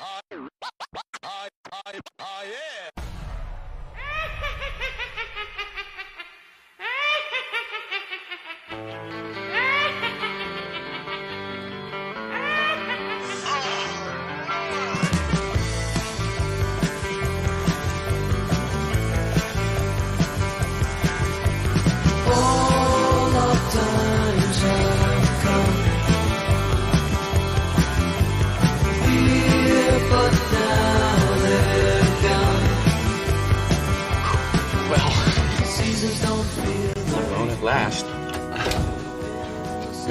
All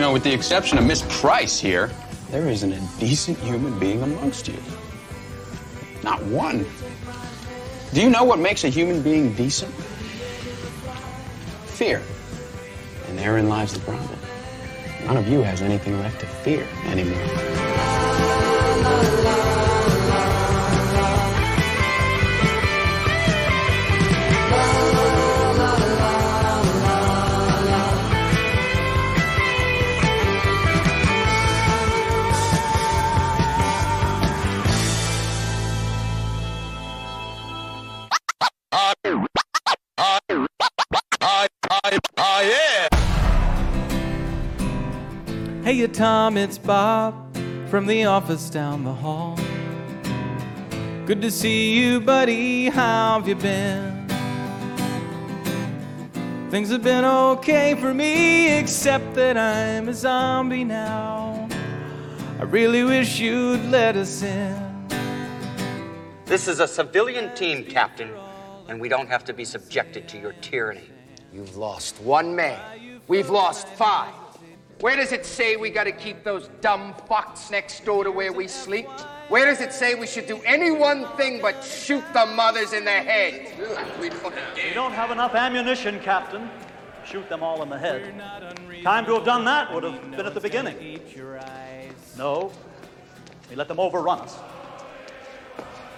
know, with the exception of Miss Price here, there isn't a decent human being amongst you. Not one. Do you know what makes a human being decent? Fear. And therein lies the problem. None of you has anything left to fear anymore. You Tom, it's Bob from the office down the hall. Good to see you, buddy. How have you been? Things have been okay for me, except that I'm a zombie now. I really wish you'd let us in. This is a civilian team, Captain, and we don't have to be subjected to your tyranny. You've lost one man. We've lost five. Where does it say we gotta keep those dumb fucks next door to where we sleep? Where does it say we should do any one thing but shoot the mothers in the head? We don't have enough ammunition, Captain. Shoot them all in the head. Time to have done that would have been at the beginning. No, we let them overrun us.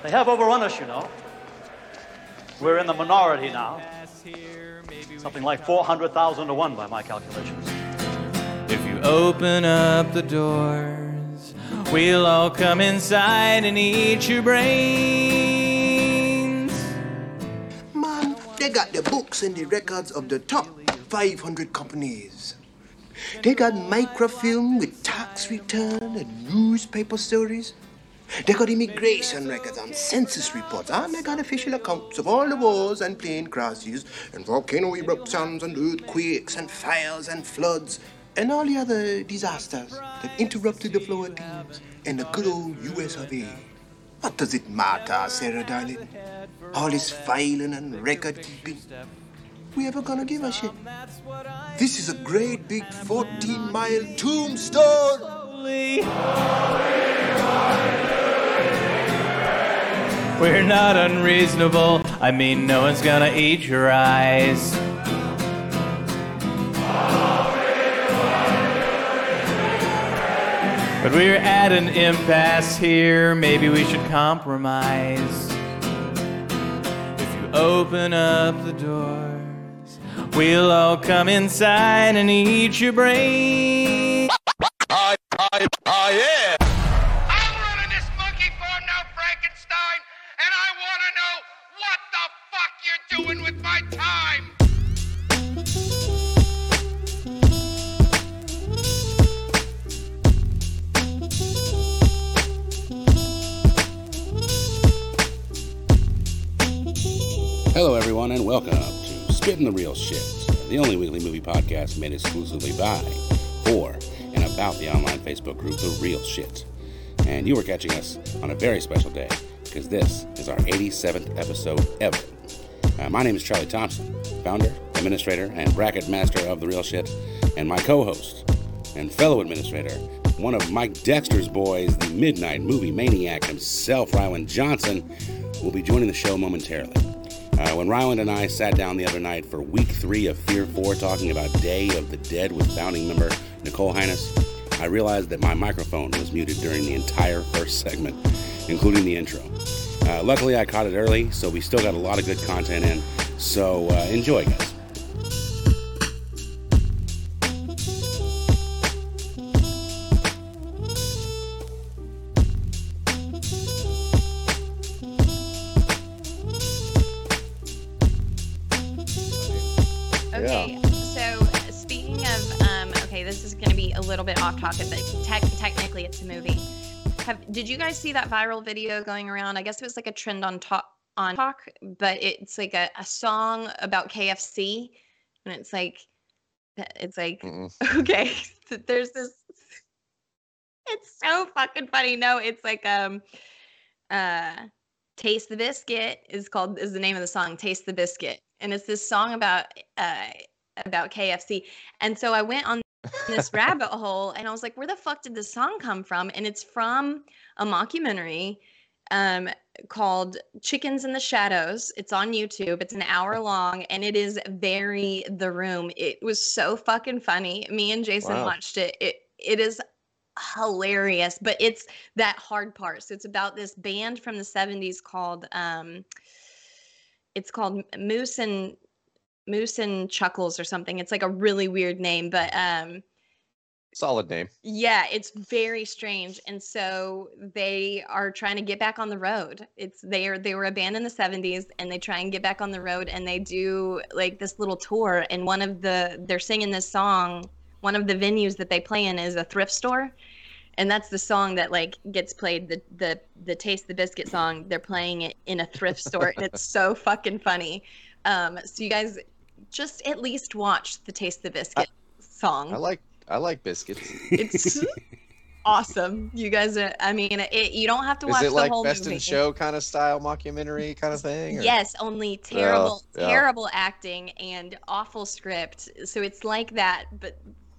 They have overrun us, you know. We're in the minority now. Something like 400,000 to 1 by my calculations. If you open up the doors, we'll all come inside and eat your brains. Man, they got the books and the records of the top 500 companies. They got microfilm with tax return and newspaper stories. They got immigration records and census reports, and they got official accounts of all the wars and plane crashes, and volcano eruptions and earthquakes and fires and floods, and all the other disasters that interrupted the flow of things in the good old US of A. What does it matter, Sarah darling? All this filing and record keeping. We ever gonna give a shit? This is a great big 14 mile tombstone! We're not unreasonable. I mean, no one's gonna eat your eyes. But we're at an impasse here. Maybe we should compromise. If you open up the doors, we'll all come inside and eat your brain. I, I, I am. On this monkey for no Frankenstein, and I'm running this monkey Hello, everyone, and welcome to Spitting the Real Shit, the only weekly movie podcast made exclusively by, for, and about the online Facebook group The Real Shit. And you are catching us on a very special day because this is our 87th episode ever. Uh, my name is Charlie Thompson, founder, administrator, and bracket master of The Real Shit, and my co host and fellow administrator, one of Mike Dexter's boys, the Midnight Movie Maniac himself, Ryland Johnson, will be joining the show momentarily. Uh, when Ryland and I sat down the other night for week three of Fear 4 talking about Day of the Dead with founding member Nicole Highness, I realized that my microphone was muted during the entire first segment, including the intro. Uh, luckily, I caught it early, so we still got a lot of good content in. So uh, enjoy, guys. Guys see that viral video going around? I guess it was like a trend on talk on talk, but it's like a, a song about KFC, and it's like, it's like, okay, there's this. It's so fucking funny. No, it's like um, uh, Taste the Biscuit is called is the name of the song. Taste the Biscuit, and it's this song about uh about KFC. And so I went on this rabbit hole, and I was like, where the fuck did this song come from? And it's from a mockumentary um called Chickens in the Shadows. It's on YouTube. It's an hour long and it is very the room. It was so fucking funny. Me and Jason Wow. watched it. It it is hilarious, but it's that hard part. So it's about this band from the 70s called um it's called Moose and Moose and Chuckles or something. It's like a really weird name, but um Solid name. yeah, it's very strange. And so they are trying to get back on the road. It's they are they were a band in the 70s and they try and get back on the road and they do like this little tour and one of the they're singing this song. One of the venues that they play in is a thrift store. And that's the song that like gets played the the the Taste the Biscuit song. They're playing it in a thrift store and it's so fucking funny. Um so you guys just at least watch the Taste the Biscuit song I like I like biscuits. it's awesome. You guys are. I mean, it, you don't have to Is watch it the like whole best movie. in show kind of style mockumentary kind of thing? or- Yes, only terrible, yeah. terrible acting and awful script. So it's like that, but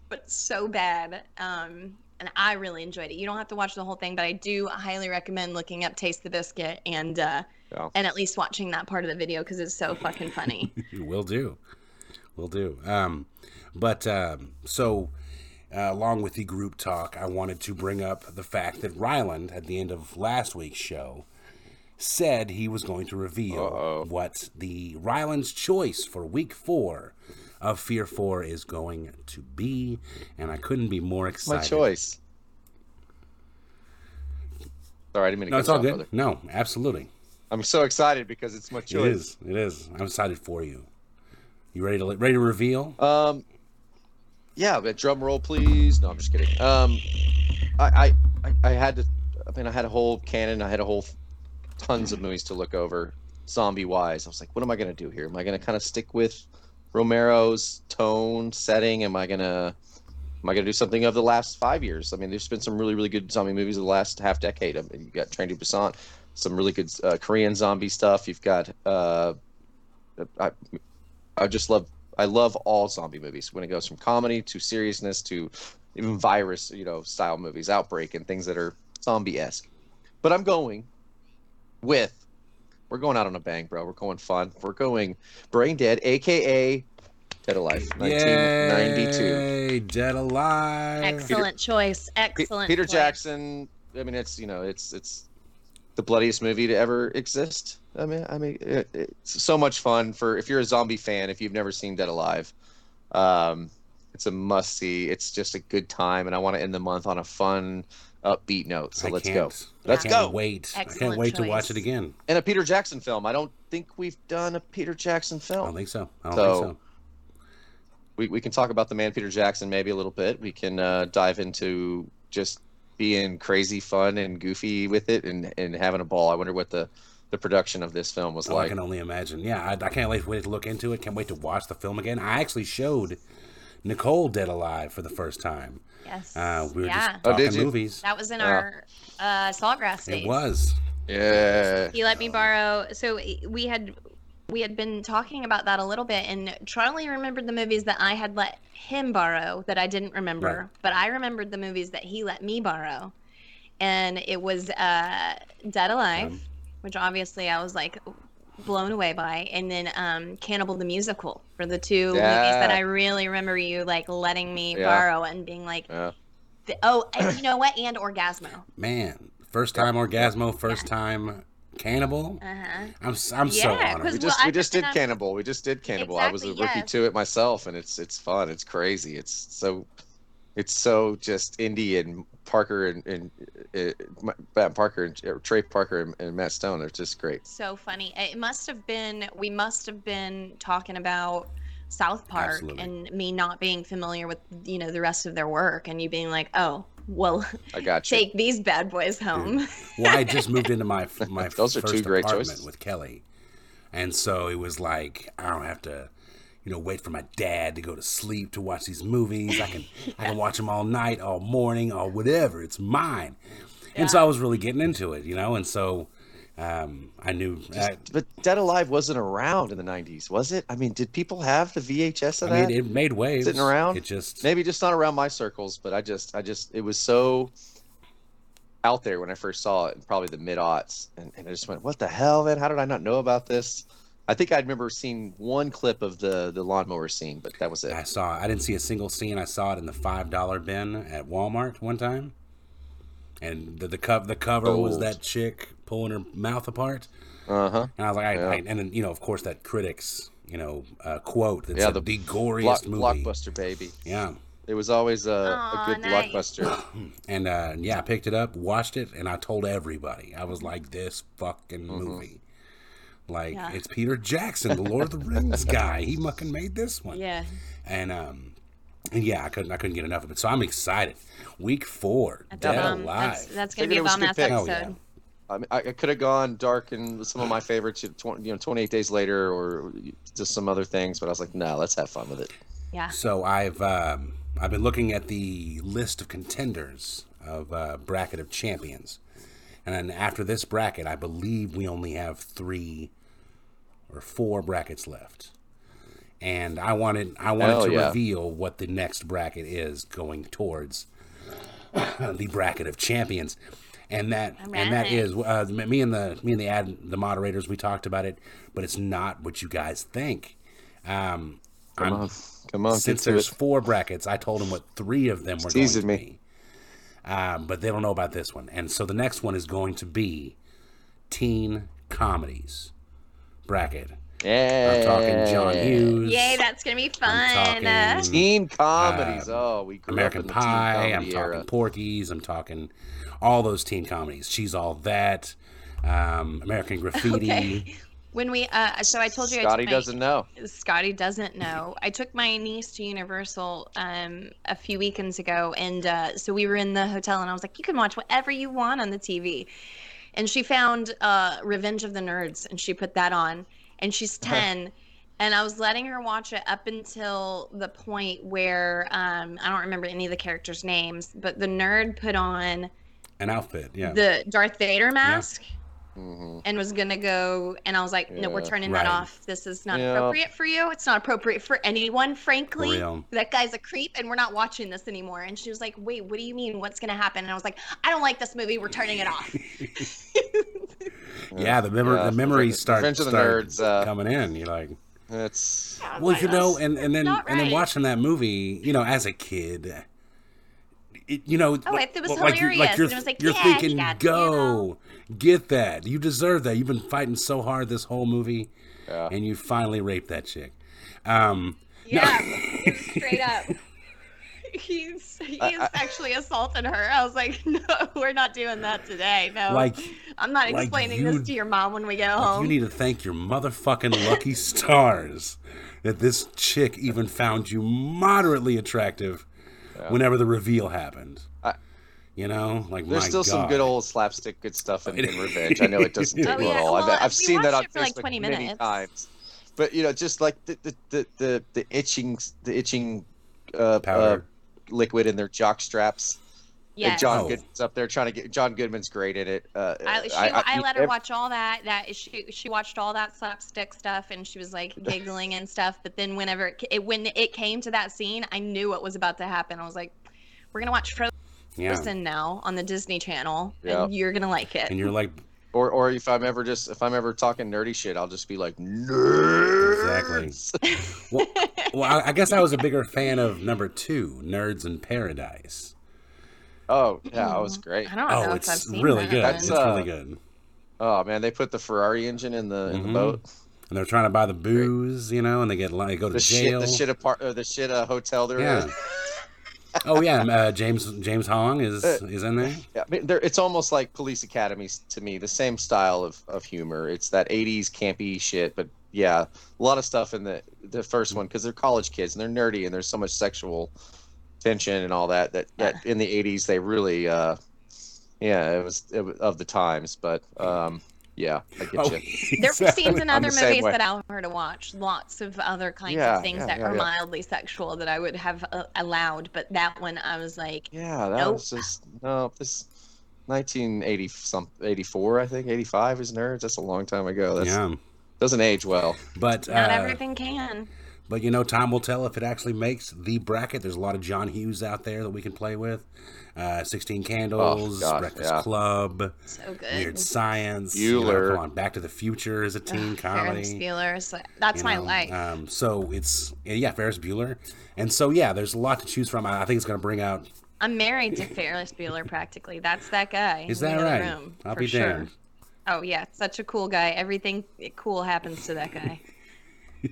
but so bad. Um, and I really enjoyed it. You don't have to watch the whole thing, but I do highly recommend looking up Taste the Biscuit and uh, Yeah. and at least watching that part of the video because it's so fucking funny. You will do. Will do. Um, but um, so, uh, along with the group talk, I wanted to bring up the fact that Ryland, at the end of last week's show, said he was going to reveal what the Ryland's choice for week four of Fear 4 is going to be. And I couldn't be more excited. My choice. Sorry, I didn't mean to No, it's all you good. No, absolutely. I'm so excited because it's my It choice. is. It is. I'm excited for you. You ready to ready to reveal? Um, yeah, but drum roll, please. No, I'm just kidding. Um, I, I, I, had to. I mean, I had a whole canon. I had a whole tons of movies to look over, zombie wise. I was like, what am I gonna do here? Am I gonna kind of stick with Romero's tone, setting? Am I gonna Am I gonna do something of the last five years? I mean, there's been some really, really good zombie movies the last half decade. I mean, you got Train to Busan, some really good uh, Korean zombie stuff. You've got uh, I, I just love I love all zombie movies when it goes from comedy to seriousness to even virus, you know, style movies, outbreak and things that are zombie esque. But I'm going with we're going out on a bang, bro. We're going fun. We're going Brain Dead, aka Dead Alive, 1992. Yay, Dead Alive. Excellent choice. Excellent. Peter choice. Jackson. I mean, it's you know, it's it's the bloodiest movie to ever exist. I mean, I mean, it, it's so much fun for if you're a zombie fan. If you've never seen Dead Alive, um, it's a must see. It's just a good time, and I want to end the month on a fun, upbeat note. So I let's go. I Let's can't go. Wait. I can't Excellent wait to watch it again. And a Peter Jackson film. I don't think we've done a Peter Jackson film. I don't think so. I don't So- think so. we, we can talk about the man Peter Jackson maybe a little bit. We can uh, dive into just being crazy fun and goofy with it and, and having a ball. I wonder what the, the production of this film was Oh, I can only imagine. Yeah, I, I can't wait, wait to look into it. Can't wait to watch the film again. I actually showed Nicole Dead Alive for the first time. Yes. Uh, we were yeah. just Oh, talking did you? movies. That was in Yeah. our uh, Sawgrass days. It was. Yeah. He let me borrow. So we had we had been talking about that a little bit, and Charlie remembered the movies that I had let him borrow that I didn't remember, Right. but I remembered the movies that he let me borrow, and it was uh, Dead Alive, Um, which obviously I was like blown away by, and then um, Cannibal the musical for the two movies that I really remember you like letting me Yeah. borrow and being like, Yeah. th- oh, and you know what, and Orgazmo. Man, first time Orgazmo, first time Cannibal. Uh huh. I'm s- I'm so Yeah, honored. 'cause- We just well, we just did I'm- Cannibal. We just did Cannibal. I was a rookie yes. to it myself, and it's it's fun. It's crazy. It's so it's so just indie and Parker and and uh, Matt Parker and or Trey Parker and, and Matt Stone. They're just great. so funny. It must have been we must have been talking about South Park Absolutely. and me not being familiar with you know the rest of their work and you being like, oh, well, I got you. take these bad boys home. Well, I just moved into my my Those are first two great apartment choices. with Kelly, and so it was like I don't have to, you know, wait for my dad to go to sleep to watch these movies. I can I can watch them all night, all morning, or whatever. It's mine, and so I was really getting into it, you know, and so um, I knew. I, But Dead Alive wasn't around in the '90s, was it? I mean, did people have the VHS of I that mean, it made waves. sitting around? It just maybe just not around my circles, but I just, I just, it was so out there when I first saw it, probably the mid aughts, and, and I just went, "What the hell, man? How did I not know about this?" I think I remember seeing one clip of the the lawnmower scene, but that was it. I saw. I didn't see a single scene. I saw it in the five dollar bin at Walmart one time, and the the, co- the cover was that chick pulling her mouth apart. Uh huh. And I was like, I, Yeah. I, and then you know, of course, that critics, you know, uh, quote that Yeah, the the, goriest Block, movie. blockbuster baby. Yeah, It was always a, a good nice. blockbuster. and uh, yeah, I picked it up, watched it, and I told everybody. I was like, this fucking Mm-hmm. movie. Like Yeah. it's Peter Jackson, the Lord of the Rings guy. He fucking made this one. yeah. And um, and yeah, I couldn't I couldn't get enough of it. So I'm excited. Week four, That's, Dead bomb. Alive. That's, that's gonna Figured be a was bomb good ass pick. Hell episode. yeah. I, mean, I, I could have gone dark and some of my favorites, you know, 20, you know, 28 days later, or just some other things. But I was like, no, let's have fun with it. Yeah. So I've um, I've been looking at the list of contenders of uh, bracket of champions, and then after this bracket, I believe we only have three or four brackets left. And I wanted I wanted Hell to yeah. reveal what the next bracket is going towards the bracket of champions. And that and that Alright. is uh, me and the me and the ad the moderators we talked about it, but it's not what you guys think. Um, Come I'm- on, come on, since there's it. four brackets, I told them what three of them were going teasing to me. be. Um, but they don't know about this one, and so the next one is going to be teen comedies bracket. Yeah, I'm talking John Hughes. Yay, that's gonna be fun. I'm Uh, talking Teen comedies. Um, oh, we grew American up in the Pie. teen I'm comedy talking era. Porky's. I'm talking all those teen comedies. She's all that. Um, American Graffiti. okay. When we, uh, so I told you, I Scotty took my- doesn't know. Scotty doesn't know. I took my niece to Universal um, a few weekends ago, and uh, so we were in the hotel, and I was like, "You can watch whatever you want on the TV." And she found uh, Revenge of the Nerds, and she put that on, and she's ten. And I was letting her watch it up until the point where um, I don't remember any of the characters' names, but the nerd put on An outfit. Yeah. the Darth Vader mask Mhm. and was gonna go and I was like, no, we're turning Right. that off. This is not Yeah. appropriate for you. It's not appropriate for anyone, frankly. real. That guy's a creep and we're not watching this anymore. And she was like, Wait, what do you mean? What's gonna happen? And I was like, I don't like this movie, we're turning it off. yeah. The memory. Yeah, the memories Revenge- start, Revenge the start Nerds, uh, coming in. You're like. It's I was Well, you know, "That's- and, and then not and then watching that movie, you know, as a kid, it, you know, Oh, like, it was like you're, like hilarious, you're, and it was like, you're yeah, he thinking, got, you go, know." Get that, you deserve that. You've been fighting so hard this whole movie, Yeah. and you finally raped that chick. Um, Yeah, straight up. He's he's actually assaulted her. I was like, no, we're not doing that today. No, Like- I'm not like explaining you- this to your mom when we get like, home. you need to thank your motherfucking lucky stars that this chick even found you moderately attractive whenever the reveal happened. I- you know, like there's my still some good old slapstick good stuff in, in Revenge. I know it doesn't take Oh, yeah. at all. I've, Well, I've seen that on it for, like, Facebook 20 many times. But you know, just like the the the the, the itching the itching uh, uh, Powder. liquid in their jock straps. yeah. And John Oh. Goodman's up there trying to get John Goodman's great in it. Uh, I, she, I, let her watch all that. That she she watched all that slapstick stuff, and she was like giggling and stuff. But then whenever it, it when it came to that scene, I knew what was about to happen. I was like, "We're gonna watch Frozen Yeah. now on the Disney Channel, Yeah. and you're gonna like it." And you're like, Or or if I'm ever just if I'm ever talking nerdy shit, I'll just be like nerds. well, well I, I guess I was a bigger fan of number two, Nerds in Paradise. oh yeah, that was great. I don't know Oh, if I've it's seen really that. good. That's, it's uh, really good. Oh man, they put the Ferrari engine in the in Mhm. the boat. And they're trying to buy the booze, you know, and they get like go to The shit jail. the shit apart or the shit uh, hotel they're yeah. in. Oh yeah, uh, James James Hong is Uh, is in there. Yeah, I mean, they're, it's almost like Police Academies to me. The same style of, of humor. It's that '80s campy shit, but yeah, a lot of stuff in the the first one because they're college kids and they're nerdy and there's so much sexual tension and all that that that in the '80s they really, uh, yeah, it was, it was of the times. But um, yeah, I get Oh, you. There are scenes in other movies way. that I want her to watch. Lots of other kinds Yeah, of things yeah, that yeah, are yeah. mildly sexual that I would have uh, allowed, but that one I was like, Yeah, that Nope. was just no. This 1980 some 84, I think 85 is nerds. That's a long time ago. That's Yeah, doesn't age well. but not uh, everything can. But you know, time will tell if it actually makes the bracket. There's a lot of John Hughes out there that we can play with. Uh, Sixteen Candles, gosh, Breakfast yeah. Club, So good. Weird Science, you know, come on, Back to the Future is a teen Ferris comedy. Bueller's like, that's you my know, life. Um, so it's yeah, Ferris Bueller, and so yeah, there's a lot to choose from. I I think it's going to bring out. I'm married to Ferris Bueller practically. That's that guy. Is in that the right? Room, I'll for be sure. damned. Oh yeah, such a cool guy. Everything cool happens to that guy.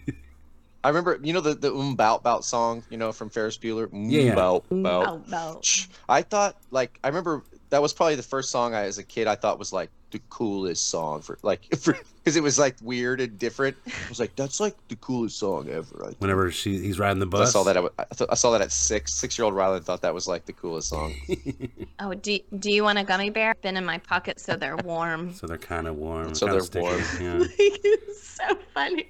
I remember, you know, the the um bout bout song, you know, from Ferris Bueller. Um, Yeah, yeah. Bout, Oh, bout. no. I thought, like, I remember that was probably the first song I, as a kid, I thought was like the coolest song for, like, because it was like weird and different. I was like, that's like the coolest song ever. I, Whenever she he's riding the bus, I saw that. I, I, th- I saw that at six. Six year old Ryland thought that was like the coolest song. Oh, do, do you want a gummy bear? Been in my pocket so they're warm. so they're kind of warm. So kinda they're warm. sticky, Yeah. it's so funny.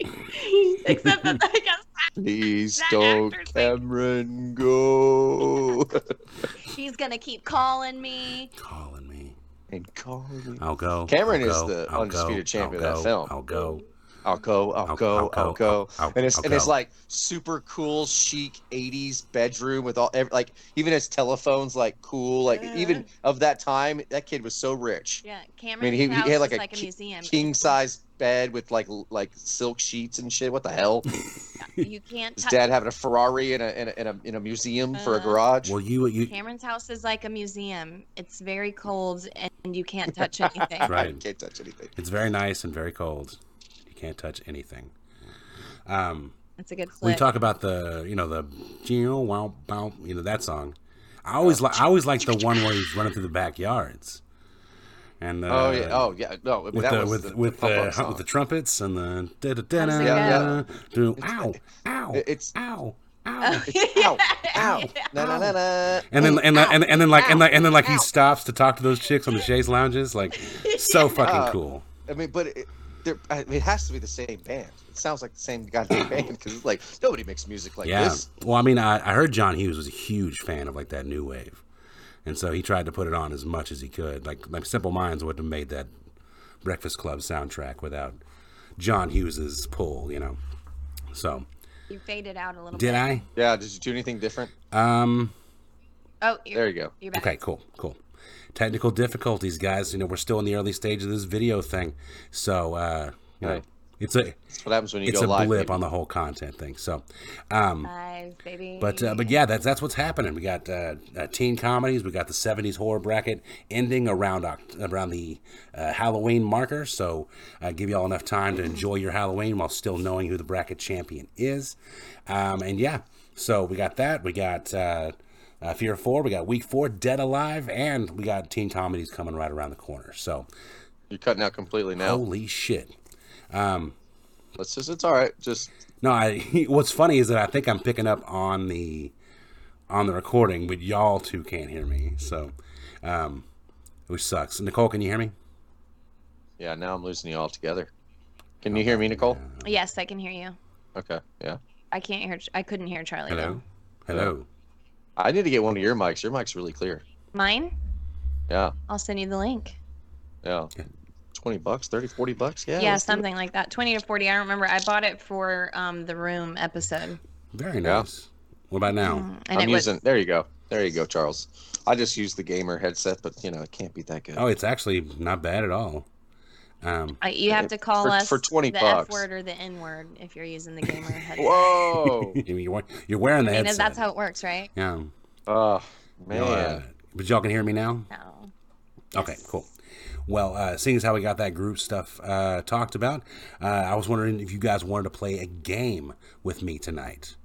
Except that I guess Please That don't, actor's like- Cameron, go he's gonna keep calling me. Calling me, and call me. I'll go. Cameron I'll is go, the I'll undisputed go, champion I'll of that go, film. I'll go. I'll go, I'll, I'll- go, I'll I'll, go, go. I'll- I'll- and it's I'll and it's like super cool, chic '80s bedroom with all every, like even his telephones like cool, like even of that time. That kid was so rich. Yeah, Cameron. I mean, he, he had like a, like a museum. king size bed with like like silk sheets and shit. What the hell? You can't. His tou- dad having a Ferrari in a in a, in a, in a museum for a Uh, garage. Well, you you Cameron's house is like a museum. It's very cold and you can't touch anything. right. Can't touch anything. It's very nice and very cold. You can't touch anything. Um, It's a good we talk about the you know the Gino wow wow you know that song. I always like I always like the one where he's running through the backyards. And uh, oh yeah, oh yeah, no, with that the was with the, with pump the, with the trumpets and the da da da How's it da go? do ow ow It's- ow ow ow, ow, na na na na. and then and, then and, and then like and like and then like he stops to talk to those chicks on the chaise lounges like so fucking Uh, cool. I mean, but it, I mean, it has to be the same band. It sounds like the same goddamn band because it's like nobody makes music like yeah. this. Well, I mean, I, I heard John Hughes was a huge fan of like that new wave, and so he tried to put it on as much as he could. Like like Simple Minds wouldn't have made that Breakfast Club soundtrack without John Hughes's pull, you know. So You faded out a little did bit. I? Yeah, did you do anything different? Um. Oh, you're, There you go. You're back. Okay. Cool. Cool. Technical difficulties, guys. You know, we're still in the early stage of this video thing, so uh, you know, Right. It's a That's what happens when you it's go a live. blip baby. on the whole content thing. So, um, Live, baby. But uh, but yeah, that's that's what's happening. We got uh, uh, teen comedies. We got the '70s horror bracket ending around Oct- around the uh, Halloween marker. So uh, give you all enough time to enjoy your Halloween while still knowing who the bracket champion is. Um, and yeah, so we got that. We got uh, uh, Fear Four. We got Week Four, Dead Alive, and we got teen comedies coming right around the corner. So You're cutting out completely now. holy shit. Um, Let's just, it's all right. Just No, I. What's funny is that I think I'm picking up on the on the recording, but y'all two can't hear me. So, um, which sucks. Nicole, can you hear me? yeah, now I'm losing you all together. Can you hear me, Nicole? yes, I can hear you. Okay, yeah. I can't hear. I couldn't hear Charlie. Hello, though. hello. I need to get one of your mics. Your mic's really clear. Mine? Yeah, I'll send you the link. yeah. 20 bucks, 30, 40 bucks. Yeah. Yeah, let's do it. something like that. Twenty to forty. I don't remember. I bought it for um the room episode. Very Yeah. nice. What about now? And I'm it was using. There you go. There you go, Charles. I just use the gamer headset, but you know it can't be that good. Oh, it's actually not bad at all. Um, uh, you have to call For- us for 20 the bucks. F word or the N word if you're using the gamer headset. Whoa. you're, wearing the I mean, headset. that's how it works, right? Yeah. oh man. uh, but y'all can hear me now. No. Okay, cool. Well, uh, seeing as how we got that group stuff uh, talked about, uh, I was wondering if you guys wanted to play a game with me tonight.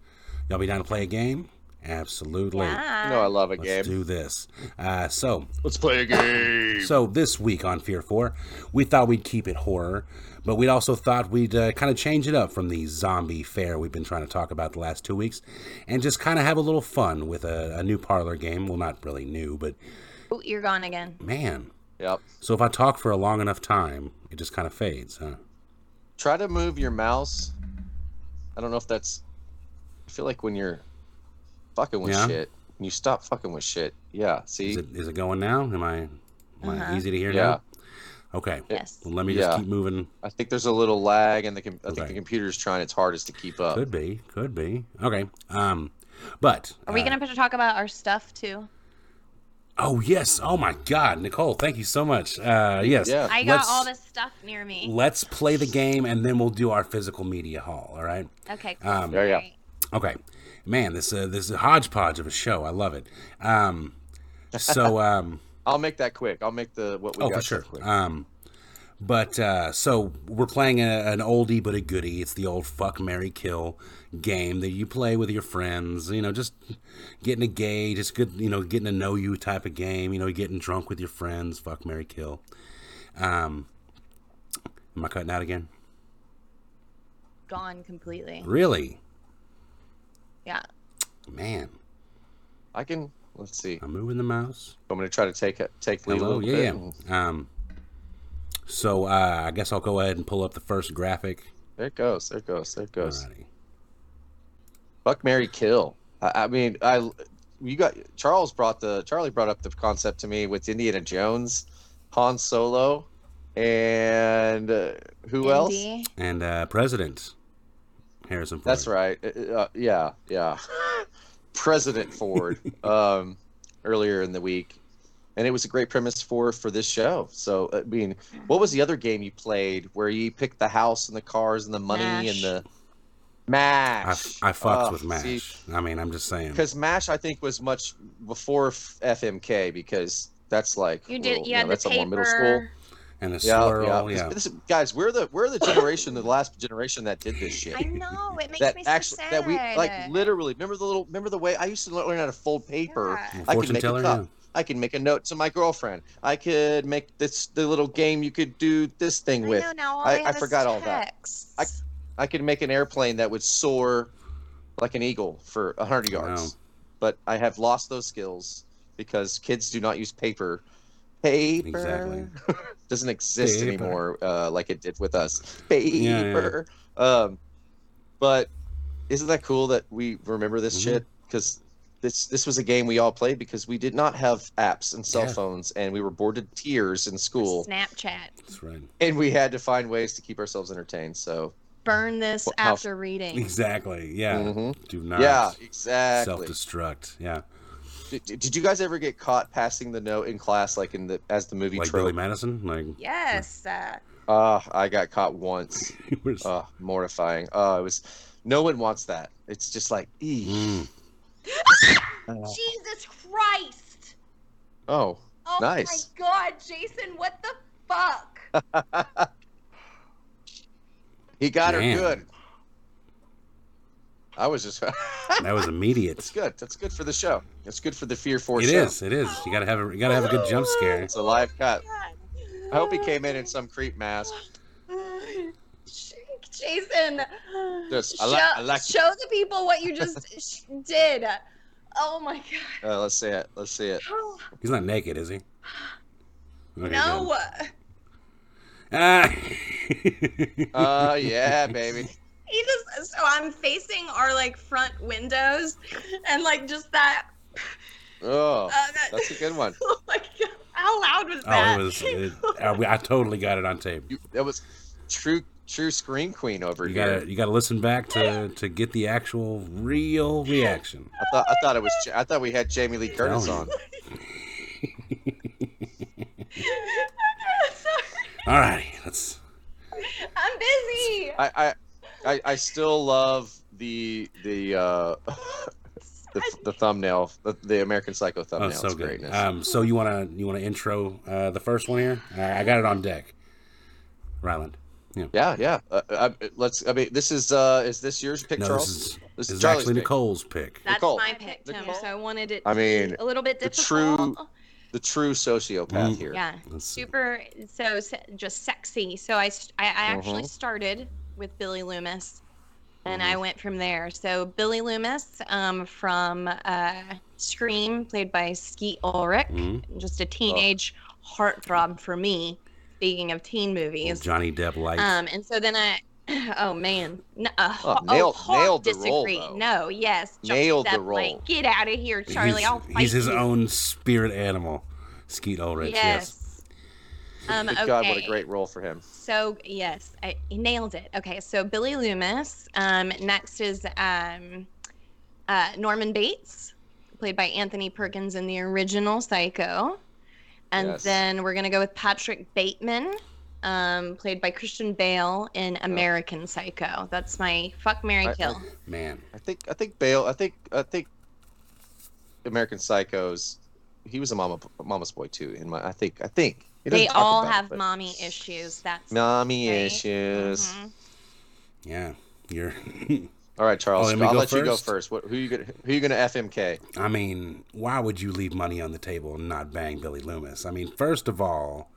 Y'all be down to play a game? Absolutely. Yeah. You know I love a Let's game. do this. Uh, so, Let's play a game. so this week on Fear 4, we thought we'd keep it horror, but we also thought we'd uh, kind of change it up from the zombie fair we've been trying to talk about the last two weeks and just kind of have a little fun with a, a new parlor game. Well, not really new, but Oh, you're gone again. man. Yep. So if I talk for a long enough time, it just kind of fades, huh? Try to move your mouse. I don't know if that's. I feel like when you're fucking with Yeah? shit, you stop fucking with shit. Yeah. See. Is it, is it going now? Am I, am Uh-huh. easy to hear Yeah. now? Okay. Yes. Well, let me just Yeah. keep moving. I think there's a little lag, and the com- I think the computer's trying its hardest to keep up. Could be, could be. Okay. Um, but Are we uh, gonna talk about our stuff too? Oh yes. Oh my God, Nicole, thank you so much. Uh, yes. Yeah. I got let's- all this stuff near me. Let's play the game and then we'll do our physical media haul. All right. Okay. Cool. Um, There you go. Okay. Man, this uh, this is a hodgepodge of a show. I love it. Um, so um, I'll make that quick. I'll make the what we oh got for sure. quick. Um, but uh, so we're playing a, an oldie but a goodie. It's the old fuck Mary Kill game that you play with your friends. You know, just getting a gauge. It's good. You know, getting to know you type of game. You know, getting drunk with your friends. Fuck Mary Kill. Um, am I cutting out again? Gone completely. Really, Yeah. man. I can. Let's see. I'm moving the mouse. I'm gonna try to take it. Take lead a Hello, little yeah, bit. yeah. Um, so uh, I guess I'll go ahead and pull up the first graphic. There it goes. There it goes. There it goes. Alrighty. Fuck Mary Kill. I, I mean, I you got Charles brought the Charlie brought up the concept to me with Indiana Jones, Han Solo, and uh, who else? And uh, President Harrison Ford. That's right. Uh, uh, yeah, yeah. President Ford. um, earlier in the week, and it was a great premise for for this show. So, I mean, what was the other game you played where you picked the house and the cars and the money Mash. and the Mash? I fucked Oh, with MASH. see, I mean, I'm just saying. because Mash I think was much before FMK because that's like You did. little- You know, had the that's a more paper. middle school. And the Yeah, swirl, yeah. yeah. This- this- guys, we're the we're the generation, the last generation that did this shit. I know. It makes that me so actually sad. that we like literally remember the little remember the way I used to learn how to fold paper. Yeah. I Fortune could make teller, a cup. yeah. I could make a note to my girlfriend. I could make this the little game you could do this thing I with. know, now all I- they I have is forgot all that. texts. I could make an airplane that would soar like an eagle for hundred yards. Wow. But I have lost those skills because kids do not use paper. Paper Exactly. doesn't exist Paper. anymore uh, like it did with us. yeah. Paper. Um, but isn't that cool that we remember this Mhm. shit? Because this this was a game we all played because we did not have apps and cell Yeah. phones, and we were bored to tears in school, Snapchat. That's right. and we had to find ways to keep ourselves entertained. So Burn this Wha- how- after reading. Exactly. Yeah. Mhm. Do not yeah, exactly. self-destruct. Yeah. Did, did you guys ever get caught passing the note in class, like in the as the movie Like Billy? Madison. Like. Yes. Uh, Uh, I got caught once. it was- Uh, mortifying. Uh, it was. No one wants that. It's just like, eee. Mm. Uh. Jesus Christ! oh, Oh Nice. my God, Jason! What the fuck? he got Man. her good. I was just. That was immediate. That's good. That's good for the show. It's good for the Fear Four It show. is. It is. You gotta have a. You gotta have a good jump scare. It's a live cut. Oh I hope he came in in some creep mask. Jason, Just- I show, I like show the people what you just sh- did. Oh my god. Uh, let's see it. Let's see it. He's not naked, is he? Okay, no. good. Ah. Uh, yeah, baby. He just so I'm facing our like front windows and like just that Oh, uh, that that's a good one. oh my god. How loud was that? Oh, that? it was. It, uh, I totally got it on tape. You, that was true, true scream queen over You here. gotta. You gotta listen back to to get the actual real reaction. I thought, I thought it was. I thought we had Jamie Lee Curtis Telling on. Sorry. Alrighty, let's. I'm busy. I, I, I, I still love the the uh, the, the thumbnail, the, the American Psycho Oh, thumbnail. so It's good. greatness. Um, so you wanna you wanna intro uh, the first one here? I, I got it on deck. Ryland, Yeah, yeah. Uh, uh, let's. I mean, this is. uh Is this yours pick, No, Charles? this is, This this is is actually pick. Nicole's pick. That's Nicole. my pick, Tim. So I wanted it. I to be mean, a little bit difficult. the true, the true sociopath here. Yeah, Let's see. super. So just sexy. So I, I, I actually Mhm. started with Billy Loomis, and Mm-hmm. I went from there. So Billy Loomis, um, from uh, Scream, played by Skeet Ulrich, Mhm. just a teenage heartthrob for me. Speaking of teen movies, Johnny Depp light. um, and so then I, oh man, N- uh, Oh, ho- nailed- hard nailed the role, disagree. though. No, yes, Johnny Nailed the Depp, like, role. Get out of here, Charlie. he's, I'll fight he's his you. own spirit animal. Skeet Ulrich. Yes. Yes. Um, Good okay. God, what a great role for him. So yes, I, he nailed it. Okay, so Billy Loomis. Um, next is um, uh, Norman Bates, played by Anthony Perkins in the original Psycho, and Yes. then we're gonna go with Patrick Bateman, um, played by Christian Bale in American Psycho. That's my fuck Mary I- I- kill. Man. I think. I think Bale. I think. I think. American Psychos. He was a mama, mama's boy too. In my, I think. I think. He They all about it, have mommy issues. That's mommy right? issues. Mhm. Yeah. You're. All right, Charles. Oh, let I'll go let you go first? first. What? Who you gonna? Who you gonna FMK? I mean, why would you leave money on the table and not bang Billy Loomis? I mean, first of all,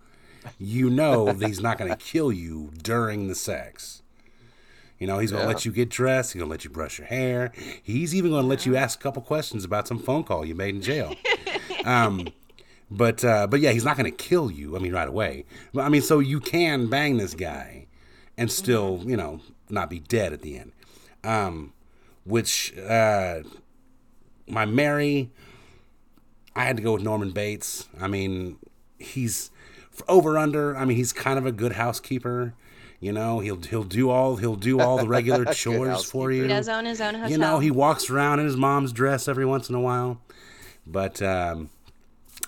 you know that he's not going to kill you during the sex. You know, he's going to Yeah. let you get dressed. He's going to let you brush your hair. He's even going to let you ask a couple questions about some phone call you made in jail. um, but uh, but yeah, he's not going to kill you. I mean, right away. But, I mean, so you can bang this guy and still, you know, not be dead at the end. Um, which uh, my Mary, I had to go with Norman Bates. I mean, he's over under. I mean, he's kind of a good housekeeper. You know, he'll he'll do all he'll do all the regular chores for you. He does own his own hotel. You know, he walks around in his mom's dress every once in a while. But um,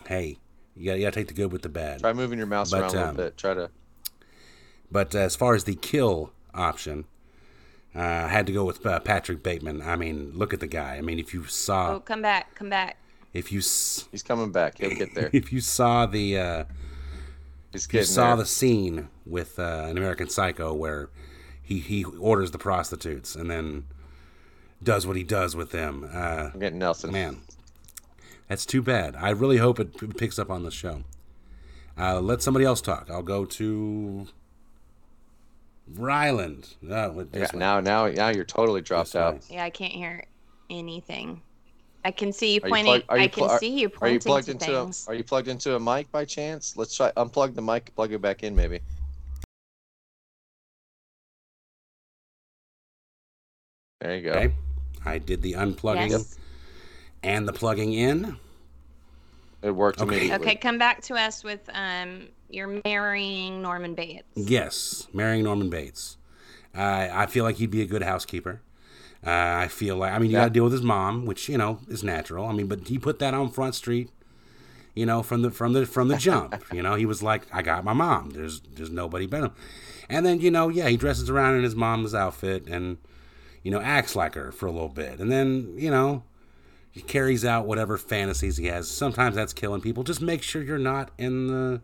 hey, you got you got to take the good with the bad. Try moving your mouse But, around a little um, bit. Try to. But as far as the kill option, uh, I had to go with uh, Patrick Bateman. I mean, look at the guy. I mean, if you saw, Oh, come back, come back. if you s- He's coming back. He'll get there. if you saw the uh, He's if you saw there. the scene with uh, an American Psycho where he he orders the prostitutes and then does what he does with them. Uh, I'm getting Nelson. man, that's too bad. I really hope it p- picks up on the show. Uh, let somebody else talk. I'll go to Ryland. Oh, with Yeah, this one. now, now, now you're totally dropped This way. out. Yeah, I can't hear anything. I can see you Are you pointing. plug- are you I can pl- see you pointing. Are you plugged to into things. a, Are you plugged into a mic by chance? Let's try unplug the mic, plug it back in, maybe. There you go. Okay. I did the unplugging Yes. and the plugging in. It worked Okay. immediately. Okay, come back to us with um. You're marrying Norman Bates. Yes, marrying Norman Bates. Uh, I feel like he'd be a good housekeeper. Uh, I feel like I mean you Yeah. got to deal with his mom, which you know is natural. I mean, but he put that on Front Street, you know, from the from the from the jump. you know, he was like, I got my mom. There's there's nobody better. And then you know, yeah, he dresses around in his mom's outfit and you know acts like her for a little bit, and then you know he carries out whatever fantasies he has. Sometimes that's killing people. Just make sure you're not in the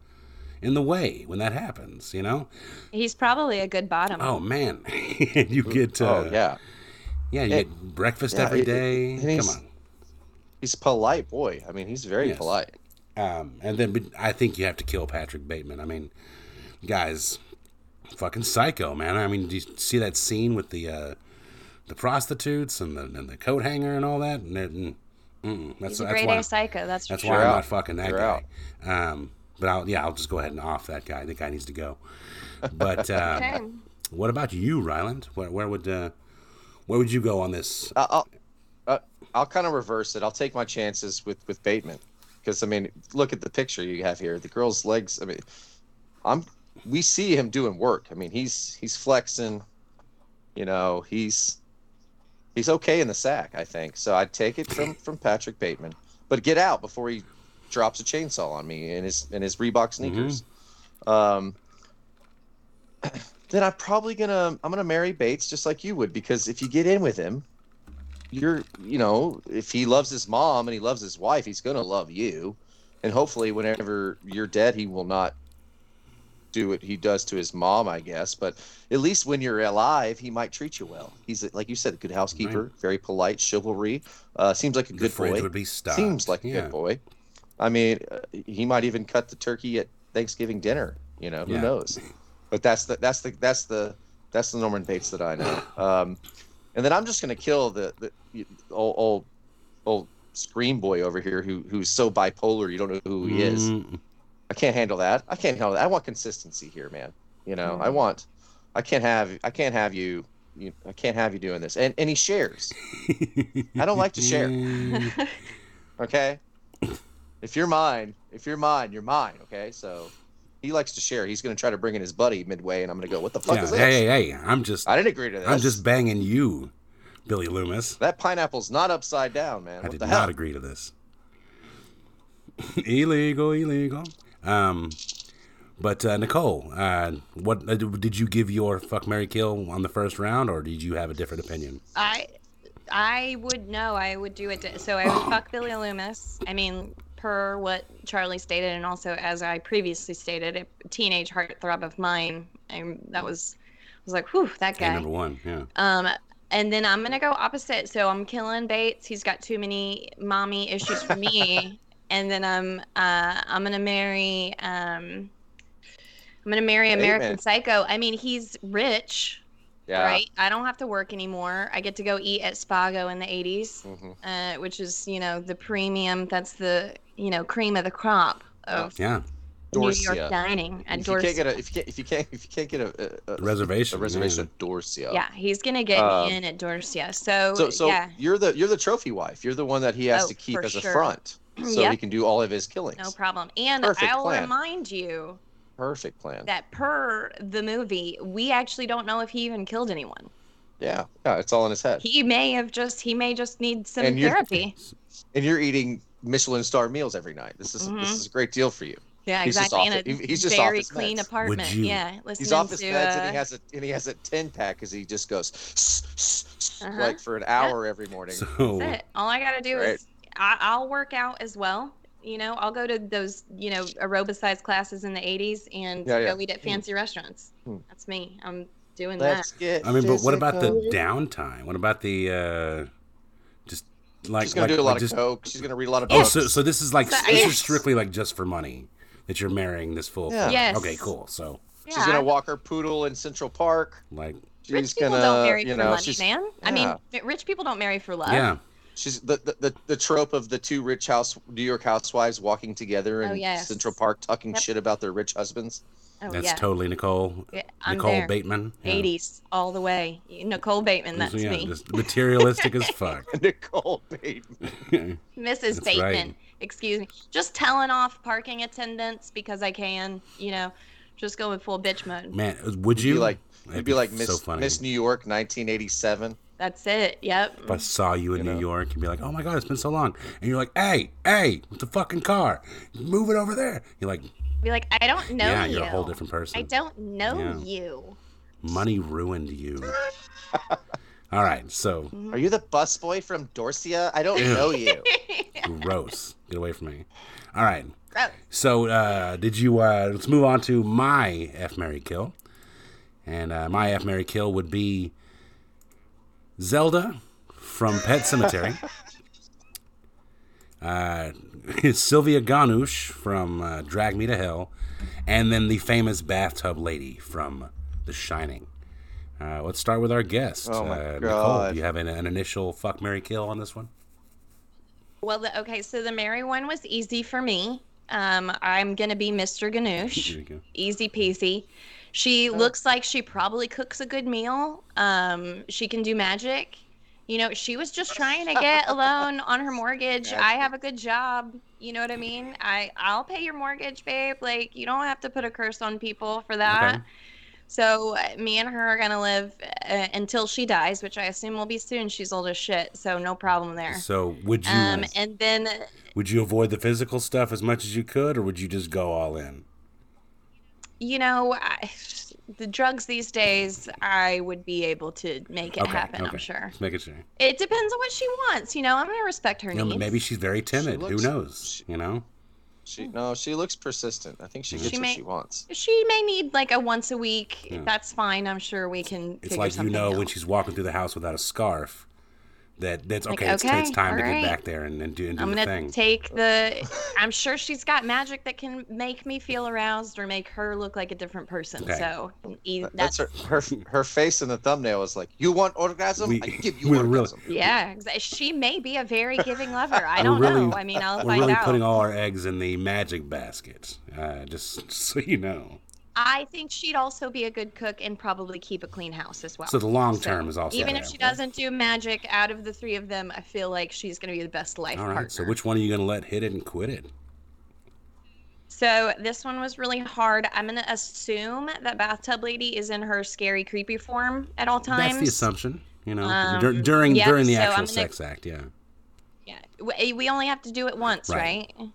in the way when that happens. You know. He's probably a good bottom. Oh man, you get uh, oh yeah, yeah, you Hey, get breakfast yeah, every it- day. it- Come on. he's polite boy. I mean, he's very Yes. polite. Um, and then I think you have to kill Patrick Bateman. I mean, guys, fucking psycho, man. I mean, do you see that scene with the uh, the prostitutes and the and the coat hanger and all that? And they're- mm, mm, that's He's a that's grade why A psycho. That's, that's for why. I'm out. not fucking that You're guy. Um, but I'll yeah, I'll just go ahead and off that guy. That guy needs to go. But uh, Okay. what about you, Ryland? Where where would uh, where would you go on this? I- I'll, uh, I'll kind of reverse it. I'll take my chances with with Bateman, because I mean, look at the picture you have here. The girl's legs. I mean, I'm. We see him doing work. I mean, he's he's flexing. You know, he's he's okay in the sack. I think so. I'd take it from from Patrick Bateman, but get out before he drops a chainsaw on me in his in his Reebok sneakers. Um, then I'm probably gonna I'm gonna marry Bates just like you would because if you get in with him, you're you know if he loves his mom and he loves his wife, he's gonna love you, and hopefully whenever you're dead, he will not do what he does to his mom, I guess. But at least when you're alive, he might treat you well. He's like you said, a good housekeeper, very polite, chivalry. Uh, seems like a good boy. would be. Seems like a Yeah. good boy. I mean, uh, he might even cut the turkey at Thanksgiving dinner. You know, who Yeah. knows? But that's the that's the that's the that's the Norman Bates that I know. Um, and then I'm just gonna kill the the old old, old scream boy over here who who's so bipolar you don't know who he is. Mm, I can't handle that. I can't handle that. I want consistency here, man. You know, Mm-hmm. I want. I can't have. I can't have you. you I can't have you doing this. And and he shares. I don't like to share. mm. Okay. If you're mine, if you're mine, you're mine. Okay. So he likes to share. He's gonna try to bring in his buddy midway, and I'm gonna go. What the fuck Yeah, is this? hey, hey, hey! I'm just, I didn't agree to this. I'm just banging you, Billy Loomis. That pineapple's not upside down, man. I what did not hell? agree to this. illegal, illegal. Um, but uh, Nicole, uh, what uh, did you give your fuck Mary kill on the first round, or did you have a different opinion? I I would know. I would do it. To, so I would fuck Billy Loomis. I mean, per what Charlie stated, and also as I previously stated, a teenage heartthrob of mine. I, that was I was like, whew, that guy. number one, yeah. Um, and then I'm gonna go opposite. So I'm killing Bates. He's got too many mommy issues for me. And then I'm uh, I'm gonna marry um, I'm gonna marry American Amen. Psycho. I mean, he's rich, Yeah. right? I don't have to work anymore. I get to go eat at Spago in the 80s, Mhm. uh, which is you know the premium. That's the you know cream of the crop of Yeah, New Dorsia. York dining at If you can't get a if you can't if you can't if you can't get a, a, a reservation. a reservation yeah. at Dorsia. yeah, he's gonna get Um, me in at Dorsia. So, So so yeah, you're the you're the trophy wife. You're the one that he has Oh, to keep for as a front, so Yep. he can do all of his killings. no problem. And Perfect I'll plan. remind you Perfect plan. that per the movie, we actually don't know if he even killed anyone. Yeah, yeah, it's all in his head. He may have just he may just need some And you're- therapy. and you're eating Michelin star meals every night. This is Mhm. this is a great deal for you. Yeah, He's just exactly. off In a he's just off very his clean meds. apartment. you- Yeah, listening He's off his to, meds uh, and he has a and he has a ten pack because he just goes Uh-huh. like for an hour every morning. So That's it. All I gotta do Right. is I, I'll work out as well. You know, I'll go to those you know aerobicized classes in the '80s and Yeah, yeah. go eat at Hmm. fancy restaurants. Hmm. That's me. I'm doing Let's that. get. I mean, but what about the downtime? What about the uh, just like She's gonna like, do a lot like of just, coke. She's gonna read a lot of Oh, books. so so this is like So, this yes. is strictly like just for money that you're marrying this fool. Yeah. Yes. Okay, cool. So She's gonna walk her poodle in Central Park. like She's Rich people gonna, don't marry you for know, money, she's, man. I mean, rich people don't marry for love. yeah, She's the, the, the, the trope of the two rich house New York housewives walking together oh, in Oh, yes. Central Park talking Yep. shit about their rich husbands. Oh that's yeah. totally Nicole. Yeah, Nicole there. Bateman. Yeah. 80s all the way. Nicole Bateman, that's yeah, me. just materialistic as fuck. Nicole Bateman. Mrs. That's Bateman. right. Excuse me. Just telling off parking attendants because I can, you know, just going full bitch mode. Man, would You'd you be like That'd you'd be like Miss so. Miss New York 1987. That's it. Yep. If I saw you in You New know? York, you'd be like, "Oh my god, it's been so long," and you're like, "Hey, hey, with the fucking car, move it over there." You're like, Be like, I don't know "Yeah, you. you're a whole different person." I don't know Yeah. you. Money ruined you. All right, so Are you the busboy from Dorsia? I don't Ew. know you. gross. Get away from me. All right. Gross. So, uh, did you? Uh, let's move on to my F Mary Kill, and uh, my F Mary Kill would be Zelda from Pet Sematary, uh, Sylvia Ganush from uh, Drag Me to Hell, and then the famous bathtub lady from The Shining. Uh, let's start with our guest. Oh my uh, Nicole, do you have an, an initial fuck Mary Kill on this one? Well, the, okay, so the Mary one was easy for me. Um, I'm gonna be Mr. Here Ganush. Easy peasy. She looks like she probably cooks a good meal. Um, she can do magic. You know, she was just trying to get a loan on her mortgage. I have a good job. You know what I mean? I I'll pay your mortgage, babe. Like you don't have to put a curse on people for that. Okay. So uh, me and her are gonna live uh, until she dies, which I assume will be soon. She's old as shit, so no problem there. So, would you? Um, and then Would you avoid the physical stuff as much as you could, or would you just go all in? You know, I, the drugs these days, I would be able to make it okay, happen. okay. I'm sure. Just making sure. It depends on what she wants. You know, I'm gonna respect her You know, needs. maybe she's very timid. looks- Who knows? You know. She no, she looks persistent. I think she mm-hmm. gets She what she wants. She may need like a once a week. Yeah. That's fine. I'm sure we can. It's figure like you know out. when she's walking through the house without a scarf, that that's Like, okay. it's, okay, it's time to all get back there and, and do and do I'm the gonna thing. take the. I'm sure she's got magic that can make me feel aroused or make her look like a different person. Okay. So That's that's, her, her her face in the thumbnail is like, "You want orgasm? We- I give you we're really- orgasm." yeah. She may be a very giving lover. I don't really- know. I mean, I'll We're find really out. putting all our eggs in the magic basket. Uh, just so you know. I think she'd also be a good cook and probably keep a clean house as well. So the long term is also even if she doesn't do magic, out of the three of them, I feel like she's gonna be the best life All right. partner. So which one are you gonna let hit it and quit it? So this one was really hard. I'm gonna assume that bathtub lady is in her scary, creepy form at all times. That's the assumption. You know, Um, dur- during yep, during the so actual gonna- sex act. Yeah. Yeah, we, we only have to do it once, Right. right?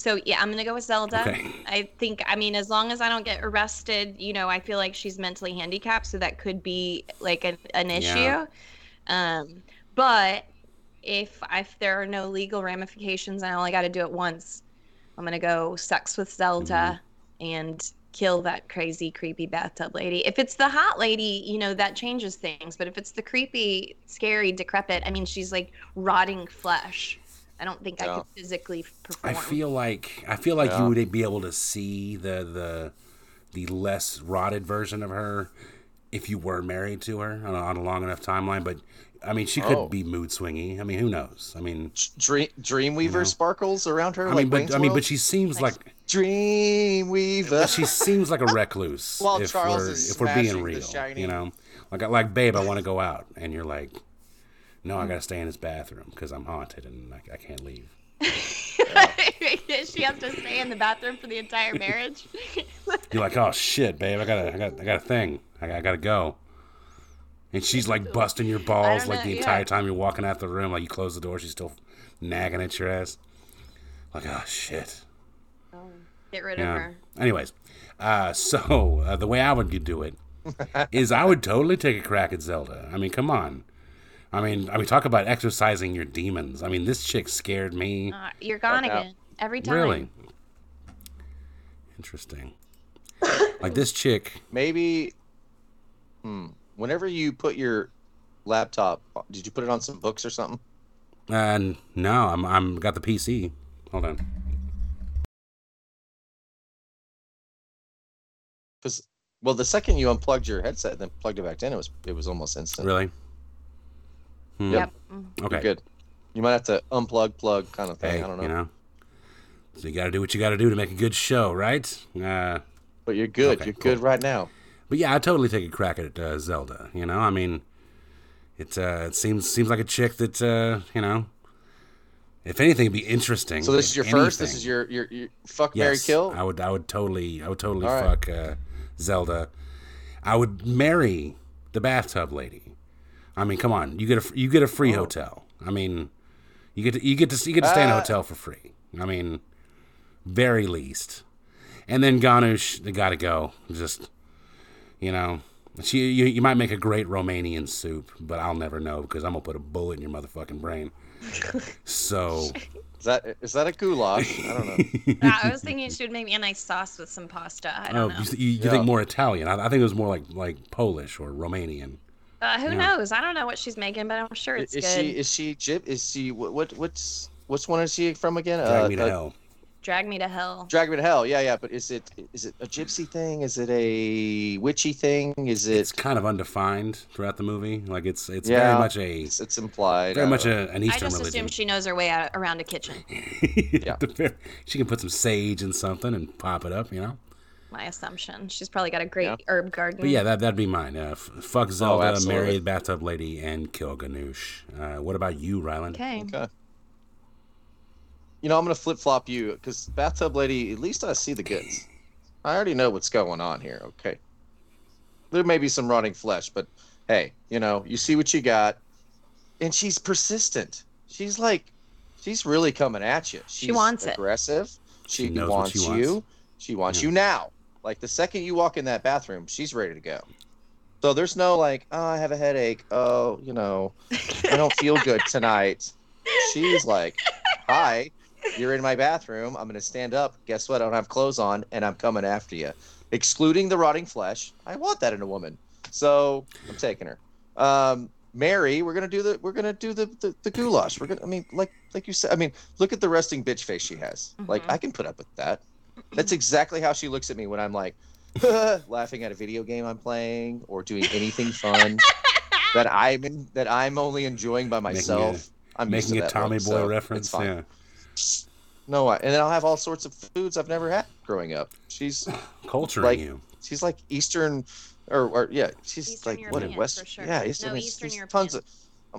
So yeah, I'm gonna go with Zelda. Okay. I think, I mean, as long as I don't get arrested, you know, I feel like she's mentally handicapped, so that could be like an, an issue. Yeah. Um, but if if there are no legal ramifications and I only got to do it once, I'm gonna go sex with Zelda and kill that crazy, creepy bathtub lady. If it's the hot lady, you know, that changes things. But if it's the creepy, scary, decrepit, I mean, she's like rotting flesh. I don't think I could physically perform. I feel like I feel like Yeah. you would be able to see the the the less rotted version of her if you were married to her on a, on a long enough timeline. But I mean, she could Oh. be mood swingy. I mean, who knows? I mean, Dream Dreamweaver know. sparkles around her. I like mean, but Wayne's I mean, World? but she seems like Dreamweaver. she seems like a recluse. While if Charles we're is if we're being The real, you know, like like babe, I want to go out, and you're like, no, I gotta stay in this bathroom because I'm haunted and I, I can't leave. she has to stay in the bathroom for the entire marriage. You're like, oh shit, babe, I gotta, I got, I got a thing. I, I gotta go. And she's like busting your balls like know, the yeah. entire time you're walking out the room. Like you close the door, she's still nagging at your ass. Like, oh shit. Get rid Yeah. of her. Anyways, uh, so uh, the way I would do it is I would totally take a crack at Zelda. I mean, come on. I mean, I mean, talk about exercising your demons. I mean, this chick scared me. Uh, you're gone Fuck out. again every time. Really interesting. like this chick. Maybe. Hmm. Whenever you put your laptop, did you put it on some books or something? Uh, no, I'm I'm got the PC. Hold on. Because well, the second you unplugged your headset and then plugged it back in, it was it was almost instant. Really? Hmm. Yep. Okay. You're good. You might have to unplug, plug, kind of thing. Hey, I don't know. you know. So you got to do what you got to do to make a good show, right? Uh, But you're good. Okay, you're cool. good right now. but yeah, I totally take a crack at uh, Zelda. You know, I mean, it uh, it seems seems like a chick that uh, you know, if anything, it'd be interesting. So this if is your first. This is your your, your fuck Mary kill. I would I would totally I would totally All right. fuck uh, Zelda. I would marry the bathtub lady. I mean, come on, you get a you get a free hotel. I mean, you get to, you get to you get to stay in a Oh. Uh, hotel for free. I mean, very least. And then Ganush, they gotta go. Just you know, she you, you might make a great Romanian soup, but I'll never know because I'm gonna put a bullet in your motherfucking brain. So Is that is that a goulash? I don't know. Uh, I was thinking she would make me a nice sauce with some pasta. I Oh, don't know. you, you, you Yeah. think more Italian? I, I think it was more like like Polish or Romanian. Uh, who yeah. knows? I don't know what she's making, but I'm sure it's good. is good. she is she gyp? Is she what, what what's what's one is she from again? Drag Uh, me to uh, hell. Drag me to hell. Drag me to hell. Yeah, yeah. But is it is it a gypsy thing? Is it a witchy thing? Is it? It's kind of undefined throughout the movie. Like it's it's yeah, very much a It's, it's implied. very I much don't know. a, an I just religion. assume she knows her way out around a kitchen. Yeah. She can put some sage in something and pop it up, you know. My assumption. She's probably got a great Yeah. herb garden. But yeah, that that'd be mine. Uh, f- fuck Zelda, Oh, absolutely. marry the bathtub lady, and kill Ganush. Uh, what about you, Ryland? Okay. Okay. You know, I'm gonna flip flop you because bathtub lady. At least I see the goods. I already know what's going on here. Okay. There may be some rotting flesh, but hey, you know, you see what you got, and she's persistent. She's like, she's really coming at you. She's wants it. aggressive. She, She knows what wants she you. wants. She wants Yeah. you now. Like the second you walk in that bathroom, she's ready to go. So there's no like, oh, I have a headache. Oh, you know, I don't feel good tonight. She's like, hi. you're in my bathroom. I'm gonna stand up. Guess what? I don't have clothes on, and I'm coming after you, excluding the rotting flesh. I want that in a woman, so I'm taking her. Um, Mary, we're gonna do the we're gonna do the, the the goulash. We're gonna. I mean, like like you said. I mean, look at the resting bitch face she has. Like I can put up with that. That's exactly how she looks at me when I'm like laughing at a video game I'm playing or doing anything fun that I'm in, that I'm only enjoying by myself. I'm making a Tommy look, Boy so reference. Yeah, No, I, and then I'll have all sorts of foods I've never had growing up. She's culturing like you. she's like Eastern, or, or yeah, she's Eastern like what in European, West? sure. Yeah, Eastern. No, it's- Eastern there's tons of.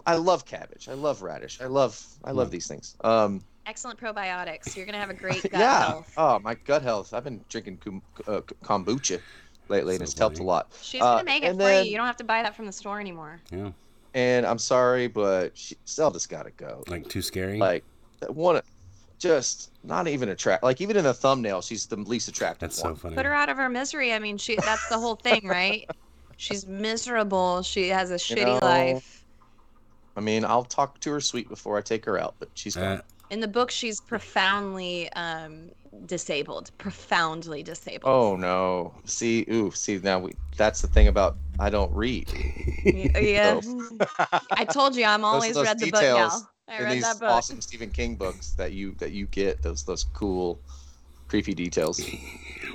I love cabbage. I love radish. I love I love these things. Um, Excellent probiotics. You're gonna have a great gut yeah. health. Oh, my gut health. I've been drinking kum, uh, kombucha lately, and it's helped a lot. She's Uh, gonna make it and for then- you. You don't have to buy that from the store anymore. Yeah, And I'm sorry, but she, Zelda's got to go. like too scary. Like that one, just not even attract. Like even in the thumbnail, she's the least attractive. That's one. so funny. Put her out of her misery. I mean, she that's the whole thing, right? She's miserable. She has a shitty know, life. I mean, I'll talk to her sweet before I take her out, but she's gone. Uh, In the book, she's profoundly um, disabled. Profoundly disabled. Oh no! See, ooh, see now we. That's the thing about I don't read. Yeah. I told you I'm always those read the book, details gal. I in read these that book. awesome Stephen King books that you that you get those those cool, creepy details.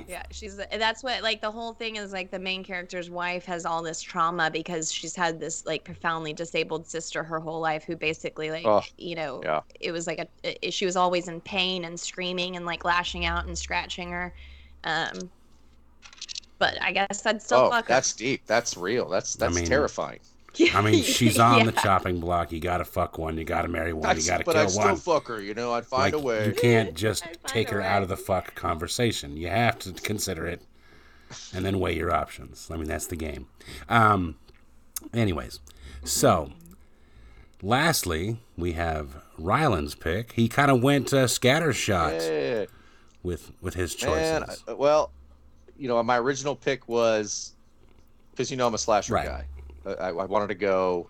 Yeah, she's that's what like the whole thing is like the main character's wife has all this trauma because she's had this like profoundly disabled sister her whole life who basically like Oh, you know yeah. it was like a it- she was always in pain and screaming and like lashing out and scratching her. Um but I guess I'd still oh, fuck her. that's deep. That's real. That's that's mean, terrifying. I mean, she's on the chopping block. You gotta fuck one. You gotta marry one. I'd, you gotta but kill I'd still fuck her. You know, I'd find Like, a way. You can't just take a her out of the fuck conversation. You have to consider it, and then weigh your options. I mean, that's the game. Um, anyways, so lastly, we have Ryland's pick. He kind of went uh, scattershot Yeah. with with his choices. Man, I- well, you know, my original pick was because you know I'm a slasher Right. guy. I, I wanted to go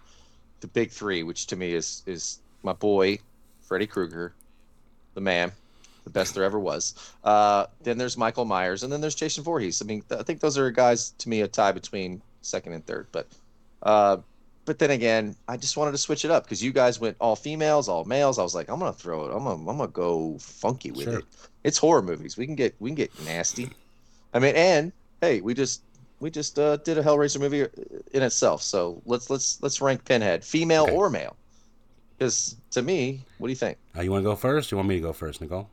the big three, which to me is is my boy Freddy Krueger, the man, the best there ever was. Uh, then there's Michael Myers, and then there's Jason Voorhees. I mean, I think those are guys to me a tie between second and third. But uh, but then again, I just wanted to switch it up because you guys went all females, all males. I was like, I'm gonna throw it. I'm gonna I'm gonna go funky with Sure. it. It's horror movies. We can get we can get nasty. I mean, and hey, we just we just uh, did a Hellraiser movie in itself. So let's let's let's rank Pinhead, female Okay. or male. Because to me, what do you think? Uh, you want to go first? You want me to go first, Nicole?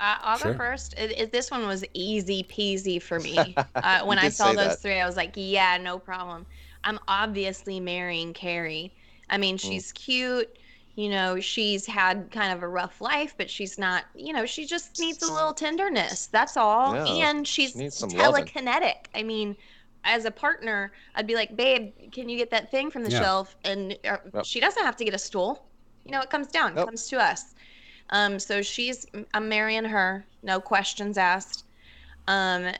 Uh, I'll Sure. go first. It, it, this one was easy peasy for me. Uh, when I saw those that. three, I was like, yeah, no problem. I'm obviously marrying Carrie. I Mm. mean, she's cute. You know, she's had kind of a rough life, but she's not, you know, she just needs a little tenderness. That's all. Yeah, and she's she needs some loving. telekinetic. I mean, as a partner, I'd be like, babe, can you get that thing from the Yeah. shelf? And uh, Yep. she doesn't have to get a stool. You know, it comes down, it comes to us. Um, so she's, I'm marrying her, no questions asked. Um,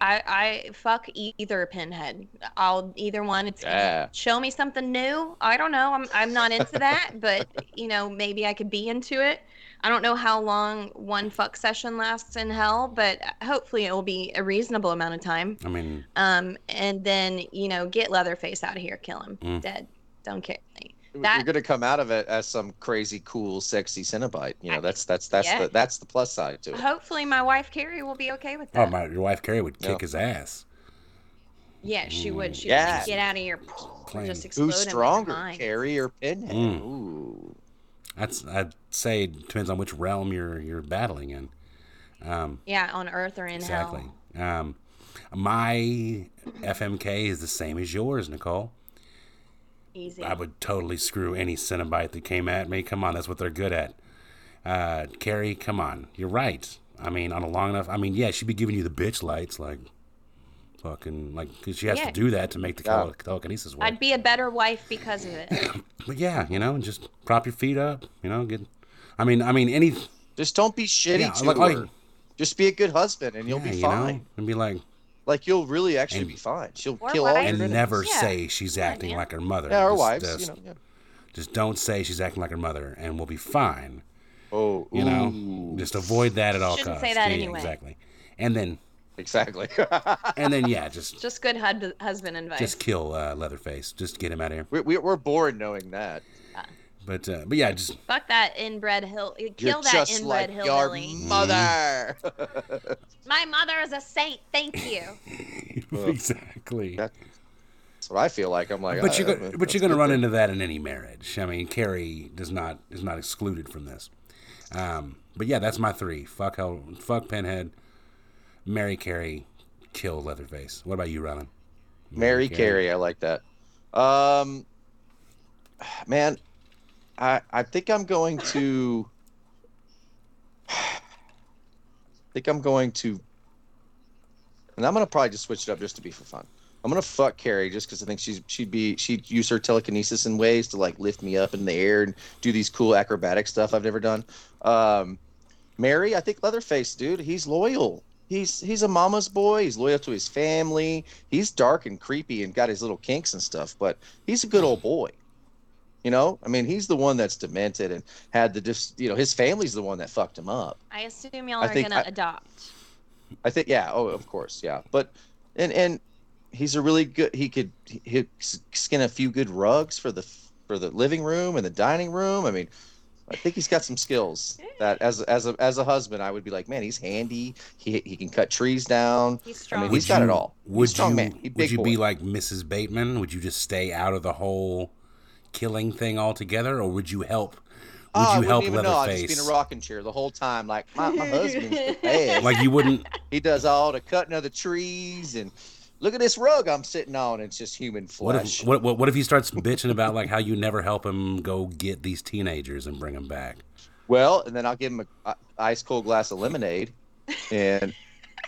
I, I fuck either pinhead. I'll either one. It's Yeah. show me something new. I don't know. I'm, I'm not into that, but you know, maybe I could be into it. I don't know how long one fuck session lasts in hell, but hopefully it will be a reasonable amount of time. I mean, Um, and then you know, get Leatherface out of here, kill him, Mm. dead. Don't care. You're gonna come out of it as some crazy, cool, sexy Cenobite. You know, I- that's that's that's yeah. the that's the plus side to it. hopefully my wife Carrie will be okay with that. oh my, your wife Carrie would kick Yeah. his ass. Yeah, she would. She Yeah. would get out of here. Claim. Just explode Who's in with her stronger, mind. Carrie or Pinhead? Mm. Ooh. That's I'd say it depends on which realm you're you're battling in. Um, Yeah, on Earth or in exactly. hell. Um, my FMK is the same as yours, Nicole. Easy. I would totally screw any Cenobite that came at me. Come on, that's what they're good at. Uh, Carrie, come on, you're right. I mean, on a long enough. I mean, yeah, she'd be giving you the bitch lights, like fucking, like, because she has Yeah. to do that to make the Yeah. telekinesis work. I'd be a better wife because of it. But yeah, you know, just prop your feet up. You know, get. I mean, I mean, any. Just don't be shitty Yeah, to like- her. like- Just be a good husband, and you'll yeah, be you fine. know, and be like, Like you'll really actually And- be fine. She'll kill all wife. your and never Yeah. say she's Yeah, acting man. like her mother. Yeah, our Just- wives. just- You know, yeah. Just don't say she's acting like her mother, and we'll be fine. Oh, You know, just avoid that at all Shouldn't costs. say that Yeah, anyway. Exactly. And then, exactly. and then, yeah, just Just good hud- husband advice. just kill uh, Leatherface. Just get him out of here. we, we, we're bored knowing that. But uh, but yeah, just Fuck that inbred hill. Kill You're that just inbred like your hillbilly. mother. My mother is a saint. Thank you. exactly. That- That's what I feel like. I'm like, but you're uh, go- that's but you're going to run thing. into that in any marriage. I mean, Carrie does not is not excluded from this. Um, but yeah, that's my three. Fuck hell, fuck Pinhead, Mary Carrie, kill Leatherface. What about you, Ryland? Mary Carey. I like that. Um, man, I I think I'm going to. I think I'm going to. And I'm gonna probably just switch it up just to be for fun. I'm gonna fuck Carrie just because I think she's she'd be she'd use her telekinesis in ways to like lift me up in the air and do these cool acrobatic stuff I've never done. Um, Mary, I think Leatherface, dude, he's loyal. He's he's a mama's boy. He's loyal to his family. He's dark and creepy and got his little kinks and stuff, but he's a good old boy. You know, I mean, he's the one that's demented and had the dis. You know, his family's the one that fucked him up. I assume y'all I are gonna I- adopt. I think, yeah. Oh, of course, yeah. But and and he's a really good. He could he he'd skin a few good rugs for the for the living room and the dining room. I mean, I think he's got some skills that as as a as a husband, I would be like, man, he's handy. He he can cut trees down. He's I strong. mean, Would he's got you- it all. He's Would a strong you man. He would you boy. be like Mrs. Bateman? Would you just stay out of the whole killing thing altogether, or would you help? Would Oh, I you wouldn't help even know. I'd just be in a rocking chair the whole time. Like my, my husband's the best. like you wouldn't he does all the cutting of the trees and look at this rug I'm sitting on. It's just human flesh. What if what, what what if he starts bitching about like how you never help him go get these teenagers and bring them back? Well, and then I'll give him a, a ice cold glass of lemonade, and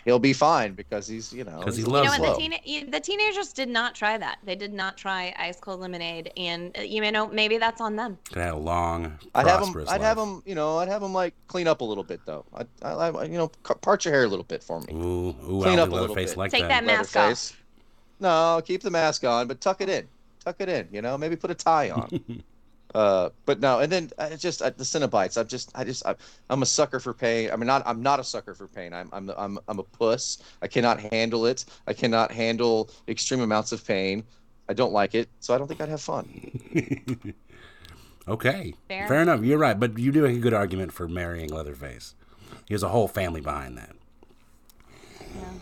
he'll be fine because he's you know 'Cause he loves You know what? The, teen- the teenagers did not try that. They did not try ice cold lemonade, and uh, you may know maybe that's on them. Could have had a long, I'd have him. I'd have life. him. You know, I'd have him like clean up a little bit though. I, I, I you know, ca- part your hair a little bit for me. Ooh, ooh, Clean up a little Leatherface bit. like Take that. that mask off. Leatherface. No, keep the mask on, but tuck it in. Tuck it in. You know, maybe put a tie on. uh, but no, and then I just I, the Cenobites. I'm just I just I, I'm a sucker for pain. I mean, not I'm not a sucker for pain. I'm I'm I'm I'm a puss. I cannot handle it. I cannot handle extreme amounts of pain. I don't like it, so I don't think I'd have fun. Okay, Fair. fair. enough. You're right, but you do make a good argument for marrying Leatherface. He has a whole family behind that.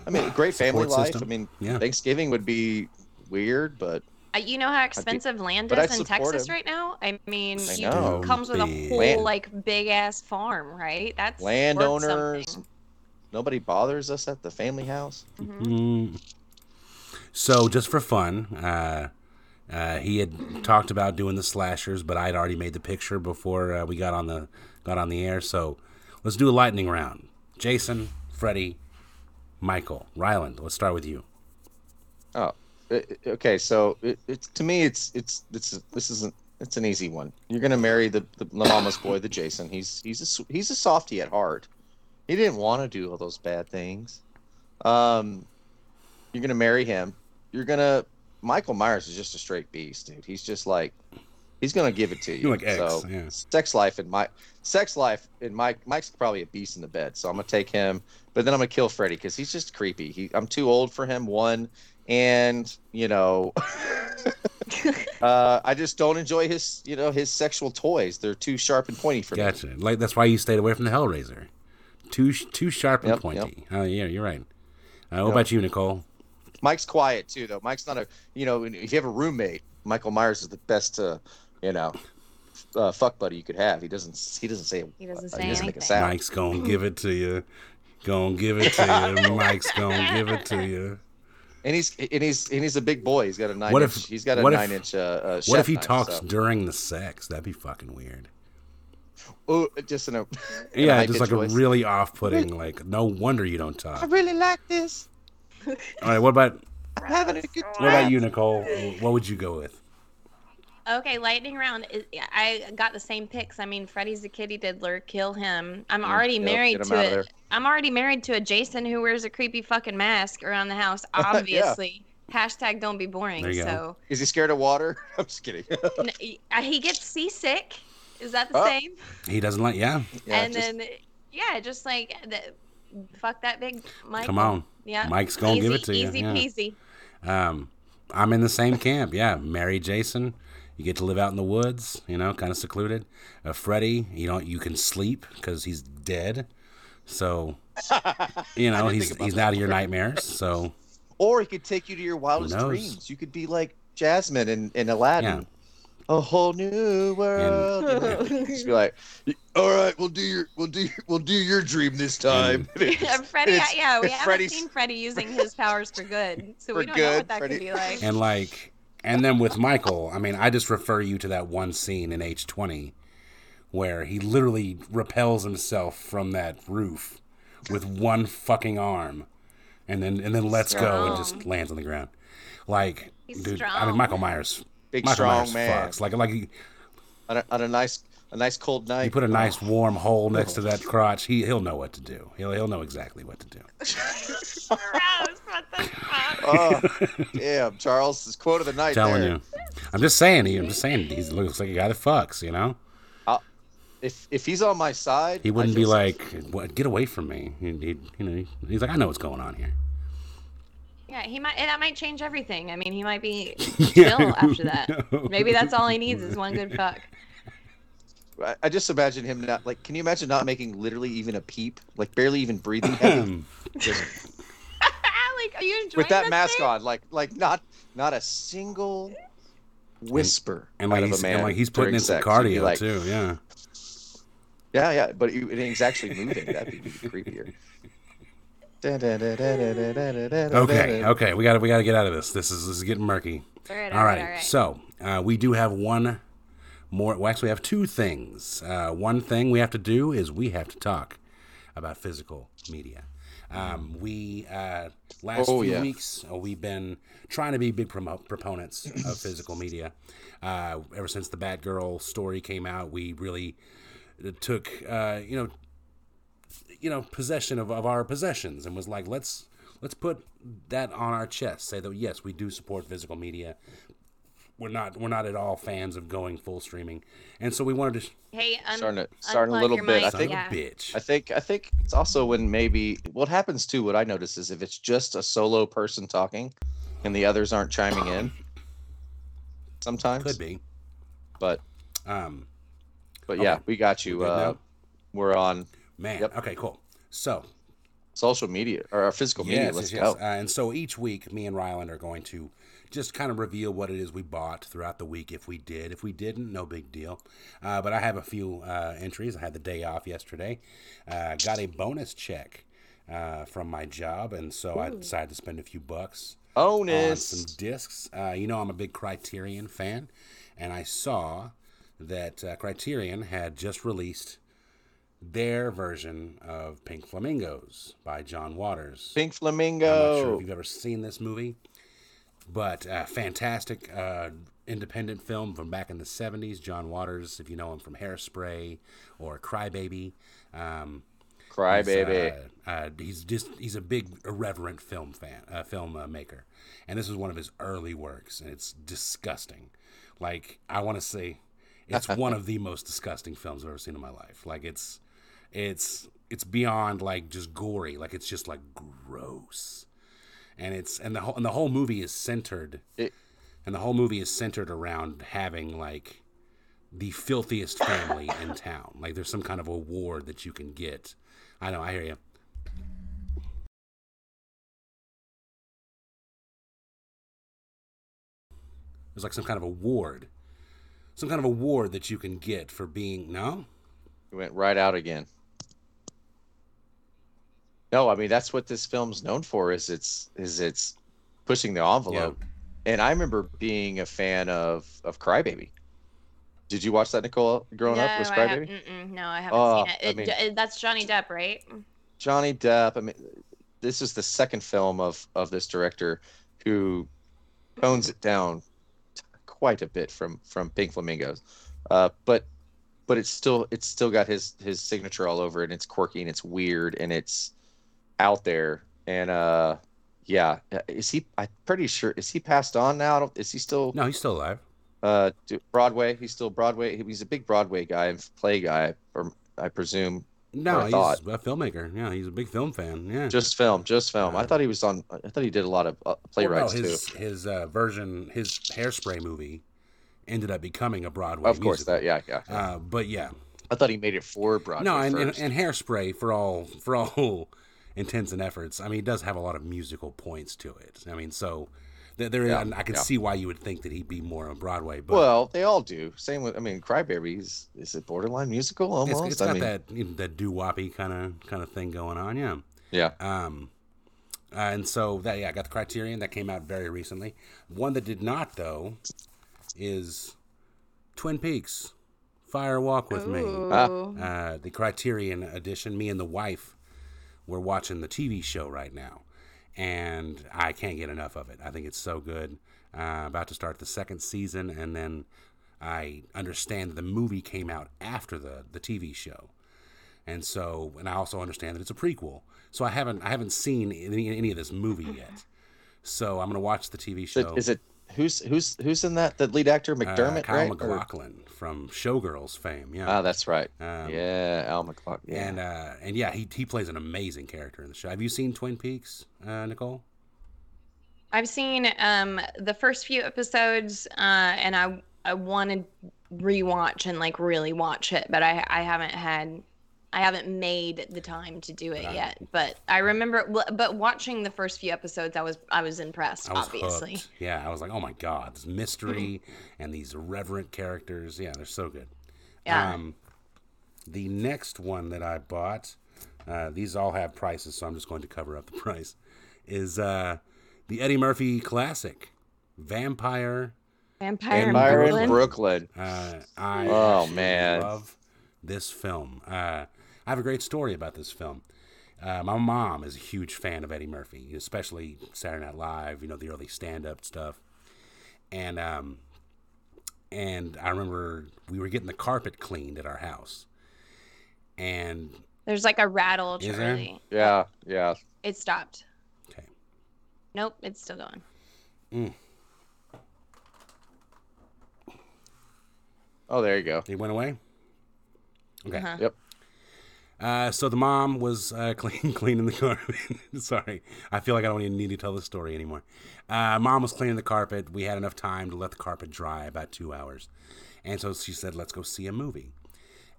I mean, great family Support life. system. I mean, Yeah. Thanksgiving would be weird, but Uh, you know how expensive land is in Texas him. right now? I mean, I you know. comes with a whole Land- like big ass farm, right? That's worth landowners. Nobody bothers us at the family house. Mm. So, just for fun, uh, uh, he had talked about doing the slashers, but I'd already made the picture before uh, we got on the got on the air. So, let's do a lightning round. Jason, Freddie, Michael, Ryland. Let's start with you. Oh, i- i- okay. So it, it's to me, it's it's it's this isn't it's an easy one. You're gonna marry the the, the mama's boy, the Jason. He's he's a he's a softy at heart. He didn't want to do all those bad things. Um, you're gonna marry him. You're gonna Michael Myers is just a straight beast, dude. He's just like he's gonna give it to you. Like X, so yeah. sex life and my sex life and Mike Mike's probably a beast in the bed. So I'm gonna take him, but then I'm gonna kill Freddy because he's just creepy. He I'm too old for him. One and you know uh, i just don't enjoy his you know his sexual toys they're too sharp and pointy for me Gotcha. Like that's why you stayed away from the Hellraiser. Too too sharp and Yep, pointy. Oh yeah, you're right. Uh, what Yep. about you, Nicole? mike's quiet too though mike's not a you know if you have a roommate michael myers is the best uh, you know uh, fuck buddy you could have he doesn't he doesn't say He doesn't uh, say he doesn't make a anything. sound Mike's gonna give it to you. Gonna give it to you. Mike's gonna give it to you. And he's and he's and he's a big boy he's got a nine What inch if- he's got a what if- nine inch uh, uh What if he knife, talks so- during the sex? That'd be fucking weird. oh just in a in a Yeah, just like voice. a really off-putting. Like, no wonder you don't talk. i really like this All right, what about i'm having a good what about you, Nicole? What would you go with? Okay, lightning round. I got the same picks. I mean, Freddy's the kitty diddler. Kill him. I'm already yep, married to out of a. I'm already married to a Jason who wears a creepy fucking mask around the house. Obviously. Hashtag don't be boring. There you go. so is he scared of water i'm just kidding uh, he gets seasick. Is that the Oh. same? He doesn't like. Yeah. Yeah, and just- then yeah, just like the, fuck that big Mike. Come on. Yeah. Mike's gonna give it to you, Easy yeah. peasy. Um, I'm in the same camp. Yeah, marry Jason. You get to live out in the woods. You know, kind of secluded. Uh, Freddy, you know, you can sleep because he's dead. So, you know, he's he's out of your nightmares. So, Or he could take you to your wildest dreams. You could be like Jasmine in, in Aladdin. Yeah. A whole new world. you know? Just be like, all right, we'll do your, we'll do, we'll do your dream this time. And Freddie, It's- yeah, we haven't Freddy's- seen Freddie using his powers for good, so For we don't know what that Freddy- could be like. and like, and then with Michael, I mean, I just refer you to that one scene in H20 where he literally repels himself from that roof with one fucking arm, and then and then lets go and just lands on the ground. Like, He's dude, I mean. Michael Myers, Big Michael strong Myers man. fucks. Like, like he, on, a, on a nice, a nice cold night. you put a nice warm hole next to that crotch. He he'll know what to do. He'll he'll know exactly what to do. Gross, what the fuck? Oh, damn, Charles, this quote of the night. telling there. you, I'm just saying. He, I'm just saying. He looks like a guy that fucks. You know. Uh, if if he's on my side, He wouldn't be like, "What? Get away from me!" He'd, he'd, you know, he's like, "I know what's going on here." Yeah, he might. That might change everything. I mean, he might be Yeah, chill after that. knows? Maybe that's all he needs is one good fuck. I, I just imagine him not like. Can you imagine not making literally even a peep, like barely even breathing heavy, just like, are you enjoying with that this mask thing? on, like like not not a single whisper And out like of he's a man and like he's putting during in some sex. You'd be cardio like, too. Yeah. Yeah, yeah, but he, and he's actually moving. That'd be creepier. Okay, Okay. Okay. We got to we got to get out of this. This is this is getting murky. All right, All all right. right, all right. So uh, we do have one more. We actually have two things. Uh, one thing we have to do is we have to talk about physical media. Um, we uh, last Oh, few yeah. weeks uh, we've been trying to be big promo- proponents of physical media. Uh, ever since the Batgirl story came out, we really took uh, you know you know possession of, of our possessions and was like let's let's put that on our chest say that yes we do support physical media we're not we're not at all fans of going full streaming and so we wanted to Hey, un- starting to, starting a little bit. I mic, son think yeah. a bitch I think I think it's also when maybe what happens too. What I notice is if it's just a solo person talking, and the others aren't chiming in. Sometimes could be but um but yeah, Okay. we got you. We uh, we're on man Yep. okay cool so social media or our physical media. Yes, Let's yes, go. yes. Uh, and so each week, me and Ryland are going to just kind of reveal what it is we bought throughout the week. If we did, if we didn't, no big deal. Uh, but I have a few uh, entries. I had the day off yesterday. Uh, got a bonus check uh, from my job, and so I decided to spend a few bucks on some discs. Uh, you know, I'm a big Criterion fan, and I saw that uh, Criterion had just released their version of Pink Flamingos by John Waters. Pink Flamingo. I'm not sure if you've ever seen this movie, but uh, fantastic uh, independent film from back in the 70s. John Waters, if you know him from Hairspray or Crybaby. Um, Cry he's, baby. Uh, uh, he's just he's a big irreverent film fan, uh, film uh, maker, and this is one of his early works, and it's disgusting. Like I want to say, it's one of the most disgusting films I've ever seen in my life. Like it's it's it's beyond like just gory. Like it's just like gross, and it's and the whole and the whole movie is centered, It- and the whole movie is centered around having like the filthiest family in town. Like there's some kind of award that you can get. I know, I hear you. There's like some kind of award. Some kind of award that you can get for being no? It went right out again. No, I mean that's what this film's known for is it's is it's pushing the envelope. And I remember being a fan of of Crybaby. Did you watch that, Nicole, growing up? Was I have- Crybaby? mm-mm, no, I haven't Oh, seen it. I mean- it- That's Johnny Depp, right? Johnny Depp. I mean, this is the second film of of this director who tones it down quite a bit from from Pink Flamingos, uh, but but it's still it's still got his his signature all over it. And it's quirky and it's weird and it's out there. And uh, yeah, is he? I'm pretty sure. Is he passed on now? Is he still? No, he's still alive. Uh, Broadway. He's still Broadway. He's a big Broadway guy and play guy, or I presume. No, I he's thought. a filmmaker. Yeah, he's a big film fan. Yeah. Just film, just film. I thought he was on. I thought he did a lot of uh, playwrights Well, no, his, too. His uh, version, his hairspray movie, ended up becoming a Broadway. Of course, musical. that yeah, yeah. Uh, but yeah, I thought he made it for Broadway. no, and, and, and hairspray for all for all intents and efforts. I mean, it does have a lot of musical points to it. I mean, so there, there Yeah, I can yeah. see why you would think that he'd be more on Broadway. But well, they all do. Same with. I mean, Crybabies. Is it borderline musical almost? it's I got mean, that you know, that doo woppy kind of kind of thing going on. Yeah. yeah. Um, uh, and so that yeah, I got the Criterion that came out very recently. One that did not though is Twin Peaks, Fire Walk with Me. Uh, the Criterion edition. Me and the wife we're watching the TV show right now, and I can't get enough of it. I think it's so good. Uh, about to start the second season, and then I understand that the movie came out after the the TV show, and so and I also understand that it's a prequel. So I haven't I haven't seen any, any of this movie yet. So I'm gonna watch the TV show. is it who's who's who's in that? The lead actor uh, McDermott, Kyle right? Or- MacLachlan from Showgirls fame? Yeah. Ah, that's right. Um, yeah, Al MacLachlan. Yeah. And uh, and yeah, he he plays an amazing character in the show. Have you seen Twin Peaks, uh, Nicole? I've seen um the first few episodes, uh, and I I want to rewatch and like really watch it, but I I haven't had I haven't made the time to do it yet. But I remember, but watching the first few episodes, I was I was impressed. I was obviously, hooked. Yeah, I was like, oh my god, this mystery and these irreverent characters. Yeah, they're so good. Yeah. Um, the next one that I bought, uh, these all have prices, so I'm just going to cover up the price. Is uh, the Eddie Murphy classic, Vampire. Vampire, in Empire in Brooklyn. Brooklyn. Uh, I Oh, man. love this film. Uh, I have a great story about this film. Uh, my mom is a huge fan of Eddie Murphy, especially Saturday Night Live. You know the early stand-up stuff, and um, and I remember we were getting the carpet cleaned at our house, and There's like a rattle, Is there? Charlie. Yeah, yeah. It stopped. okay, Nope, it's still going. Oh, there you go. it went away. Okay. Uh-huh. Yep. Uh, so the mom was uh, clean, cleaning the carpet. Sorry, I feel like I don't even need to tell this story anymore. Uh, mom was cleaning the carpet. We had enough time to let the carpet dry about two hours, and so she said, "Let's go see a movie."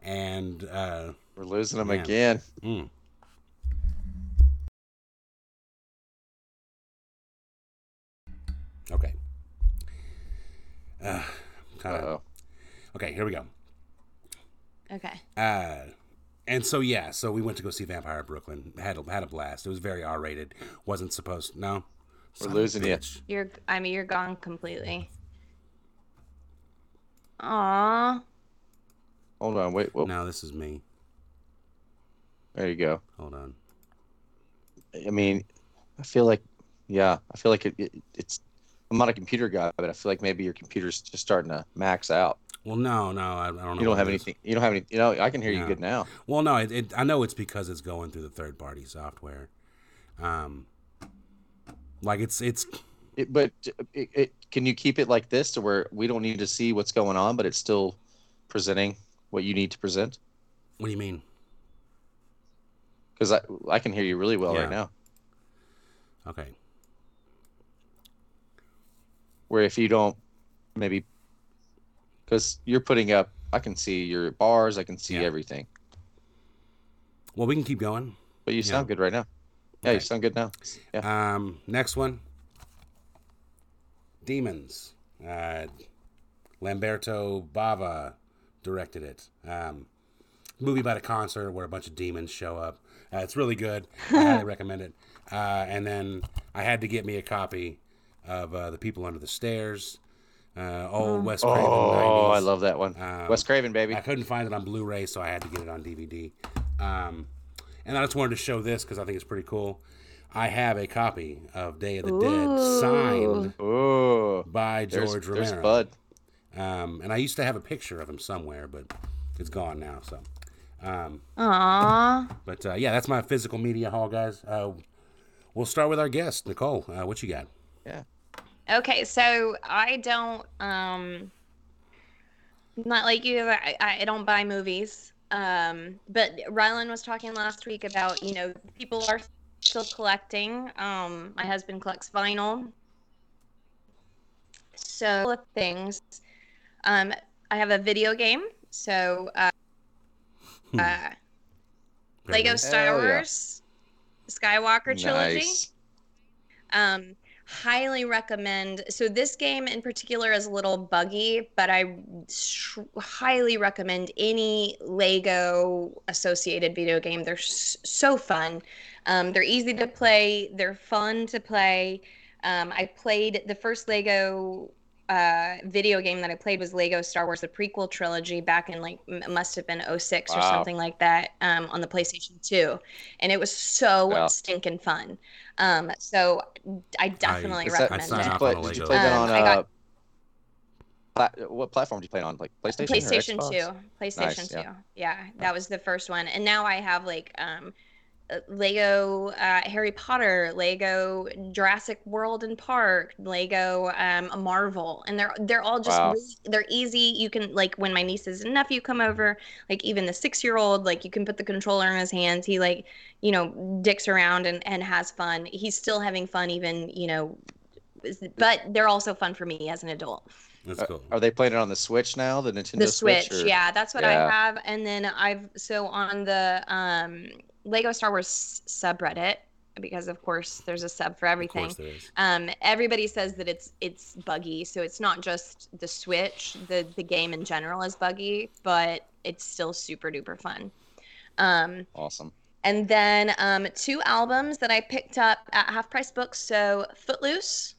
And uh, We're losing them Yeah. again. mm. okay, uh, kind of okay. Here we go. Okay. Uh, and so yeah, so we went to go see Vampire Brooklyn. Had a, had a blast. It was very R rated. Wasn't supposed. No, We're Son losing you. You're. I mean, you're gone completely. Aw. Hold on, wait. Whoa, No, this is me. there you go. Hold on. I mean, I feel like, yeah, I feel like it, it, it's. I'm not a computer guy, but I feel like maybe your computer's just starting to max out. Well, no, no, I, I don't know. You don't have anything. You don't have any. You know, I can hear you good now. Well, no, it, it, I know it's because it's going through the third party software. Um, like it's it's It, but it, it, can you keep it like this to where we don't need to see what's going on, but it's still presenting what you need to present? what do you mean? Because I I can hear you really well Yeah. right now. Okay, Where if you don't, maybe because you're putting up, I can see your bars, I can see Yeah. everything. well, we can keep going. But you Yeah. sound good right now. Yeah, you sound good now. Yeah. Um, next one. Demons. Uh, Lamberto Bava directed it. Um, movie about a concert where a bunch of demons show up. Uh, it's really good. I highly recommend it. Uh, and then I had to get me a copy of uh, The People Under the Stairs. Uh, old Wes Craven. Oh, 90s. I love that one. Um, Wes Craven, baby. I couldn't find it on Blu-ray, so I had to get it on DVD. Um, and I just wanted to show this because I think it's pretty cool. I have a copy of Day of the Dead signed Oh, by there's, George there's Romero. Bud. Um, and I used to have a picture of him somewhere, but it's gone now. So, um, Aw. but uh, yeah, that's my physical media haul, guys. Uh, we'll start with our guest, Nicole. Uh, what you got? Yeah. Okay, so I don't um Not like you. I, I don't buy movies. Um, but Ryland was talking last week about you know people are still collecting. Um, my husband collects vinyl. So things. Um, I have a video game. So uh, Hmm. uh, Lego. Star Hell yeah. Wars Skywalker trilogy. Nice. Um, highly recommend. So this game in particular is a little buggy, but I sh- highly recommend any Lego associated video game. They're s- so fun. Um, they're easy to play. They're fun to play. Um, I played the first Lego uh, video game that I played was Lego Star Wars: The Prequel Trilogy back in like m- must have been 06 or something like that um, on the PlayStation 2, and it was so Yeah. stinking fun. Um, so I definitely Is that- recommend did you it. play, did you play that Um, on I got- uh, pla- what platform did you play it on? Like PlayStation? or PlayStation Xbox? 2. PlayStation Nice, 2. yeah. Yeah. that was the first one. And now I have like um Lego uh, Harry Potter, Lego Jurassic World and Park, Lego um, Marvel, and they're they're all just Wow. really, they're easy. You can like when my nieces and nephew come over, like even the six year old, like you can put the controller in his hands. He like you know dicks around and and has fun. He's still having fun even you know, but they're also fun for me as an adult. That's cool. Are they playing it on the Switch now? The Nintendo the switch, or- yeah that's what Yeah. i have and then i've so on the um lego star wars subreddit because of course there's a sub for Of everything course there is. um everybody says that it's it's buggy so it's not just the switch the the game in general is buggy but it's still super duper fun um Awesome. and then um, two albums that I picked up at Half Price Books. So Footloose,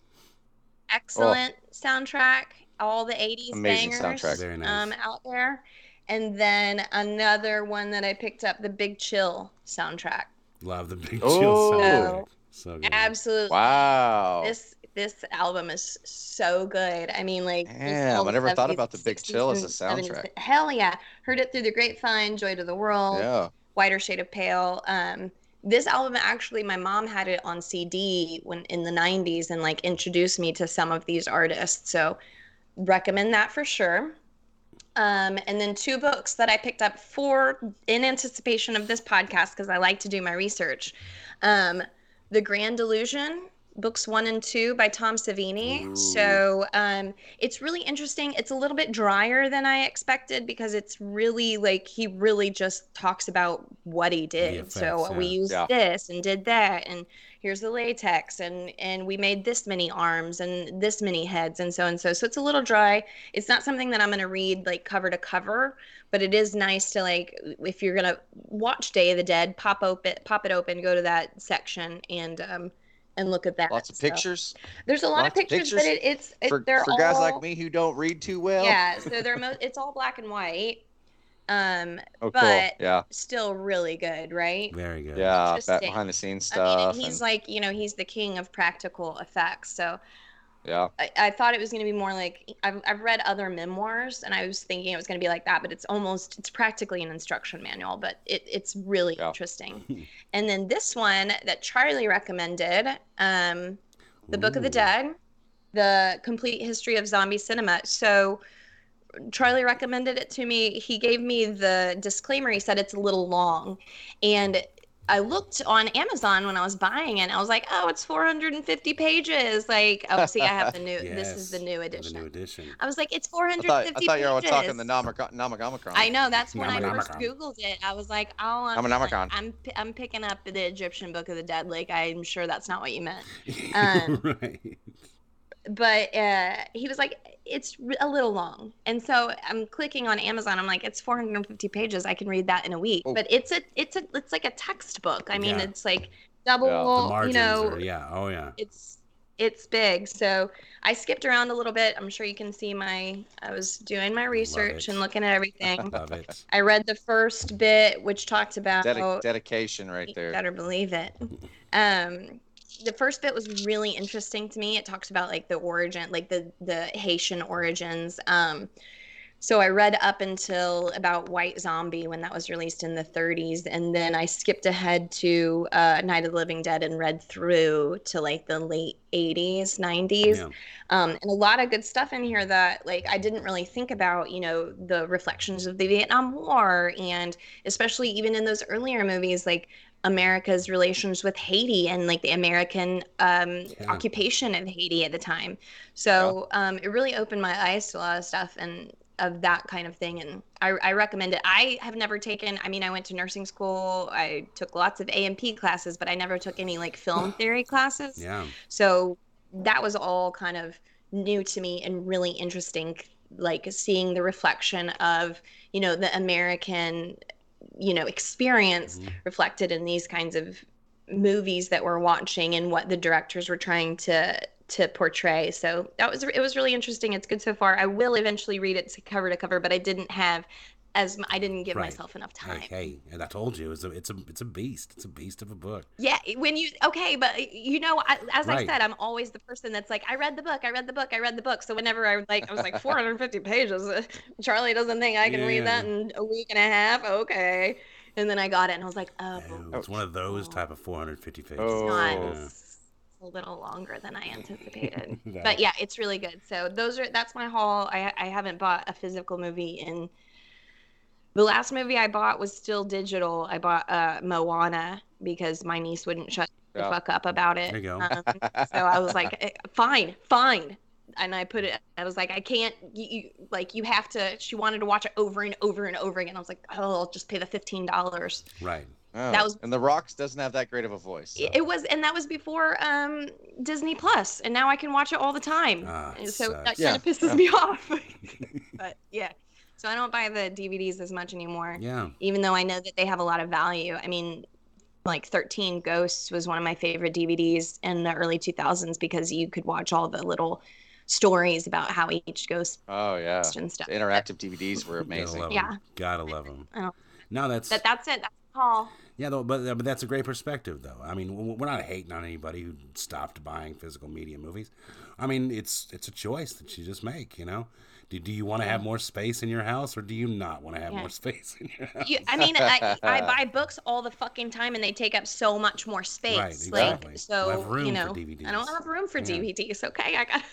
excellent soundtrack, all the 80s Amazing bangers soundtrack. Very nice. um, out there. And then another one that I picked up, the Big Chill soundtrack. Love the big Oh. chill soundtrack. So good. Absolutely. Wow. This this album is so good. I mean, like it's Damn, I never thought about the Big 60s, Chill as a and 70s. soundtrack. Hell yeah! Heard it through the grapevine, Joy to the World Yeah. whiter shade of pale um this album actually my mom had it on cd when in the 90s and like introduced me to some of these artists so recommend that for sure um, and then two books that i picked up for in anticipation of this podcast because i like to do my research. Um, the grand illusion books one and two by tom savini. So um, it's really interesting. It's a little bit drier than i expected because it's really like he really just talks about what he did. So effects, we used Yeah. this and did that and here's the latex and and we made this many arms and this many heads and so and so. So it's a little dry. It's not something that i'm going to read like cover to cover but it is nice to like if you're going to watch day of the dead pop open pop it open go to that section and um and look at that Lots of So, pictures? There's a lot lots of of pictures, but it, it's it, for, they're for all guys like me who don't read too well. yeah so they're mo- it's all black and white um Oh, cool. but Yeah. still really good right Very good. Yeah. Back behind the scenes stuff. I mean, stuff. and he's and- like, you know, he's the king of practical effects. So yeah. I, I thought it was going to be more like I've, I've read other memoirs and I was thinking it was going to be like that, but it's almost, it's practically an instruction manual, but it, it's really Yeah. interesting. and then this one that Charlie recommended, um, The Book of the Dead, the complete history of zombie cinema. So Charlie recommended it to me. He gave me the disclaimer. He said it's a little long. And I looked on Amazon when I was buying it. And I was like, oh, it's 450 pages. Like, oh, see, I have the new, this is the Yes, new The edition. new edition. I was like, it's I 450 thought, I thought you were talking the Namaka- Namagamicron. I know that's when I first googled it. I was like, oh, I'm, I'm a Namakon. I'm I'm picking up the Egyptian Book of the Dead. Like I'm sure that's not what you meant. Um, right. but uh, he was like, it's a little long, and so I'm clicking on Amazon. I'm like, it's 450 pages. I can read that in a week. Oh. But it's a it's a it's like a textbook. I mean, Yeah. it's like double. Yeah, the The margins you know, are, yeah. Oh, yeah. it's it's big. So I skipped around a little bit. I'm sure you can see my. I was doing my research and looking at everything. Love it. I read the first bit, which talked about Dedi- dedication right you there. better believe it. Um, the first bit was really interesting to me. It talks about like the origin, like the the Haitian origins. Um, so I read up until about White Zombie when that was released in the 30s, and then I skipped ahead to uh, Night of the Living Dead and read through to like the late 80s, 90s, Yeah. um, and a lot of good stuff in here that like I didn't really think about. You know, the reflections of the Vietnam War, and especially even in those earlier movies, like America's relations with Haiti and like the American um, occupation of Haiti at the time. So um, it really opened my eyes to a lot of stuff and of that kind of thing. And I, I recommend it. I have never taken, I mean, I went to nursing school, I took lots of A&P classes, but I never took any like film theory classes. Yeah. So that was all kind of new to me and really interesting, like seeing the reflection of, you know, the American, you know, experience mm-hmm. reflected in these kinds of movies that we're watching and what the directors were trying to to portray. So that was it was really interesting. It's good so far. I will eventually read it cover to cover, but I didn't have as I didn't give Right. myself enough time. Hey, and I told you, it's a, it's a, it's a beast. It's a beast of a book. Yeah, when you okay, but you know, I, as I said, I'm always the person that's like, I read the book, I read the book, I read the book. So whenever I was like, I was like 450 pages. Uh, Charlie doesn't think I can read that in a week and a half. Okay, and then I got it, and I was like, oh, It's one of those type of 450 pages. Oh. it's not. Yeah. A little longer than I anticipated. That- but yeah, it's really good. So those are that's my haul. I I haven't bought a physical movie in. The last movie I bought was still digital. I bought uh, Moana because my niece wouldn't shut the Yeah. fuck up about it. There you go. Um, so I was like, "Eh, fine, fine. And I put it, I was like, I can't, you, you, like, you have to, she wanted to watch it over and over and over again. I was like, oh, I'll just pay the $15. Right. Oh, That was- and the Rocks doesn't have that great of a voice. so. It was, and that was before um, Disney Plus, and now I can watch it all the time. Ah, And it so that sucks. kind of Yeah, pisses yeah. me off. but yeah, so I don't buy the DVDs as much anymore. Yeah. Even though I know that they have a lot of value. I mean, like 13 Ghosts was one of my favorite DVDs in the early 2000s because you could watch all the little stories about how each ghost Oh yeah, and stuff. The interactive DVDs were Gotta amazing. love 'em. Yeah. Gotta love them. I don't- No, that's That that's it. That's all. yeah, though, but but that's a great perspective, though. I mean, we're not hating on anybody who stopped buying physical media movies. I mean, it's it's a choice that you just make. You know, do, do you want to have more space in your house, or do you not want to have Yeah. more space in your house? You, I mean, I, I buy books all the fucking time, and they take up so much more space. Right, exactly. Like, so Don't have room you for know, I don't have room for Yeah. DVDs. Okay, I got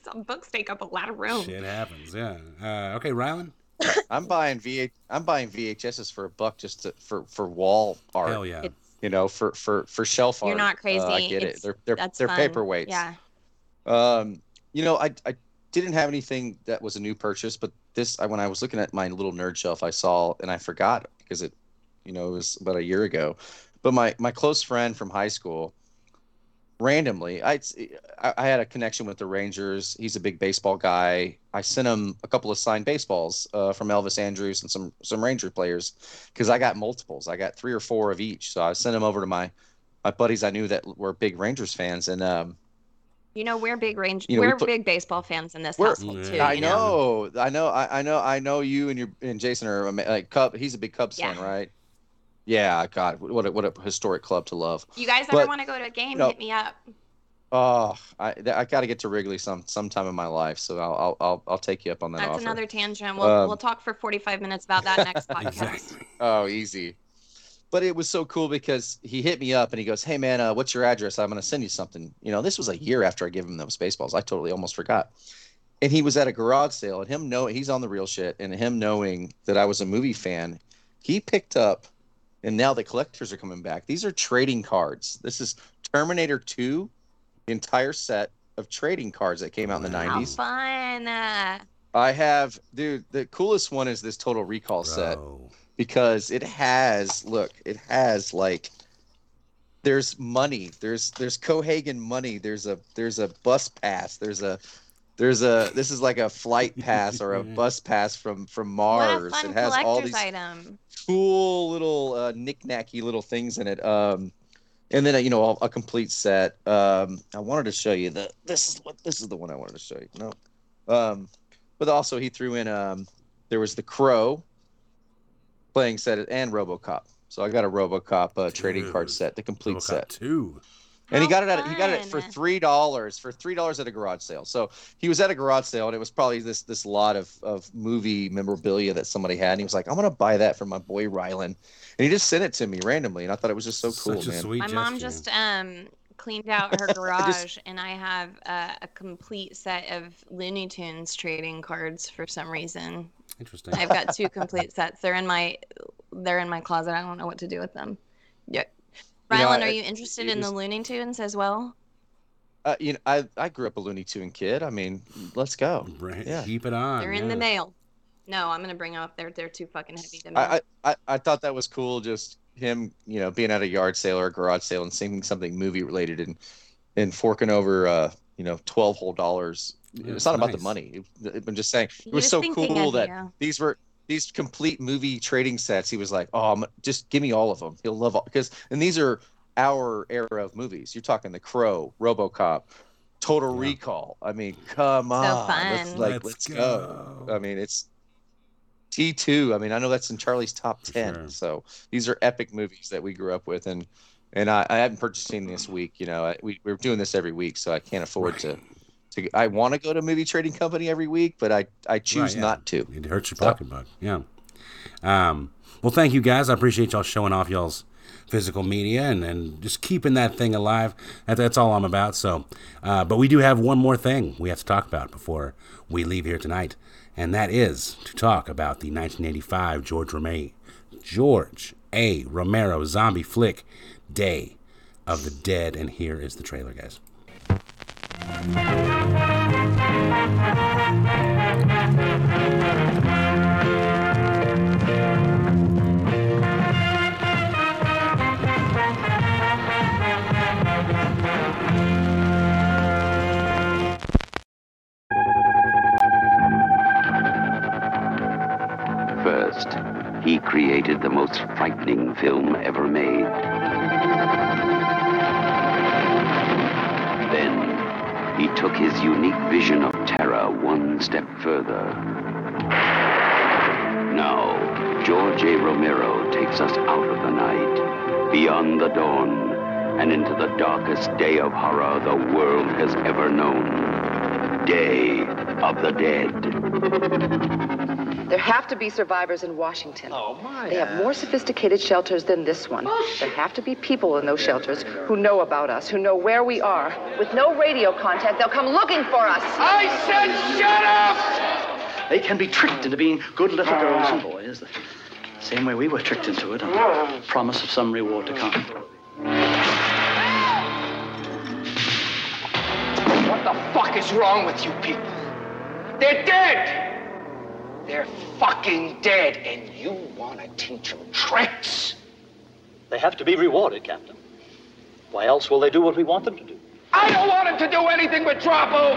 some books take up a lot of room. Shit happens. Yeah. Uh, okay, Ryland. I'm buying V. I'm buying VHSs for a buck just to, for for wall art. Hell yeah. You know, for for for shelf art. You're not crazy. Uh, I get it. They're they're that's they're fun. paperweights. Yeah. Um, you know, I I didn't have anything that was a new purchase, but this I, when I was looking at my little nerd shelf, I saw and I forgot because it, you know, it was about a year ago. But my my close friend from high school, randomly, I I had a connection with the Rangers. He's a big baseball guy. I sent him a couple of signed baseballs uh, from Elvis Andrus and some some Ranger players because I got multiples. I got three or four of each. So I sent them over to my my buddies I knew that were big Rangers fans, and um, You know, we're big range. You know, we we're big baseball fans in this We're- household too. I you know, I know, I, I know, I know. You and your and Jason are ama- like Cub. He's a big Cubs fan, right? Yeah, God, what a, what a historic club to love. You guys ever want to go to a game? no. Hit me up. Oh, I I got to get to Wrigley some sometime in my life, so I'll I'll I'll, I'll take you up on that That's offer. another tangent. We'll Um, we'll talk for 45 minutes about that next podcast. Oh, easy. But it was so cool because he hit me up and he goes, "Hey man, uh, what's your address? I'm gonna send you something." You know, this was a year after I gave him those baseballs. I totally almost forgot. And he was at a garage sale, and him know he's on the real shit, and him knowing that I was a movie fan, he picked up, and now the collectors are coming back. These are trading cards. This is Terminator 2, the entire set of trading cards that came out in the How 90s. fun! Uh, I have, dude. The coolest one is this Total Recall set because it has, look, it has like, there's money. There's there's Cohaagen money. There's a there's a bus pass. There's a there's a this is like a flight pass or a bus pass from from what a Mars. fun it has all these item. cool little uh, knick-knacky little things in it. Um, and then uh, you know a, a complete set. Um, I wanted to show you the this is what this is the one I wanted to show you. No, um, but also he threw in um, there was the Crow playing set and RoboCop. So I got a RoboCop uh, trading card set, the complete RoboCop set. Two. and he How got it at he got it for three dollars for three dollars at a garage sale. So he was at a garage sale, and it was probably this this lot of of movie memorabilia that somebody had. And he was like, "I'm gonna buy that for my boy Ryland," and he just sent it to me randomly, and I thought it was just so cool, Such a man. sweet My mom just um cleaned out her garage, and I have uh, a complete set of Looney Tunes trading cards for some reason. Interesting. I've got two complete sets. They're in my they're in my closet. I don't know what to do with them. Yeah. You know, Ryland, I- are you interested in the Looney Tunes as well? Uh, you know, I I grew up a Looney Tune kid. I mean, let's go. Right, Yeah. Keep it on. They're in the mail. No, I'm gonna bring them up. They're they're too fucking heavy to move. I, I, I- I thought that was cool. Just him, you know, being at a yard sale or a garage sale and seeing something movie related and and forking over, uh, you know, twelve whole dollars. Yeah, it's not about the money. I'm just saying He it was was so cool that you. these were these complete movie trading sets. He was like, "Oh, I'm, just give me all of them. He'll love all because." And these are our era of movies. You're talking The Crow, RoboCop, Total Recall. I mean, come on, let's like Let's let's, go. go. I mean, it's T2. I mean, I know that's in Charlie's top 10. sure. So these are epic movies that we grew up with. And and I, I haven't purchased any this week. You know, I, we, we're doing this every week, so I can't afford to. To I want to go to a movie trading company every week, but I, I choose yeah. not to. It hurts your So- pocketbook. Yeah. Um, well, thank you guys. I appreciate y'all showing off y'all's physical media and, and just keeping that thing alive. That, that's all I'm about. So, uh, but we do have one more thing we have to talk about before we leave here tonight, and that is to talk about the 1985 George Romero, George A. Romero zombie flick, Day of the Dead. And here is the trailer, guys. First, he created the most frightening film ever made. He took his unique vision of terror one step further. Now, George A. Romero takes us out of the night, beyond the dawn, and into the darkest day of horror the world has ever known. Day of the Dead. There have to be survivors in Washington. Oh, my. They have more sophisticated shelters than this one. Oh, there have to be people in those shelters who know about us, who know where we are. With no radio contact, they'll come looking for us. I said shut up! They can be tricked into being good little girls and boys, the same way we were tricked into it on the promise of some reward to come. What the fuck is wrong with you people? They're dead! They're fucking dead, and you want to teach them tricks? They have to be rewarded, Captain. Why else will they do what we want them to do? I don't want them to do anything but drop over.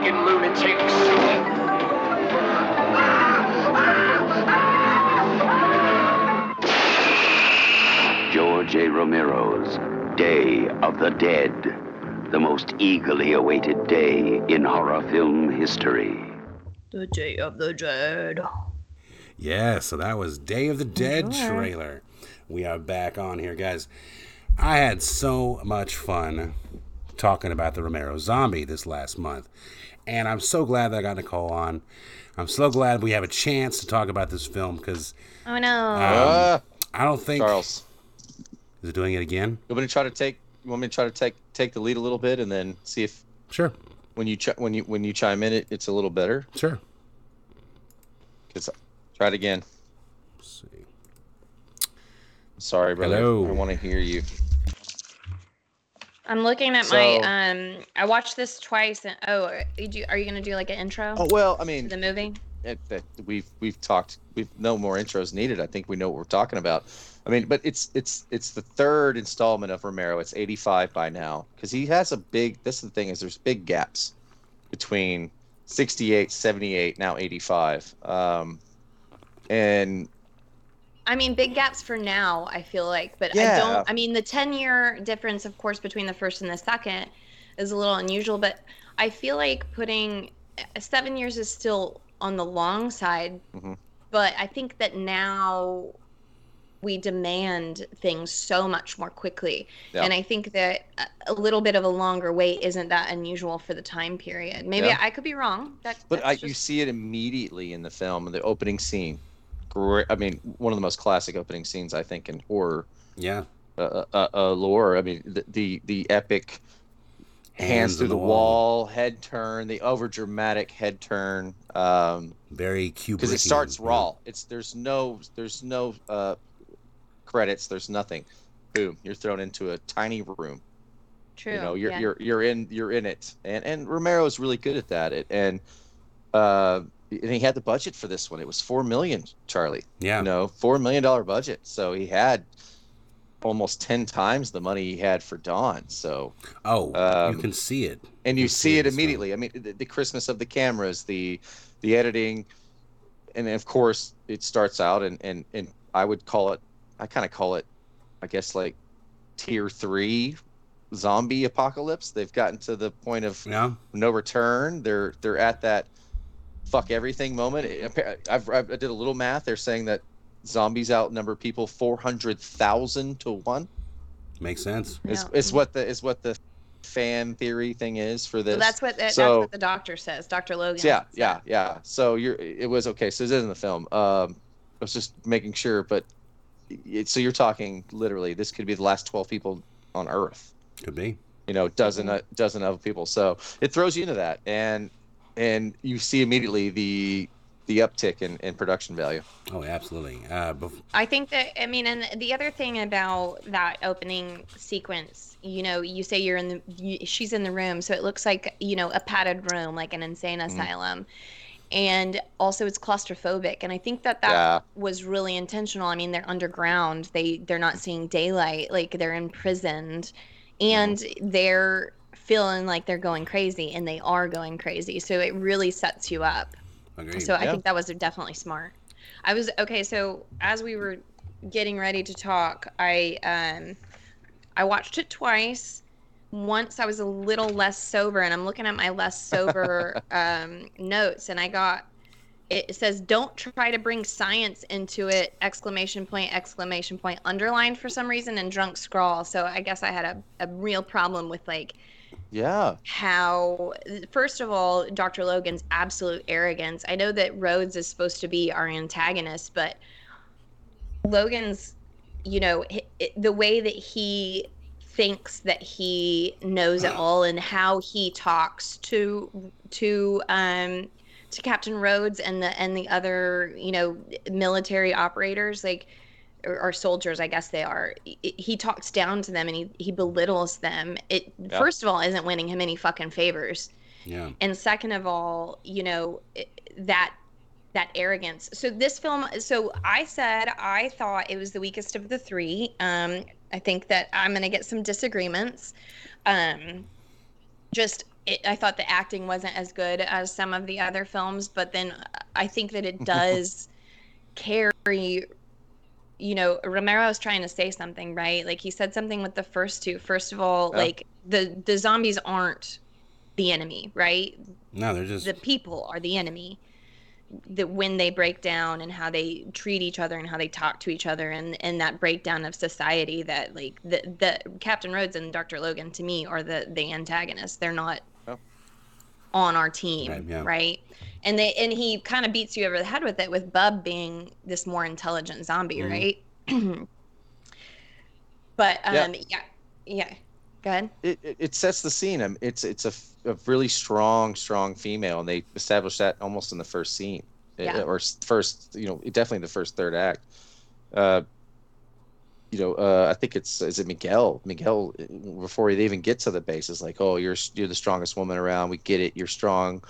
Fucking lunatics. George A. Romero's Day of the Dead, the most eagerly awaited day in horror film history. The Day of the Dead. Yeah, so that was Day of the Dead trailer. We are back on here, guys. I had so much fun talking about the Romero zombie this last month. And I'm so glad that I got Nicole on. I'm so glad we have a chance to talk about this film because Oh no. um, I don't think Charles, is it doing it again. you want me to try to take? You want me to try to take take the lead a little bit and then see if Sure, when you ch- when you when you chime in, it it's a little better. sure. Cause try it again. Let's see. Sorry, brother. Hello. I want to hear you. I'm looking at So- my um. I watched this twice, and oh, did you, are you gonna do like an intro Oh well, I mean, the movie? it, that we've we've talked. We've no more intros needed. I think we know what we're talking about. I mean, but it's it's it's the third installment of Romero. It's 85 by now because he has a big. This is the thing is there's big gaps between 68, 78, now 85. Um, and I mean, big gaps for now, I feel like, but I don't. I mean, the 10 year difference, of course, between the first and the second is a little unusual, but I feel like putting uh, seven years is still on the long side, Mhm. but I think that now we demand things so much more quickly. Yeah. And I think that a- little bit of a longer wait isn't that unusual for the time period. Maybe Yeah. I could be wrong. That, But I, that's you see it immediately in the film, in the opening scene. Great. I mean, one of the most classic opening scenes I think in horror. Yeah. Uh, uh, uh, lore. I mean, the the, the epic hands, Hands through the, the wall. head turn, the over dramatic head turn. Um, Very Kubrickian. because it starts yeah. raw. It's there's no there's no uh, credits. There's nothing. Boom, you're thrown into a tiny room. True. You know, you're yeah. you're you're in you're in it, and and Romero is really good at that. It, and uh, and he had the budget for this one. It was four million, Charlie. Yeah. You know, four million dollar budget. So he had almost ten times the money he had for Dawn. So Oh, Um, you can see it. and you can see it this film. immediately. I mean, the, the Christmas of the cameras, the the editing, and of course it starts out and and and I would call it, I kind of call it, I guess like tier three zombie apocalypse. They've gotten to the point of Yeah. no return. They're they're at that fuck everything moment. It- I've, I've I did a little math. They're saying that zombies outnumber people four hundred thousand to one. Makes sense. It's, Yeah. is what the is what the fan theory thing is for this. So that's what that's So- what the doctor says, Dr. Logan. yeah, yeah, yeah. So you're it was okay. So it is in the film. Um, I was just making sure, but it, so you're talking literally. This could be the last twelve people on Earth. Could be. You know, dozen uh, dozen other people. So it throws you into that, and and you see immediately the the uptick in, in production value. Oh, absolutely. Uh, bef- I think that I mean, and the other thing about that opening sequence, you know, you say you're in the, you, she's in the room, so it looks like you know a padded room, like an insane Mm-hmm. asylum, and also it's claustrophobic, and I think that that Yeah. was really intentional. I mean, they're underground, they they're not seeing daylight, like they're imprisoned, and Mm-hmm. they're feeling like they're going crazy, and they are going crazy, so it really sets you up. agreed. So I Yeah. think that was definitely smart. I was okay. So as we were getting ready to talk, I um, I watched it twice. Once I was a little less sober, and I'm looking at my less sober um, notes, and I got it says don't try to bring science into it exclamation point exclamation point underlined for some reason and drunk scrawl so i guess i had a, a real problem with like Yeah. how first of all dr logan's absolute arrogance i know that rhodes is supposed to be our antagonist but logan's you know the way that he thinks that he knows it all and how he talks to to um to captain rhodes and the and the other you know military operators like or, or soldiers i guess they are he, talks down to them and he, he belittles them. It Yeah. first of all isn't winning him any fucking favors. Yeah. and second of all you know that that arrogance. So this film so i said i thought it was the weakest of the three. Um i think that i'm gonna get some disagreements. Um just it, i thought the acting wasn't as good as some of the other films but then i think that it does carry you know romero's trying to say something right like he said something with the first two first of all Yeah. like the the zombies aren't the enemy right No, they're just the people are the enemy that when they break down and how they treat each other and how they talk to each other and and that breakdown of society that like the the captain rhodes and dr logan to me are the the antagonists they're not Oh. On our team Right, yeah. right and they and he kind of beats you over the head with it with bub being this more intelligent zombie Mhm. right but Yeah. um yeah yeah go ahead it, it, it sets the scene. Um, It's it's a really strong, strong female, and they establish that almost in the first scene, Uh, Yeah. or first, you know, definitely the first third act. Uh, you know, uh, I think it's is it Miguel? Miguel before they even get to the base is like, oh, you're you're the strongest woman around. We get it. You're strong.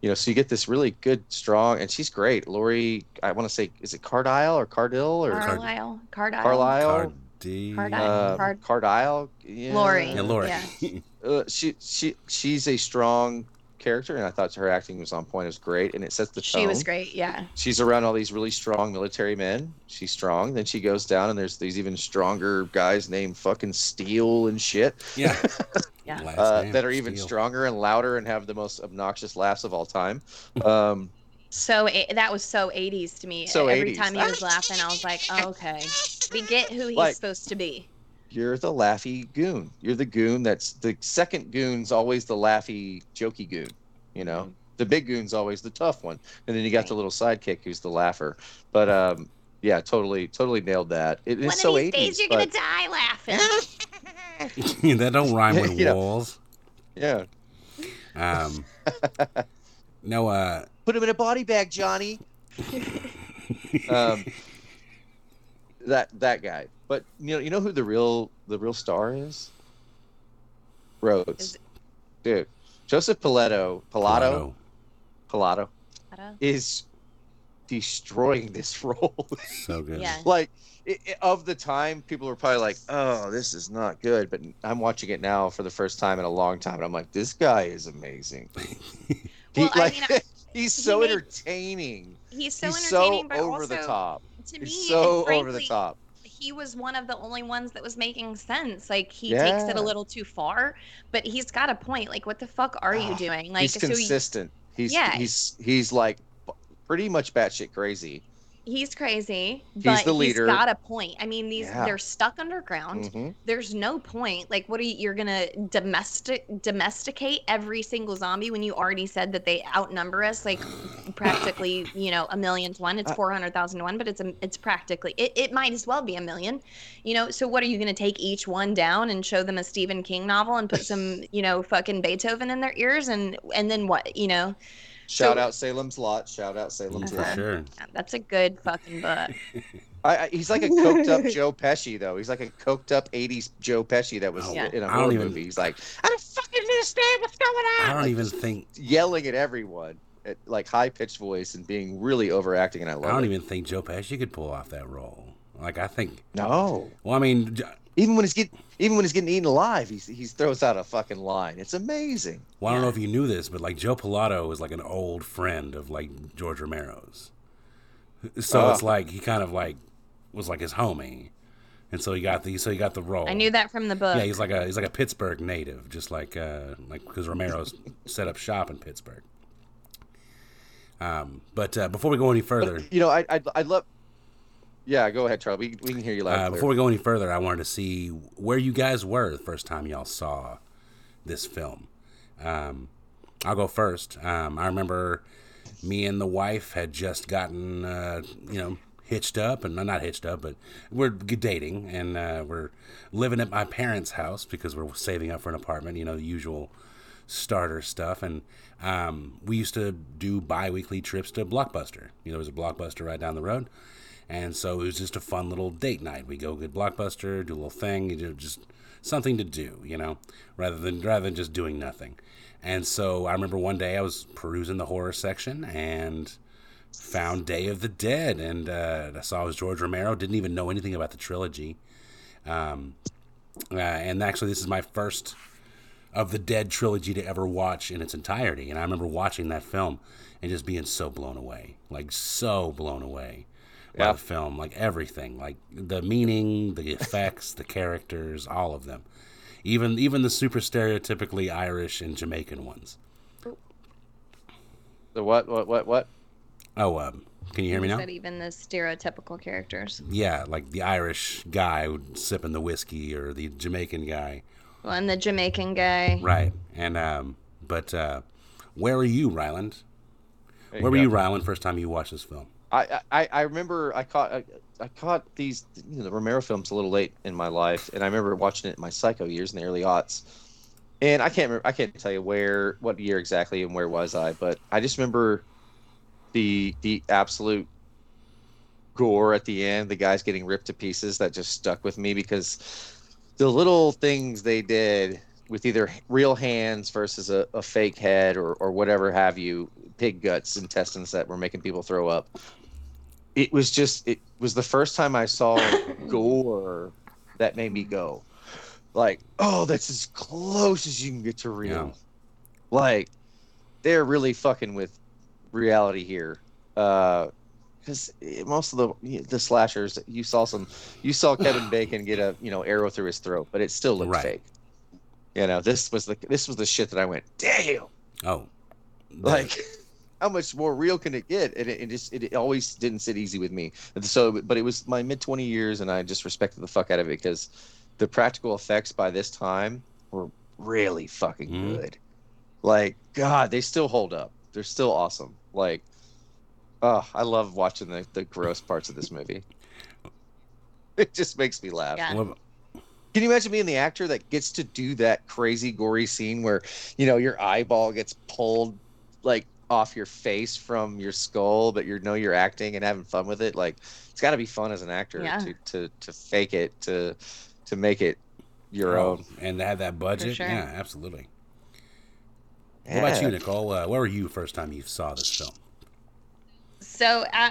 You know, so you get this really good, strong, and she's great. Lori, I want to say, is it Cardille or Cardille or carlisle cardille Carlisle? Cardi- Cardille. Uh, Card- Cardille. Yeah. Lori. Yeah, Lori. Yeah. uh, she she she's a strong character, and I thought her acting was on point. It was great, and it sets the tone. She was great. Yeah. She's around all these really strong military men. She's strong. Then she goes down, and there's these even stronger guys named fucking Steel and shit. Yeah. Yeah. Uh, that are even Steele. stronger and louder and have the most obnoxious laughs of all time. Um, So it, that was so 80s to me. So Every 80s. time he was laughing, I was like, oh, okay, we get who he's Like- supposed to be. You're the laughy goon. You're the goon that's the second goon's always the laughy, jokey goon. You know, Mm-hmm. the big goon's always the tough one, and then you got the little sidekick who's the laugher. But um, yeah, totally, totally nailed that. It, One it's so of these 80s. days, you're gonna die laughing. that don't rhyme with You know. walls. Yeah. Um, no, uh, Put him in a body bag, Johnny. um, that that guy. But you know, you know who the real the real star is? Rhodes. Dude, Joseph Pilato, Pilato, Pilato is destroying this role. so good. Yeah. like i i of the time, people were probably like, "Oh, this is not good." But I'm watching it now for the first time in a long time, and I'm like, "This guy is amazing." he, Well, I mean, I- he's he so made- entertaining. He's so he's entertaining, so but over also the top. to He's me, so and over the frankly, top. He was one of the only ones that was making sense. Like he takes it a little too far, but he's got a point. Like, what the fuck are you ah, doing? Like, he's so he- consistent. he's yeah. he's he's like pretty much batshit crazy. He's crazy, He's but the leader. he's got a point. I mean, these Yeah. they're stuck underground. Mhm. There's no point. Like, what are you? You're gonna domestic domesticate every single zombie when you already said that they outnumber us like practically, you know, a million to one. It's Uh, four hundred thousand to one, but it's a, it's practically it, it might as well be a million. You know, so what are you gonna take each one down and show them a Stephen King novel and put some, you know, fucking Beethoven in their ears and and then what? You know, Shout So- out Salem's Lot. Shout out Salem's For Lot. sure. that's a good fucking book. I, I, he's like a coked up Joe Pesci though. He's like a coked up '80s Joe Pesci that was Oh, in a don't horror even- movie. He's like, I don't fucking understand what's going on. I don't Like, even think yelling at everyone at like high pitched voice and being really overacting, and I love I don't it. even think Joe Pesci could pull off that role. Like I think. No. Well, I mean, j- Even when he's getting even when he's getting eaten alive, he's he throws out a fucking line. It's amazing. well, I don't know if you knew this, but like Joe Pilato is like an old friend of like George Romero's. So Oh. it's like he kind of like was like his homie, and so he got the so he got the role. I knew that from the book. Yeah, he's like a he's like a Pittsburgh native, just like uh like because Romero's set up shop in Pittsburgh. Um, but uh, before we go any further, You know, I I I love. Yeah, go ahead, Charlie. We, we can hear you loud. uh, before we go any further, I wanted to see where you guys were the first time y'all saw this film. Um, I'll go first. Um, I remember me and the wife had just gotten, uh, you know, hitched up, and not hitched up, but we're dating, and uh, we're living at my parents' house because we're saving up for an apartment. You know, the usual starter stuff, and um, we used to do bi-weekly trips to Blockbuster. You know, there was a Blockbuster right down the road. And so it was just a fun little date night. We go get Blockbuster, do a little thing, you know, just something to do, you know, rather than rather than just doing nothing. And so I remember one day I was perusing the horror section and found Day of the Dead, and uh, I saw it was George Romero. Didn't even know anything about the trilogy. Um, uh, and actually, this is my first of the Dead trilogy to ever watch in its entirety. And I remember watching that film and just being so blown away, like so blown away Yeah. the film, like everything, like the meaning, the effects, the characters, all of them, even even the super stereotypically Irish and Jamaican ones. The what? What? What? What? Oh, um, can you hear me He now? said even the stereotypical characters. Yeah, like the Irish guy sipping the whiskey, or the Jamaican guy, Well, and the Jamaican guy. right? And um, but uh, where were you, Ryland? There you Where were go. you, Ryland? First time you watched this film? I, I remember I caught I, I caught these you know, the Romero films a little late in my life, and I remember watching it in my psycho years in the early aughts. And I can't remember, I can't tell you where what year exactly and where was I, but I just remember the the absolute gore at the end, the guys getting ripped to pieces that just stuck with me because the little things they did with either real hands versus a, a fake head or, or whatever have you, pig guts, intestines that were making people throw up. It was just, it was the first time I saw gore that made me go, like, oh, that's as close as you can get to real. Like, they're really fucking with reality here. Uh, because most of the the slashers, you saw some, you saw Kevin Bacon get a you know arrow through his throat, but it still looked Right. fake. You know, this was the this was the shit that I went, damn. Oh, like how much more real can it get? And it, it just it, it always didn't sit easy with me. So but it was my mid 20 years and i just respected the fuck out of it because the practical effects by this time were really fucking Mhm. good. Like god they still hold up. They're still awesome. Like oh i love watching the, the gross parts of this movie. It just makes me laugh. Yeah. What- can you imagine being the actor that gets to do that crazy gory scene where you know your eyeball gets pulled like off your face from your skull, but you know you're acting and having fun with it? Like it's got to be fun as an actor Yeah. to, to to fake it to to make it your oh, own. and to have that budget, sure. yeah, absolutely. What about you, Nicole? Uh, where were you first time you saw this film? So uh,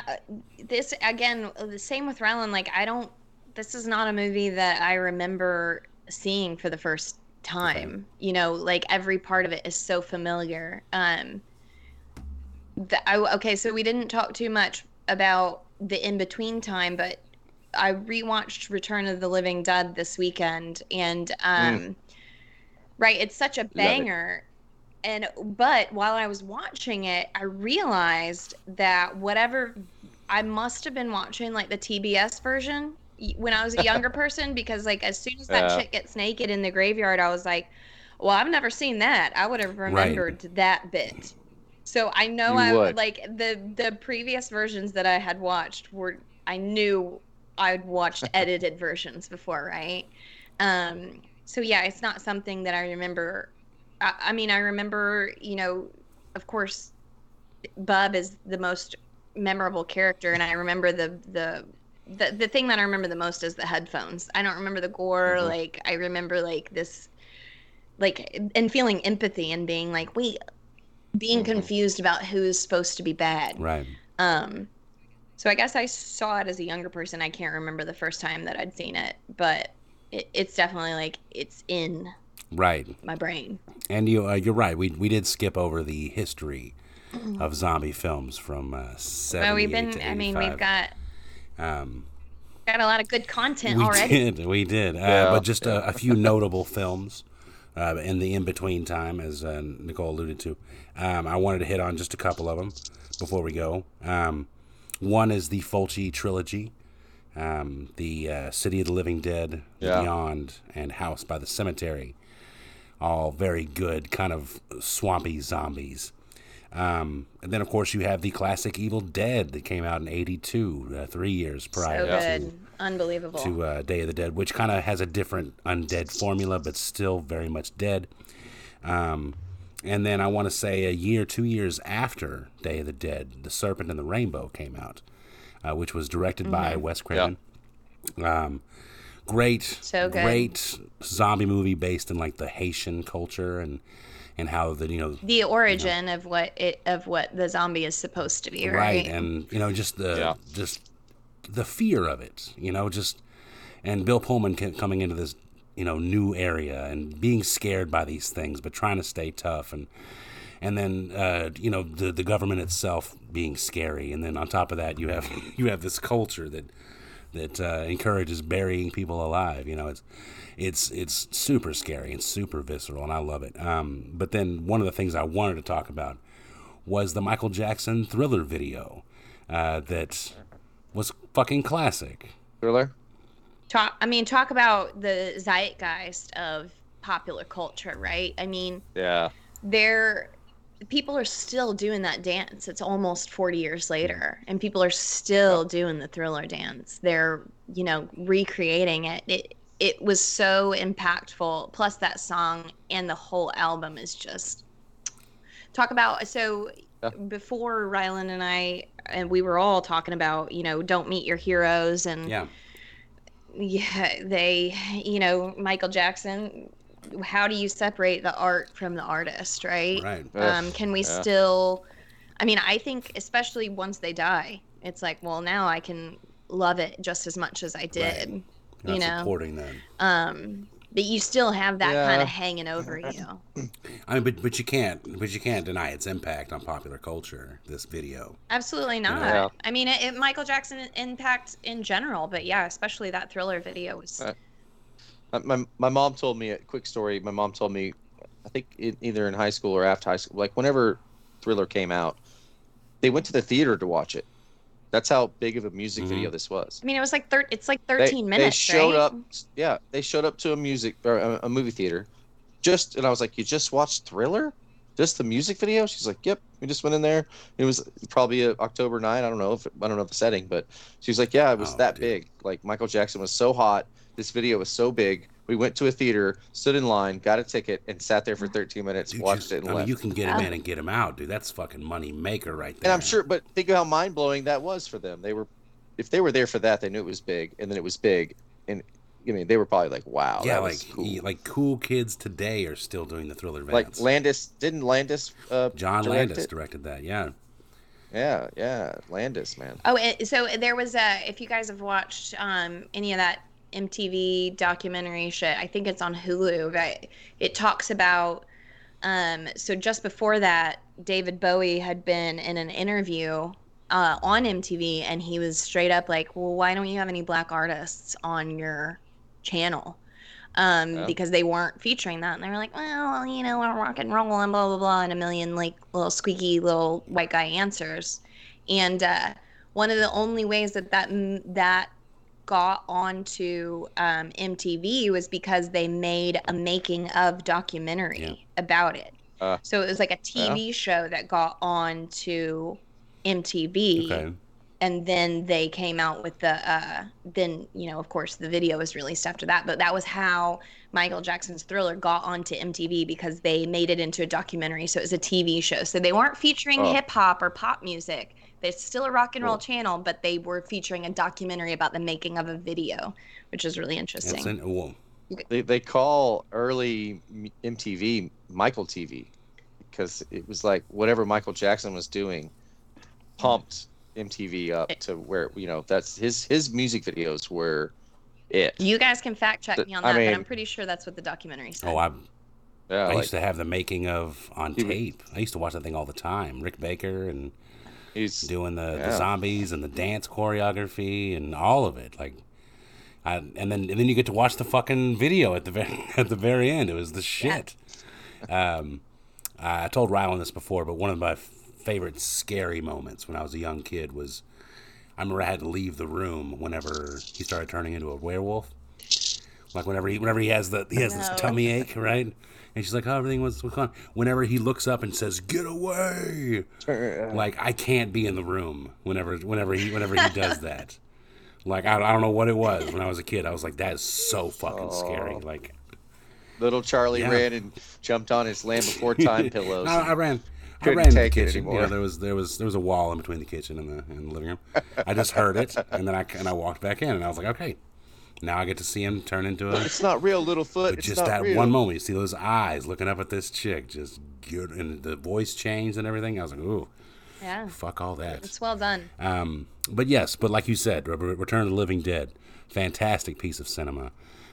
this again, the same with Ryland. Like I don't. This is not a movie that I remember seeing for the first time. You know, like every part of it is so familiar. Um. The, I, okay, so we didn't talk too much about the in between time, but I rewatched Return of the Living Dead this weekend, and um, right, it's such a banger and but while I was watching it, I realized that whatever I must have been watching like the TBS version when I was a younger person because like as soon as that Yeah. chick gets naked in the graveyard, I was like, well, I've never seen that. I would have remembered that bit. So I know You I would. like the the previous versions that I had watched were I knew I'd watched edited versions before, right? Um, so yeah, it's not something that I remember. I, I mean, I remember, you know, of course, Bub is the most memorable character, and I remember the the the the thing that I remember the most is the headphones. I don't remember the gore. Mhm. Like I remember like this, like and feeling empathy and being like, wait, being Mhm. confused about who's supposed to be bad. Right. Um, so I guess I saw it as a younger person. I can't remember the first time that I'd seen it, but it, it's definitely like it's in Right. my brain. And you, uh, you're right. We we did skip over the history of zombie films from uh, 78 Well, we've been. to I mean, we've got Um, got a lot of good content we already. did, we did. Uh, Yeah. But just a, a few notable films uh, in the in between time, as uh, Nicole alluded to. Um, I wanted to hit on just a couple of them before we go. Um, one is the Fulci trilogy, um, the uh, City of the Living Dead, Yeah. Beyond, and House by the Cemetery. All very good, kind of swampy zombies. Um, and then, of course, you have the classic Evil Dead that came out in '82, uh, three years prior so to unbelievable. to uh, Day of the Dead, which kind of has a different undead formula, but still very much dead. Um, and then I want to say a year, two years after Day of the Dead, The Serpent and the Rainbow came out, uh, which was directed by Mm-hmm. Wes Craven. Um, great, So good. great zombie movie based in like the Haitian culture and and how the you know the origin of what it of what the zombie is supposed to be, right? and you know just the Yeah. just the fear of it you know just and bill pullman coming into this you know new area and being scared by these things but trying to stay tough and and then uh, you know the the government itself being scary and then on top of that you have you have this culture that that uh, encourages burying people alive you know it's it's it's super scary and super visceral and i love it um, but then one of the things i wanted to talk about was the Michael Jackson Thriller video uh, that was fucking classic. Thriller. talk i mean talk about the zeitgeist of popular culture right i mean Yeah. there people are still doing that dance it's almost 40 years later and people are still doing the thriller dance they're you know recreating it it it was so impactful plus that song and the whole album is just talk about so Yeah. before Ryland and I and we were all talking about you know don't meet your heroes and Yeah. yeah they you know michael jackson how do you separate the art from the artist right Right. um can we yeah. still i mean i think especially once they die it's like well now i can love it just as much as i did Not you know supporting that. um but you still have that kind of hanging over you. I mean, but but you can't but you can't deny its impact on popular culture. This video. Absolutely not. Yeah. I mean, it, it Michael Jackson impact in general, but yeah, especially that thriller video was. Uh, Uh, my my mom told me a quick story. My mom told me, I think in, either in high school or after high school, like whenever Thriller came out, they went to the theater to watch it. That's how big of a music mm-hmm. video this was. I mean, it was like thir- It's like They- 13 minutes, They showed right? up. Yeah, they showed up to a music or a, a movie theater. Just and I was like, "You just watched Thriller? Just the music video?" She's like, "Yep, we just went in there. It was probably a October 9. I don't know if I don't know the setting, but she was like, "Yeah, it was Oh, that dude. big. Like Michael Jackson was so hot. This video was so big. We went to a theater, stood in line, got a ticket, and sat there for 13 minutes, Dude, watched you, it, and I mean, you can get him in and get him out, dude. That's fucking money maker right there. and I'm sure, but think of how mind blowing that was for them. They were, if they were there for that, they knew it was big, and then it was big, and I mean, they were probably like, "Wow, yeah, that like was cool." like cool kids today are still doing the thriller like. Landis didn't Landis uh John direct Landis it? directed that. Yeah. Yeah, yeah, Landis, man. Oh, it, so there was a. If you guys have watched um, any of that MTV documentary shit, I think it's on Hulu. But it talks about. Um, so just before that, David Bowie had been in an interview uh, on MTV, and he was straight up like, "Well, why don't you have any black artists on your channel?" Um, because they weren't featuring that, and they were like, "Well, you know, we're rock and roll and blah blah blah," and a million like little squeaky little white guy answers. And uh, one of the only ways that that that got onto um, MTV was because they made a making of documentary about it. Uh, So it was like a TV show that got on to MTV. Okay. And then they came out with the, uh, then, you know, of course, the video was released after that. But that was how Michael Jackson's Thriller got onto MTV because they made it into a documentary. So it was a TV show. So they weren't featuring Oh. hip hop or pop music. It's still a rock and roll Cool. channel, but they were featuring a documentary about the making of a video, which is really interesting. It's in, well, They they call early MTV Michael TV because it was like whatever Michael Jackson was doing pumped MTV up to where you know that's his his music videos were it. You guys can fact check me on I that, mean- but I'm pretty sure that's what the documentary said. oh, I Yeah, I like- used to have the making of on tape. I used to watch that thing all the time. Rick Baker and he's doing the, the zombies and the dance choreography and all of it. Like, I, and then and then you get to watch the fucking video at the very at the very end. It was the shit. Um, I told Ryland this before, but one of my favorite scary moments when I was a young kid was I remember I had to leave the room whenever he started turning into a werewolf. Like whenever he whenever he has the he has this tummy ache, right? And she's like, "Oh, everything was what's going on?" Whenever he looks up and says, "Get away!" like I can't be in the room whenever whenever he whenever he does that. Like I, I don't know what it was when I was a kid. I was like, "That is so fucking scary!" Oh. Like Little Charlie Yeah. ran and jumped on his Land Before Time pillows. No, I ran. I ran the take it kitchen. You know, there was there was there was a wall in between the kitchen and the and the living room. I just heard it, and then I and I walked back in, and I was like, okay, now I get to see him turn into a. It's not real, Littlefoot. But It's just not that real. one moment, you see those eyes looking up at this chick, just good, and the voice changed and everything. I was like, ooh, yeah. fuck all that. It's well done. Um, but yes, but like you said, Re- Re- Return of the Living Dead, fantastic piece of cinema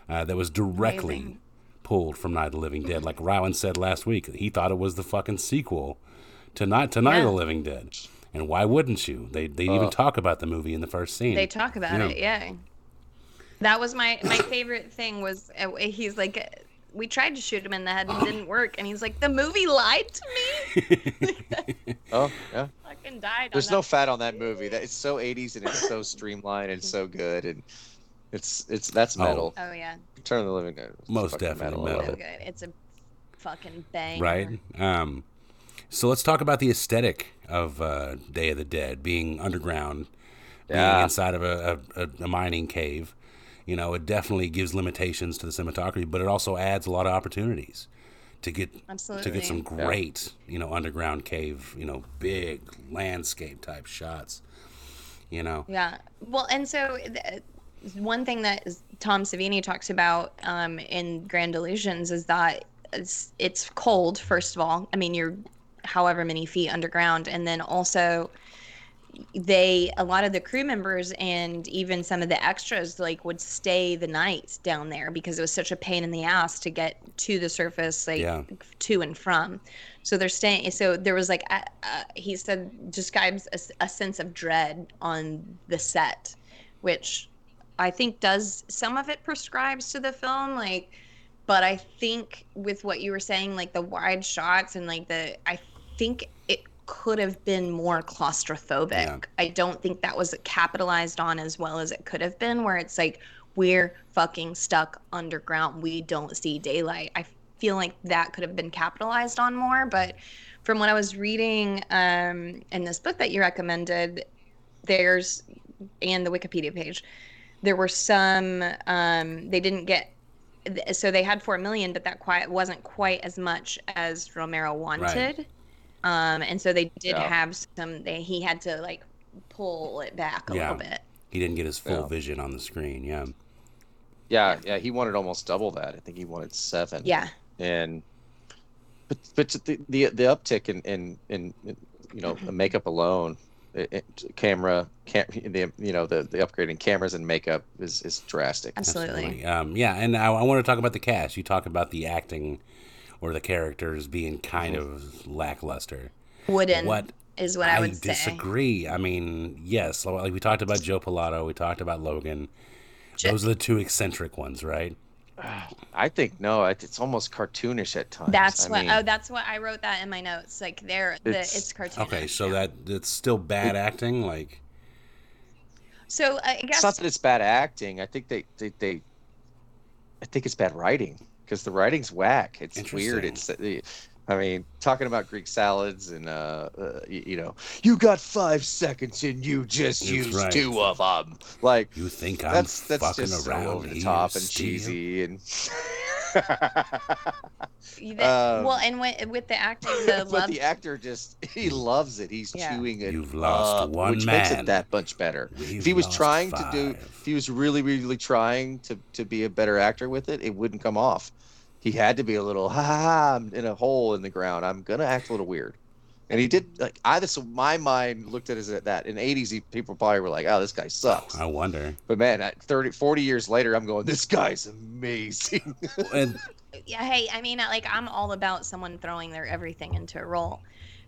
uh, that was directly pulled from Night of the Living Dead. Like Ryland said last week, he thought it was the fucking sequel to Night to Night of the Living Dead. And why wouldn't you? They they even Uh. talk about the movie in the first scene. They talk about Yeah. it, yeah. That was my my favorite thing was uh, he's like uh, we tried to shoot him in the head and it didn't work and he's like the movie lied to me. Oh yeah. Fucking died. There's on no that. fat on that movie. That it's so 80s and it's so streamlined and so good and it's it's that's metal. Oh yeah. Return of the Living Dead. Most fucking definitely I love metal. So good. It's a fucking bang. right? Um, so let's talk about the aesthetic of uh, Day of the Dead being underground, being inside of a, a, a mining cave. You know, it definitely gives limitations to the cinematography, but it also adds a lot of opportunities to get to get some Yeah. great, you know, underground cave, you know, big landscape type shots. You know, Yeah. Well, and so th- one thing that Tom Savini talks about um, in Grande Illusions is that it's, it's cold, first of all. I mean, you're however many feet underground. And then also, they a lot of the crew members and even some of the extras like would stay the night down there because it was such a pain in the ass to get to the surface like Yeah. to and from so they're staying so there was like a, a, he said describes a sense of dread on the set which i think does some of it prescribes to the film like but i think with what you were saying like the wide shots and like the i think could have been more claustrophobic. I don't think that was capitalized on as well as it could have been where it's like we're fucking stuck underground. We don't see daylight. I feel like that could have been capitalized on more but from what i was reading um, in this book that you recommended there's and the wikipedia page there were some um, they didn't get so they had four million but that quite wasn't quite as much as romero wanted um, and so they did Yeah. have some they he had to like pull it back a yeah. little bit He didn't get his full Yeah. vision on the screen. Yeah. Yeah, yeah, he wanted almost double that. I think he wanted seven. Yeah. And but but the the, the uptick in, in in in you know the makeup alone, it, it- camera, cam, the you know the the upgrading cameras and makeup is is drastic. Absolutely. Um, yeah, and I, I want to talk about the cast. You talk about the acting or the characters being kind mm-hmm. of lackluster. wooden What is what i, would say disagree. I mean, yes, like we talked about Joe Pilato, we talked about Logan. Those are the two eccentric ones, right? I think no, it's almost cartoonish at times. that's I what mean, oh that's what i wrote that in my notes like there the, It's- it's, cartoon Okay, so that it's still bad acting. Like, so i it's guess not that it's bad acting. I think they they, they I think it's bad writing because the writing's whack. It's weird. It's uh, I mean, talking about Greek salads and uh, uh you, you know, you got five seconds and you just That's used right. two of them. Like you think I'm that's that's fucking just around so over the top and Steve? cheesy and. the- Um, well and with, with the actor, the but love the actor just he loves it. He's Yeah. chewing it. You've lost up, one which makes it that much better. We've if he was lost trying to do, if he was really, really trying to to be a better actor with it, it wouldn't come off. He had to be a little ha ha ha I'm in a hole in the ground. I'm gonna act a little weird. And he did like I this my mind looked at it as that. In the 80s, he, people probably were like, "Oh, this guy sucks." I wonder. But man, at 30, 40 years later, I'm going, "This guy's amazing." and yeah hey i mean like i'm all about someone throwing their everything into a role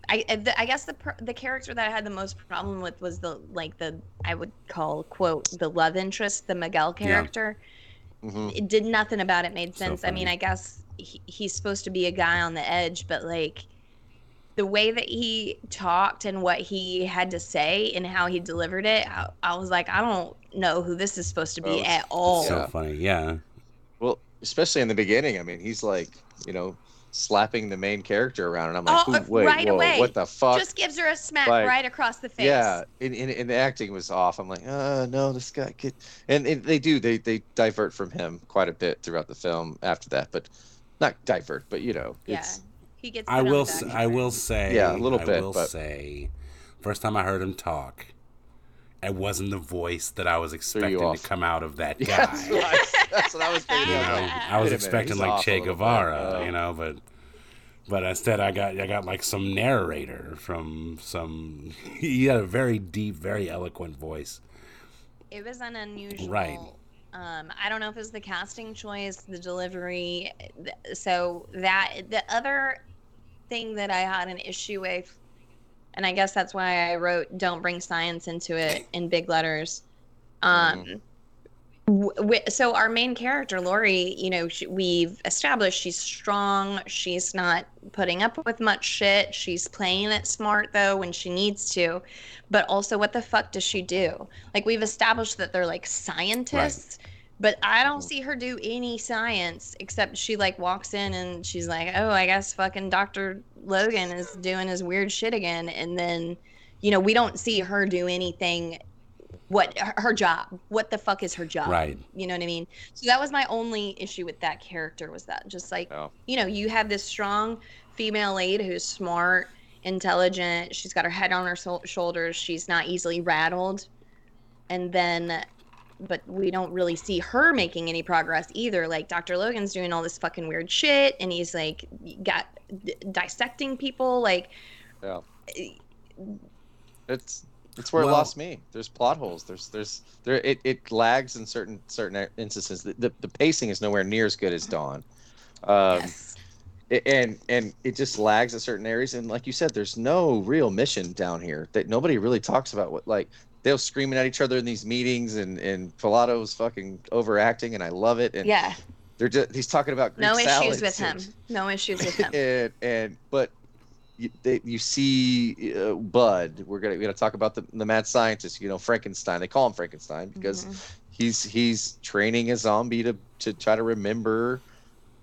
i I- the, I guess the the character that i had the most problem with was the like the i would call quote the love interest the miguel Yeah. Character Mhm. it did nothing about it made So sense i mean i guess he, he's supposed to be a guy on the edge but like the way that he talked and what he had to say and how he delivered it i, I was like i don't know who this is supposed to be Oh, at all so Yeah. funny. Yeah. Well, especially in the beginning. I mean, he's like, you know, slapping the main character around, and I'm like, Oh, wait, right whoa, away. what the fuck? just gives her a smack Like, right across the face Yeah, and, and, and the acting was off. I'm like, uh, no, this guy could. And, and they do, they they divert from him quite a bit throughout the film after that, but not divert, but you know, yeah it's he gets I will. the s- back I will say. Yeah, a little I bit, will but- say, first time I heard him talk, it wasn't the voice that I was expecting to come out of that guy. Yeah, that's, what I, that's what I was thinking. you I was know, like, I was "Wait a minute, expecting like Che little bit." Guevara, Oh. you know, but but instead I got I got like some narrator from some. He had a very deep, very eloquent voice. it was an unusual Right. um i don't know if it was the casting choice the delivery so that the other thing that i had an issue with and i guess that's why i wrote don't bring science into it in big letters um w- w- so our main character lori you know we've established she's strong. She's not putting up with much shit. She's playing it smart though when she needs to. But also what the fuck does she do? Like we've established that they're like scientists but i don't see her do any science except she like walks in and she's like oh i guess fucking dr logan is doing his weird shit again. And then you know we don't see her do anything what her her job what the fuck is her job Right. you know what i mean so that was my only issue with that character was that just like Oh. you know you have this strong female lead who's smart intelligent she's got her head on her so- shoulders she's not easily rattled and then but we don't really see her making any progress either like dr logan's doing all this fucking weird shit and he's like got d- dissecting people like Yeah. Eh, it's It's where Well- it lost me. There's plot holes. There's there's there it, it lags in certain certain instances. The, the the pacing is nowhere near as good as Dawn. Um, a- and and it just lags at certain areas. And like you said, there's no real mission down here that nobody really talks about. What like they're screaming at each other in these meetings, and and Pilato's fucking overacting, and I love it. And Yeah. they're just he's talking about Greek No issues with him. No issues with him. and and but you, they, you see uh, Bub. We're gonna we're gonna talk about the the mad scientist. You know Frankenstein. They call him Frankenstein because he's he's training a zombie to to try to remember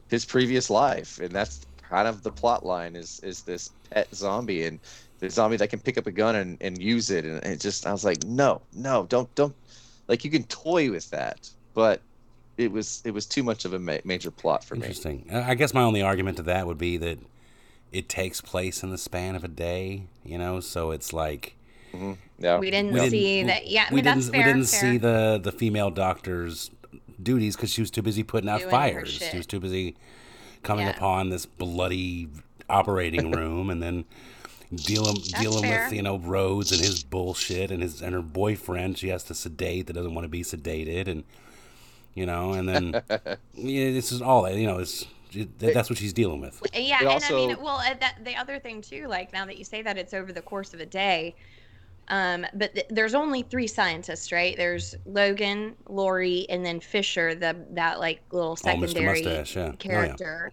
his previous life, and that's kind of the plot line. Is is this pet zombie and the zombie that can pick up a gun and, and use it and it just I was like no no don't don't like you can toy with that but it was it was too much of a ma- major plot for me. Interesting. I I guess my only argument to that would be that it takes place in the span of a day, you know, so it's like mm-hmm. yeah. We didn't see that- yeah, I we mean, that's didn't fair, we didn't fair. see the the female doctor's duties because she was too busy putting out Doing fires. She was too busy coming Yeah. upon this bloody operating room and then dealing dealing fair. with you know Rhodes and his bullshit and his and her boyfriend she has to sedate that doesn't want to be sedated and you know and then yeah, this is all that you know it's it, that's what she's dealing with. Yeah, It and I mean, well, uh, that the other thing too, like now that you say that, it's over the course of a day. Um, but th- there's only three scientists, right? There's Logan, Lori, and then Fisher, the that like little Oh, secondary Mustache, yeah. Oh, yeah. character.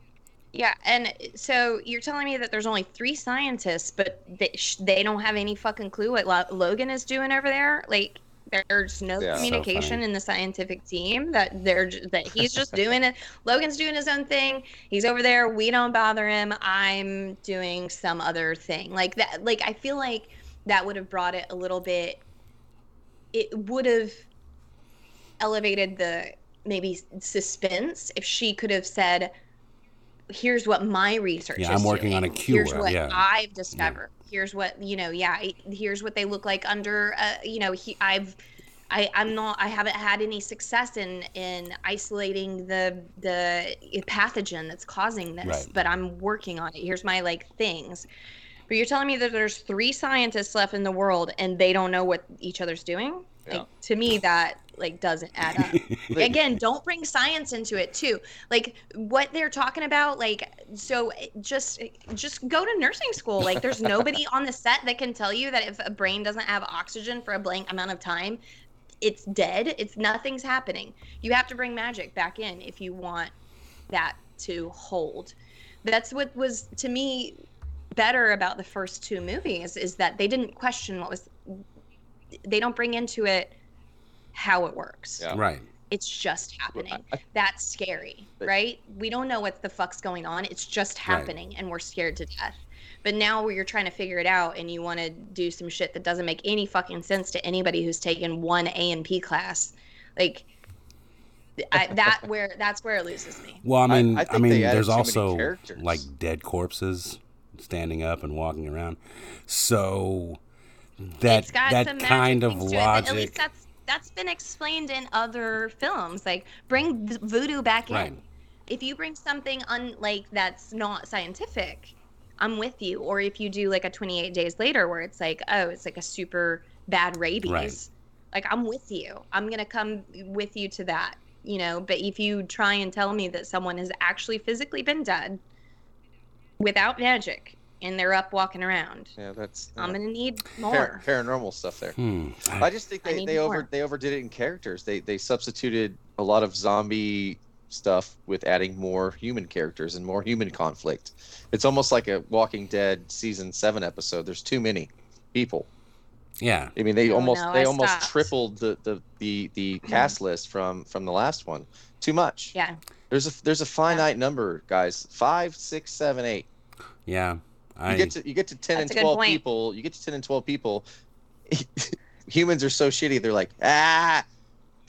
yeah. and so you're telling me that there's only three scientists, but they, sh- they don't have any fucking clue what Lo- Logan is doing over there? Like, there's no Yeah. Communication funny. in the scientific team that they're that he's just doing it. Logan's doing his own thing. He's over there. We don't bother him. I'm doing some other thing like that. Like I feel like that would have brought it a little bit. It would have elevated the maybe suspense if she could have said, "Here's what my research Yeah, is I'm working on a doing. Here's what yeah. I've discovered. Here's what you know. Yeah, here's what they look like under. Uh, you know, he, I've. I, I'm not. I haven't had any success in in isolating the the pathogen that's causing this, Right. but I'm working on it. Here's my like things. But you're telling me that there's three scientists left in the world and they don't know what each other's doing? Yeah. Like to me that like doesn't add up. Again, don't bring science into it too. Like what they're talking about like so eh, just eh, just go to nursing school. Like there's nobody on the set that can tell you that if a brain doesn't have oxygen for a blank amount of time, it's dead. It's nothing's happening. You have to bring magic back in if you want that to hold. That's what was to me better about the first two movies is that they didn't question what was they don't bring into it how it works. Yeah. Right. It's just happening. That's scary, right? We don't know what the fuck's going on. It's just Right. happening and we're scared to death. But now where you're trying to figure it out and you want to do some shit that doesn't make any fucking sense to anybody who's taken one A&P class, like I, that where that's where it loses me. Well, I mean, I I, think mean, there's also like dead corpses standing up and walking around. So that that some kind of things to it, but At least logic, that's that's been explained in other films. Like bring voodoo back in. If you bring something un like that's not scientific, I'm with you. Or if you do like a 28 days later where it's like, oh, it's like a super bad rabies. Right. Like I'm with you. I'm gonna come with you to that. You know, but if you try and tell me that someone has actually physically been dead without magic and they're up walking around, Yeah, that's I'm gonna need Par- more. paranormal stuff there. hmm, I just think they, they over more. they overdid it in characters. They they substituted a lot of zombie stuff with adding more human characters and more human conflict. It's almost like a Walking Dead season seven episode. There's too many people. yeah, I mean, they Oh, almost no, they I almost stopped. tripled the the the, the cast list from from the last one. Too much. Yeah. There's a there's a finite number, guys. Five, six, seven, eight. yeah. I You get to you get to ten That's and twelve point. people. You get to ten and twelve people. Humans are so shitty. They're like, ah,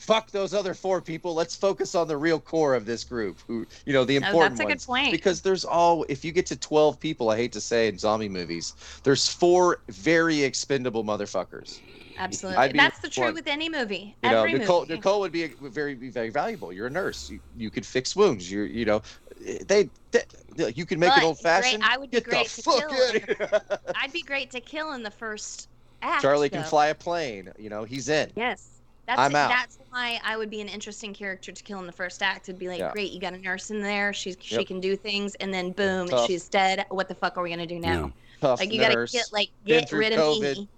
fuck those other four people. Let's focus on the real core of this group. Who you know the important. No, that's a good ones. point. Because there's all if you get to twelve people, I hate to say in zombie movies, there's four very expendable motherfuckers. Absolutely. That's the truth with any movie. You know, Nicole movie. Nicole would be a, very very valuable. You're a nurse. You, you could fix wounds. You you know, they, they you can make But it old fashioned. I would be Get great the to fuck kill out of here. I'd be great to kill in the first act. Charlie can though. fly a plane. You know, he's in. Yes. That's I'm out. that's why I would be an interesting character to kill in the first act. It'd be like, Yeah. great, you got a nurse in there. She's she Yep. can do things, and then boom, Tough. she's dead. What the fuck are we gonna do now? Tough like you nurse, gotta get like been get through rid of COVID. me.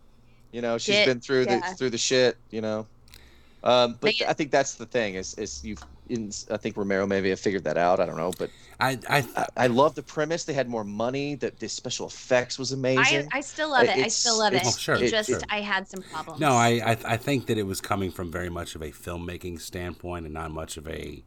You know, she's Get- been through the yeah. through the shit. You know, um, but But I think that's the thing is is you've. In, I think Romero maybe have figured that out. I don't know, but I I I, I love the premise. They had more money. The, the special effects was amazing. I, I still love it. I still love it. it's- Oh, sure, It just sure. I had some problems. No, I, I I think that it was coming from very much of a filmmaking standpoint and not much of a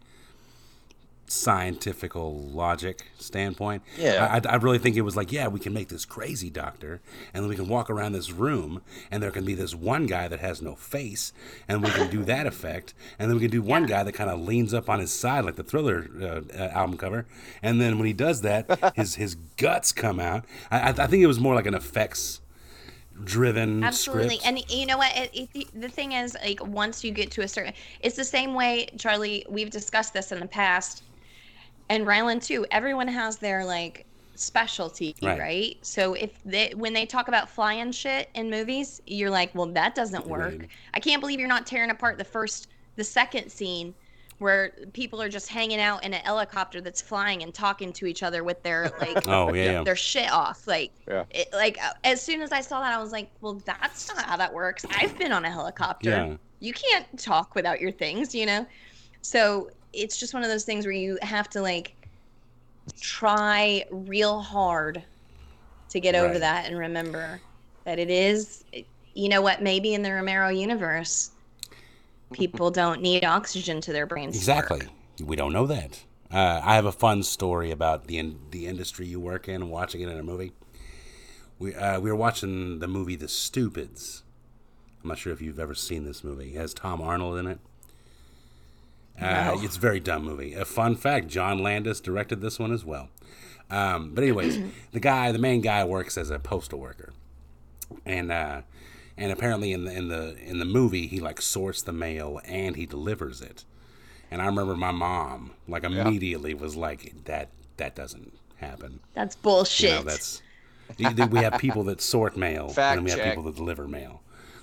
scientifical logic standpoint. Yeah. I, I really think it was like, yeah, we can make this crazy doctor, and then we can walk around this room, and there can be this one guy that has no face, and we can do that effect, and then we can do one guy that kind of leans up on his side like the Thriller uh, uh, album cover, and then when he does that, his his guts come out. I, I, I think it was more like an effects driven Absolutely. script. And you know what? It, it, the thing is, like, once you get to a certain, it's the same way, Charlie. We've discussed this in the past, and Ryland too. Everyone has their like specialty, Right. right? So if they when they talk about flying shit in movies, you're like, well, that doesn't work. Right. I can't believe you're not tearing apart the first, the second scene. Where people are just hanging out in a helicopter that's flying and talking to each other with their like Oh, yeah, yeah. their shit off. Like Yeah. it, like uh, as soon as I saw that, I was like, well, that's not how that works. I've been on a helicopter. Yeah. You can't talk without your things, you know. So it's just one of those things where you have to like try real hard to get over that and remember that it is. You know what? Maybe in the Romero universe, people don't need oxygen to their brains. Exactly. We don't know that. Uh, I have a fun story about the in, the industry you work in and watching it in a movie. We uh, we were watching the movie The Stupids. I'm not sure if you've ever seen this movie. It has Tom Arnold in it. Uh. It's a very dumb movie. A fun fact: John Landis directed this one as well. Um, but anyways, the guy, the main guy, works as a postal worker, and uh, and apparently in the in the in the movie he like sorts the mail and he delivers it. And I remember my mom like immediately was like, "That that doesn't happen." That's You bullshit. know, that's you- you- we have people that sort mail, Fact and we have check. people that deliver mail.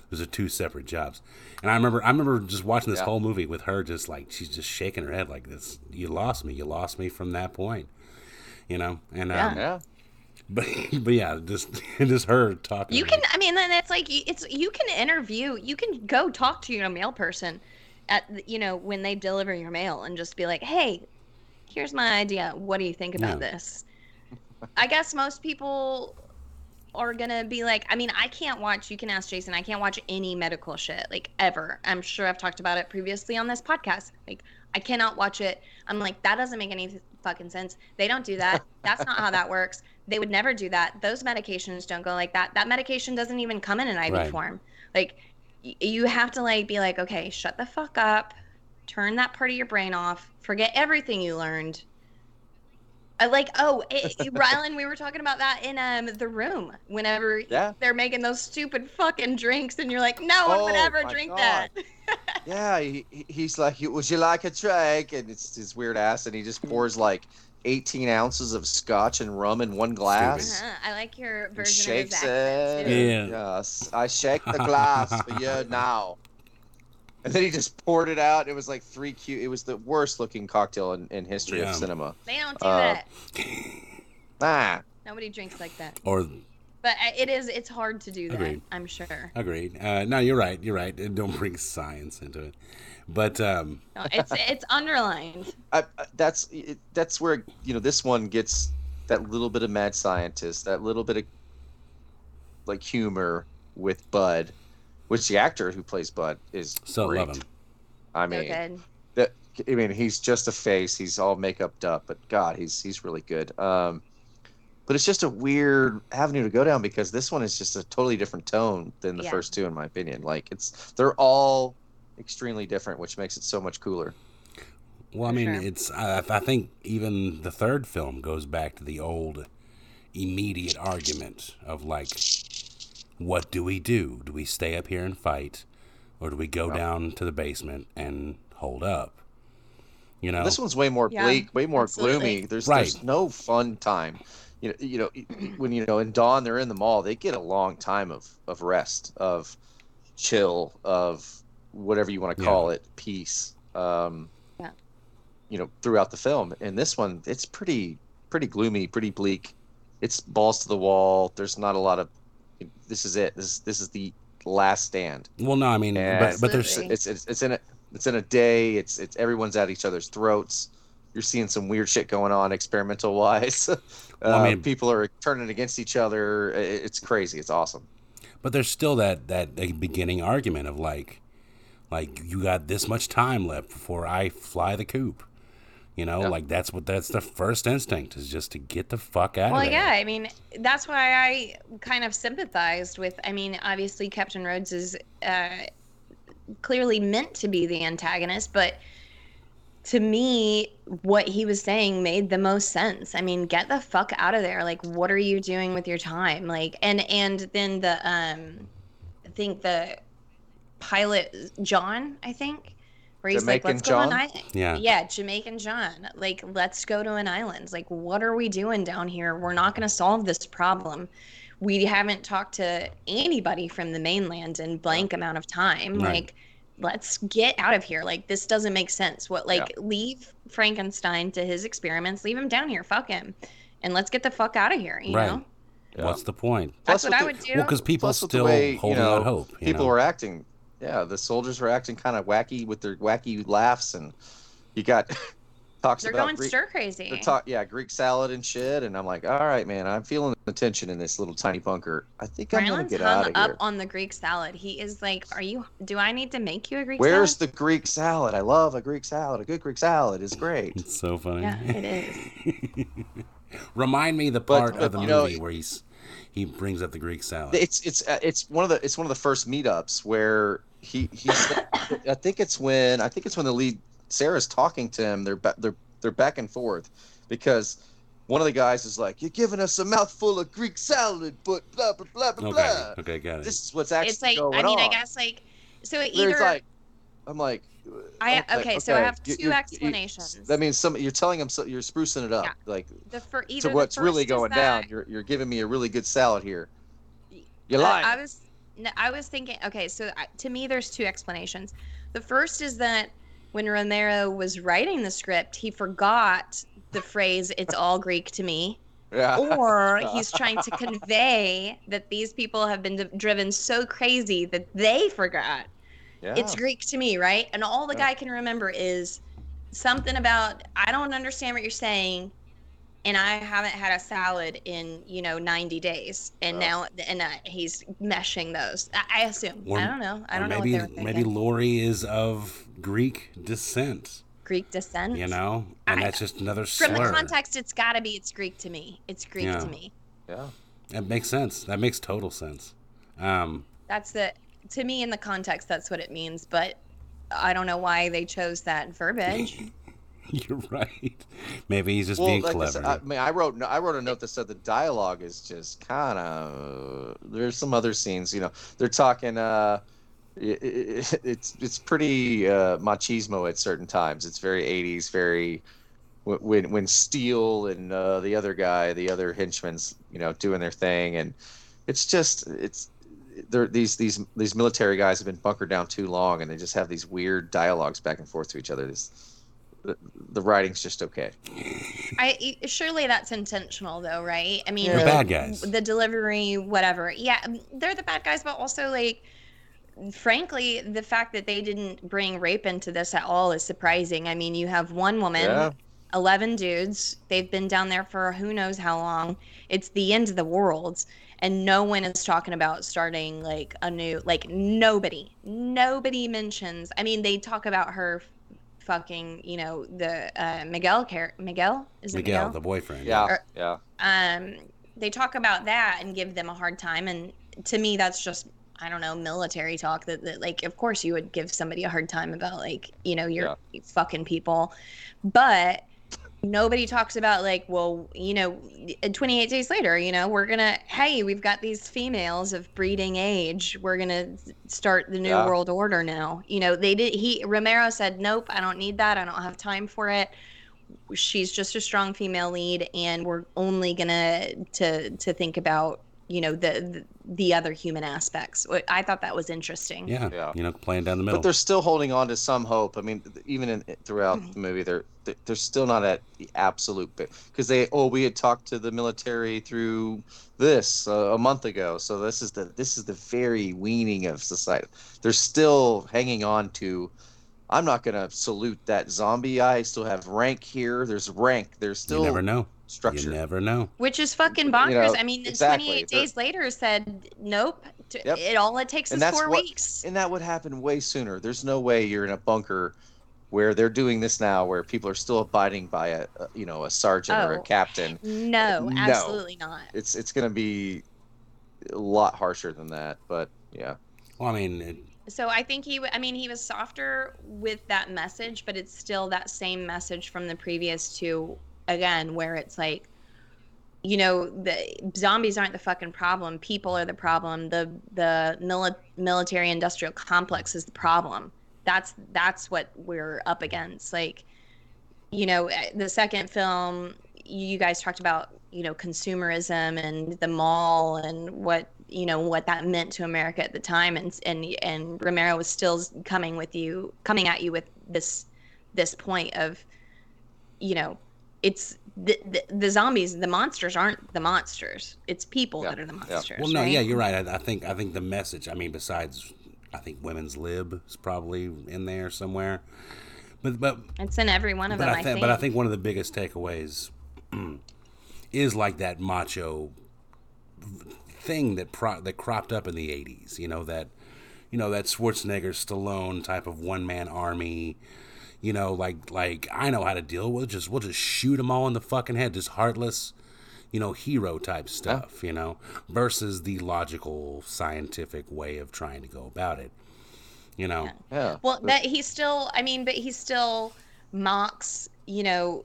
Those are two separate jobs. And I remember, I remember just watching this Yeah. whole movie with her, just like she's just shaking her head like this. You lost me. You lost me from that point. You know, and Yeah. um, Yeah. but but yeah, just just her talking. You can, me. I mean, then it's like it's you can interview, you can go talk to your mail person at you know when they deliver your mail and just be like, hey, here's my idea. What do you think about Yeah. this? I guess most people are gonna be like, I mean, I can't watch. You can ask Jason. I can't watch any medical shit like ever. I'm sure I've talked about it previously on this podcast. Like, I cannot watch it. I'm like, that doesn't make any fucking sense. They don't do that. That's not how that works. They would never do that. Those medications don't go like that. That medication doesn't even come in an IV Right. form. Like, y- you have to like be like, okay, shut the fuck up, turn that part of your brain off, forget everything you learned. I like, oh, it, it- Ryland, we were talking about that in um the room. Whenever Yeah. they're making those stupid fucking drinks, and you're like, no one would Oh, ever drink God. that. Yeah, he, he- he's like, "Would you like a drink?" And it's his weird ass, and he just pours like 18 ounces of scotch and rum in one glass. Uh-huh. I like your and version shakes of his accent it. too. Yeah. Yes, I shake the glass for you now. And then he just poured it out. It was like three Q. It was the worst looking cocktail in, in history Yeah. of cinema. They don't do Uh, that. Ah, Nobody drinks like that. Or But it is. It's hard to do that. Agreed. I'm sure. agreed. Uh, no, you're right. You're right. Don't bring science into it. But um, No, it's it's underlined. I, I- that's it, that's where you know this one gets that little bit of mad scientist, that little bit of like humor with Bub, which the actor who plays Bub is so great. love him. I mean, good. that I mean, he's just a face. He's all makeup up, but God, he's he's really good. Um, but it's just a weird avenue to go down because this one is just a totally different tone than the Yeah. first two, in my opinion. Like it's they're all extremely different, which makes it so much cooler. Well, I mean, sure. it's. I, I think even the third film goes back to the old, immediate argument of like, what do we do? Do we stay up here and fight, or do we go down to the basement and hold up? You know, This one's way more Yeah, bleak, way more absolutely. gloomy. There's Right. there's no fun time. you know, you know, when you know in dawn they're in the mall, they get a long time of of rest, of chill, of whatever you want to Yeah. call it, peace. Um, Yeah. You know, throughout the film, and this one, it's pretty pretty gloomy, pretty bleak. It's balls to the wall. There's not a lot of. This is it. This this is the last stand. Well, no, I mean, And but, but there's it's, it's it's in a it's in a day. It's it's everyone's at each other's throats. You're seeing some weird shit going on experimental wise. uh, Well, I mean- people are turning against each other. It's crazy. It's awesome. But there's still that that that beginning argument of like, like you got this much time left before I fly the coop. You know, like that's what that's the first instinct is just to get the fuck out Well, of there. Well, yeah, I mean, that's why I kind of sympathized with. I mean, obviously, Captain Rhodes is uh, clearly meant to be the antagonist, but to me, what he was saying made the most sense. I mean, get the fuck out of there. Like, what are you doing with your time? Like, and and then the um, I think the pilot John, I think, where he's like, Jamaican let's go on John? island. Yeah. Yeah, Jamaican John. Like, let's go to an island. Like, what are we doing down here? We're not going to solve this problem. We haven't talked to anybody from the mainland in blank amount of time. Right. Like, let's get out of here. Like, this doesn't make sense. What, like, Yeah. leave Frankenstein to his experiments, leave him down here, fuck him. And let's get the fuck out of here, you right. know? What's the point? That's Plus what I with would do. Well, because people Plus still way, you holding know, out hope. you People know? were acting. Yeah, the soldiers were acting kind of wacky with their wacky laughs, and you got talks They're about going Greek, stir crazy. they're talk, yeah, Greek salad and shit, and I'm like, all right, man, I'm feeling the tension in this little tiny bunker. I think I'm gonna get hung out of up here. on the Greek salad. He is like, "Are you? Do I need to make you a Greek Where's salad?" the Greek salad? I love a Greek salad. A good Greek salad is great. It's so funny. Yeah, it is. Remind me the part but, of the you know, movie where he's he brings up the Greek salad. It's it's uh, it's one of the it's one of the first meetups where he he's I think it's when I think it's when the lead Sarah's talking to him. They're ba- they're they're back and forth because one of the guys is like, "You're giving us a mouthful of Greek salad, but blah blah blah blah okay, blah." okay, got it. This is what's actually It's like, going I mean, I guess like, so Where either like, I'm like, I okay, okay, so I have you- two you- you- explanations. That means some you're telling him so you're sprucing it up, Yeah. like the fir- to either the what's really going that- down. You're you're giving me a really good salad here. You're lying. I was no, I was thinking okay, so I, to me there's two explanations. The first is that when Romero was writing the script, he forgot the phrase it's all Greek to me. yeah. Or he's trying to convey that these people have been d- driven so crazy that they forgot yeah. it's Greek to me, right? And all the Yeah. guy can remember is something about I don't understand what you're saying, and I haven't had a salad in you know 90 days, and now and uh, he's meshing those. I, I assume. Or- I don't know. I don't know maybe what they were thinking. maybe Lori is of Greek descent. Greek descent. You know, and I- that's just another From slur. the context, it's got to be it's Greek to me. It's Greek Yeah. to me. yeah. That makes sense. That makes total sense. Um, That's the to me in the context. That's what it means, but. I don't know why they chose that verbiage. you're right. Maybe he's just well, being like I, clever. said, I mean, I wrote I wrote a note that said the dialogue is just kind of. There's some other scenes, you know, they're talking. uh it, it, it's it's pretty uh, machismo at certain times. It's very 80s, very when when Steele and uh, the other guy, the other henchman's, you know, doing their thing, and it's just it's they're, these these these military guys have been bunkered down too long, and they just have these weird dialogues back and forth to each other. This, the, the writing's just okay. I surely that's intentional though, right? I mean, They're the, bad guys. The delivery, whatever. Yeah, um, they're the bad guys, but also like, frankly, the fact that they didn't bring rape into this at all is surprising. I mean, you have one woman, Yeah. eleven dudes. They've been down there for who knows how long. It's the end of the world. And no one is talking about starting like a new, like nobody, nobody mentions. I mean, they talk about her fucking, you know, the uh, Miguel char- Miguel is it Miguel, Miguel? the boyfriend. Yeah, Or- yeah. um they talk about that and give them a hard time and to me that's just i don't know military talk that, that like of course you would give somebody a hard time about like you know you're fucking people but nobody talks about like well you know 28 days later you know we're gonna hey we've got these females of breeding age. We're gonna start the new Yeah. world order now. You know they did he romero said nope i don't need that. I don't have time for it. She's just a strong female lead, and we're only gonna to to think about you know the the, the other human aspects. I thought that was interesting. Yeah, you know, playing down the middle. But they're still holding on to some hope. I mean, even in throughout Mm-hmm. the movie, they're they're- they're still not at the absolute bit because they oh we had talked to the military through this uh, a month ago, so this is the this is the very weaning of society. They're still hanging on to. I'm not gonna salute that zombie. I still have rank here. There's rank. There's still you never know. structure. You never know. Which is fucking bonkers. know, I mean, exactly. 28 They're- days later said, nope. t- Yep. It all it takes and is four what, weeks. And that would happen way sooner. There's no way you're in a bunker where they're doing this now, where people are still abiding by a, a you know a sergeant or a Oh, captain. No, No. absolutely not. It's it's gonna be a lot harsher than that. But yeah, Well, I mean, it, So I think he, I mean, he was softer with that message, but it's still that same message from the previous two again, where it's like, you know, the zombies aren't the fucking problem. People are the problem. The the mili- military industrial complex is the problem. That's that's what we're up against. Like, you know, eh, the second film, you guys talked about, you know, consumerism and the mall and what you know what that meant to America at the time, and and and Romero was still coming with you, coming at you with this this point of, you know, it's the, the, the zombies, the monsters aren't the monsters. It's people that are the monsters. well, no, right? yeah, you're right. I, I think I think the message. I mean, besides, I think women's lib is probably in there somewhere. But but It's in every one of them. I, I think, think. but I think one of the biggest takeaways is like that macho thing that pro- that cropped up in the '80s. You know that, you know that Schwarzenegger, Stallone type of one man army. You know, like like I know how to deal. We'll just we'll just shoot them all in the fucking head. Just heartless, you know, hero type stuff. You know, versus the logical, scientific way of trying to go about it. You know. Yeah. Well, but he still, I mean, but he still mocks, you know,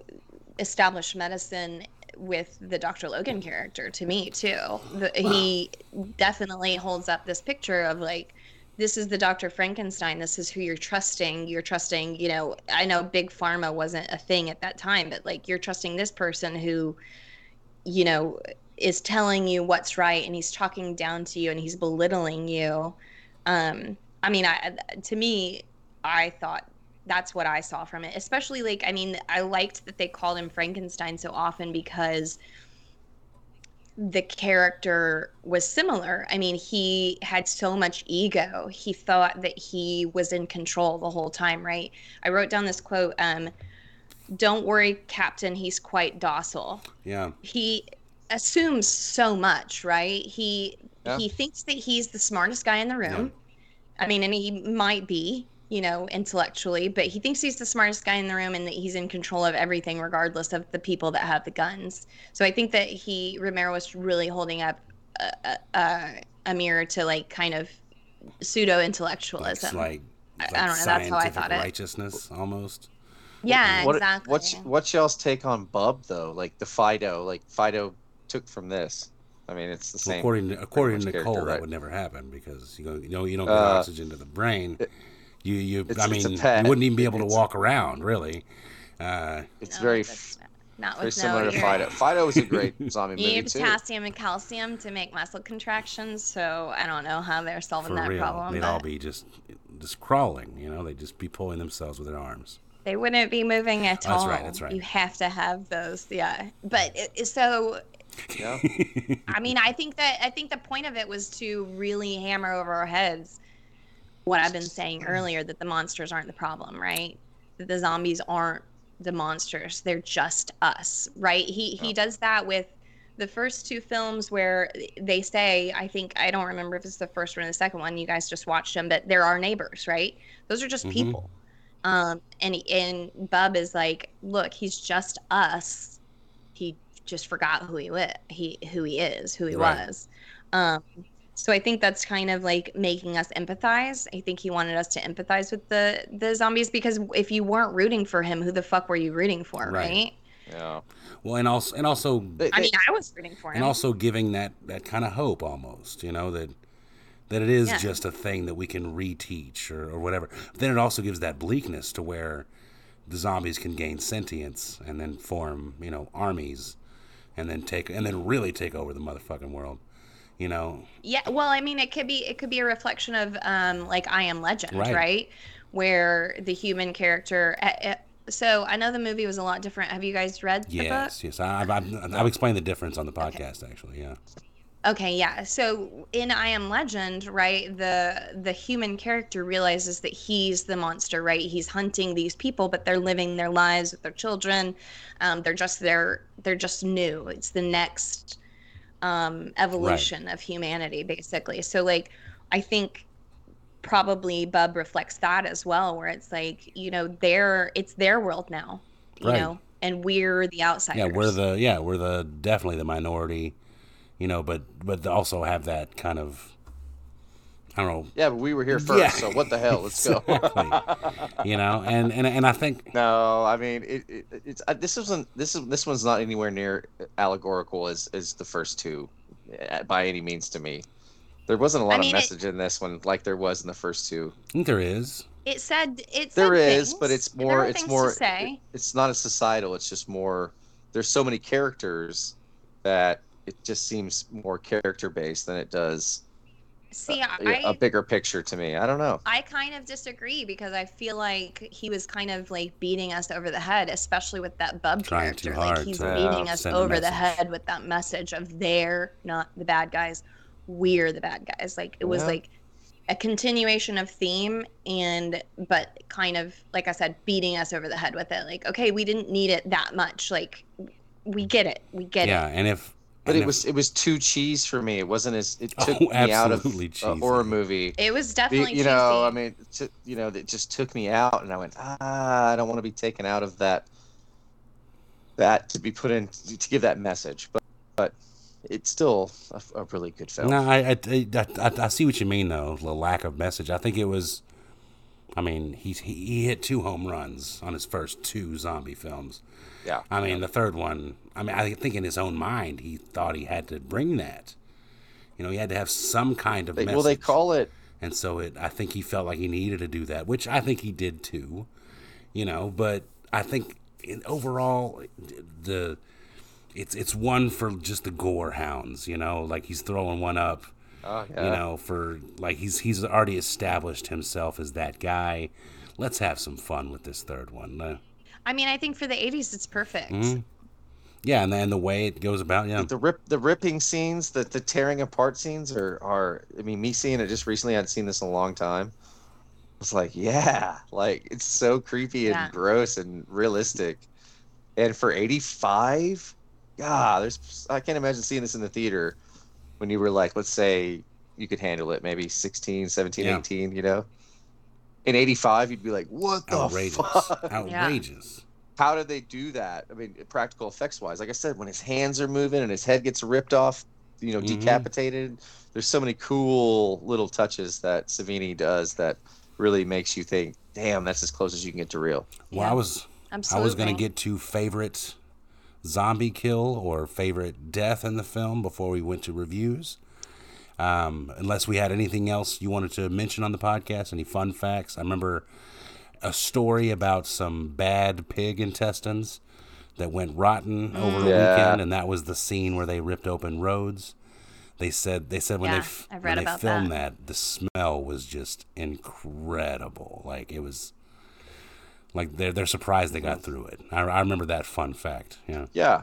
established medicine with the Dr. Logan character to me too. The, He definitely holds up this picture of like, this is the Dr. Frankenstein. This is who you're trusting. You're trusting, you know, I know big pharma wasn't a thing at that time, but like you're trusting this person who, you know, is telling you what's right and he's talking down to you and he's belittling you. Um, I mean, I, to me, I thought that's what I saw from it. Especially like, I mean, I liked that they called him Frankenstein so often because the character was similar. I mean, he had so much ego. He thought that he was in control the whole time, right? I wrote down this quote um, Don't worry, Captain, he's quite docile Yeah. he assumes so much, right? He Yeah. he thinks that he's the smartest guy in the room. I mean, and he might be, you know, intellectually, but he thinks he's the smartest guy in the room and that he's in control of everything, regardless of the people that have the guns. So I think that he Romero was really holding up a, a, a, a mirror to like kind of pseudo intellectualism. like, I- like I don't know. That's how I scientific thought it. righteousness almost. Yeah, What- exactly. What's what's y'all's take on Bub though? Like the Fido, like Fido took from this. I mean, it's the Well, same. according to, pretty according to character, Nicole, that would never happen because you go, you know, you don't get Uh, oxygen to the brain. You, you, it's- I mean, you wouldn't even be able to It's- walk around, really. Uh, It's very f- Not very with similar no to. Fido. Fido was a great zombie You movie need too. potassium and calcium to make muscle contractions, so I don't know how they're solving for that real, problem. they'd but all be just just crawling. You know, they'd just be pulling themselves with their arms. They wouldn't be moving at all. That's right. that's right. You have to have those, yeah. But it, it- so, Yeah. I mean, I think that I think the point of it was to really hammer over our heads what I've been saying earlier that the monsters aren't the problem, right? That the zombies aren't the monsters; they're just us, right? He he does that with the first two films where they say, I think I don't remember if it's the first one or the second one. You guys just watched them, but they're our neighbors, right? Those are just Mhm. people. Um, and and Bub is like, look, he's just us. He just forgot who he lit, he who he is, who he Right. was. Um, so I think that's kind of like making us empathize. I think he wanted us to empathize with the the zombies because if you weren't rooting for him, who the fuck were you rooting for, Right. right? Yeah. Well, and also, and also, I mean, I was rooting for him. and also giving that that kind of hope almost. You know that that it is Yeah. just a thing that we can reteach or, or whatever. Then it also gives that bleakness to where the zombies can gain sentience and then form, you know, armies, and then take and then really take over the motherfucking world. You know, Yeah, well, I mean, it could be it could be a reflection of um, like I Am Legend, Right. right? Where the human character. Uh, uh, so I know the movie was a lot different. Have you guys read the book? yes, yes. I, I've, I've, I've explained the difference on the podcast, actually. Yeah. Okay, yeah. So in I Am Legend, right, the the human character realizes that he's the monster, right? He's hunting these people, but they're living their lives with their children. Um, they're just they're they're just new. It's the next um, evolution of humanity, basically. So like, I think probably Bub reflects that as well, where it's like you know their it's their world now, you Right. know, and we're the outsiders. Yeah, we're the yeah we're the definitely the minority, you know, but but also have that kind of I don't know. Yeah, but we were here first, Yeah. so what the hell? Let's go. you know, and and and I think No, I mean it, it, it's uh, this isn't this is this one's not anywhere near allegorical as as the first two, uh, by any means to me. There wasn't a lot I mean, of it- message in this one like there was in the first two. I think there is. It said it. There said is, but it's more it's more to say. it's not a societal. It's just more. There's so many characters that it just seems more character based than it does See, a, I a bigger picture to me. I don't know. I kind of disagree because I feel like he was kind of like beating us over the head, especially with that bub Trying too character. Like he's to, beating uh, us over the head with that message of they're not the bad guys, we're the bad guys. Like it was Yeah. like a continuation of theme and but kind of like I said, beating us over the head with it. Like, okay, we didn't need it that much. Like we get it. We get yeah, it. Yeah, and if But and it was it was too cheese for me. It wasn't as it took Oh, me out of absolutely a horror movie. It was definitely you know, cheesy. I mean, t- you know, it just took me out, and I went, ah, I don't want to be taken out of that. That to be put in to give that message, but but it's still a, a really good film. No, I, I, I, I, I see what you mean though. The lack of message. I think it was. I mean, he's he, he hit two home runs on his first two zombie films. Yeah. I mean, the third one. I mean, I think in his own mind he thought he had to bring that. You know, he had to have some kind of They- message. well, they call it and so it. I think he felt like he needed to do that, which I think he did too. You know, but I think in overall the it's it's one for just the gore hounds. You know, like he's throwing one up. Oh, You know, for like he's he's already established himself as that guy. Let's have some fun with this third one. Uh, I mean, I think for the 80s it's perfect. mhm. Yeah, and then the way it goes about, yeah. the rip the ripping scenes, the the tearing apart scenes are are. I mean, me seeing it just recently, I'd seen this in a long time. It's like, yeah, like it's so creepy and Yeah. gross and realistic. And for 85, God, there's I can't imagine seeing this in the theater when you were like, let's say you could handle it, maybe 16, 17, Yeah. 18, you know. In 85, you'd be like, what the Outrageous. fuck? Outrageous. How did they do that? I mean, practical effects wise, like I said, when his hands are moving and his head gets ripped off, you know, Mhm. decapitated. There's so many cool little touches that Savini does that really makes you think, damn, that's as close as you can get to real. Well, I was I was going to get to favorite zombie kill or favorite death in the film before we went to reviews. Um, unless we had anything else you wanted to mention on the podcast, any fun facts? I remember a story about some bad pig intestines that went rotten over the Yeah. weekend, and that was the scene where they ripped open Rhodes. They said they said when Yeah, they f- I've when they filmed that. that. the smell was just incredible. Like it was like they're they're surprised they got through it. I, I remember that fun fact. Yeah. Yeah.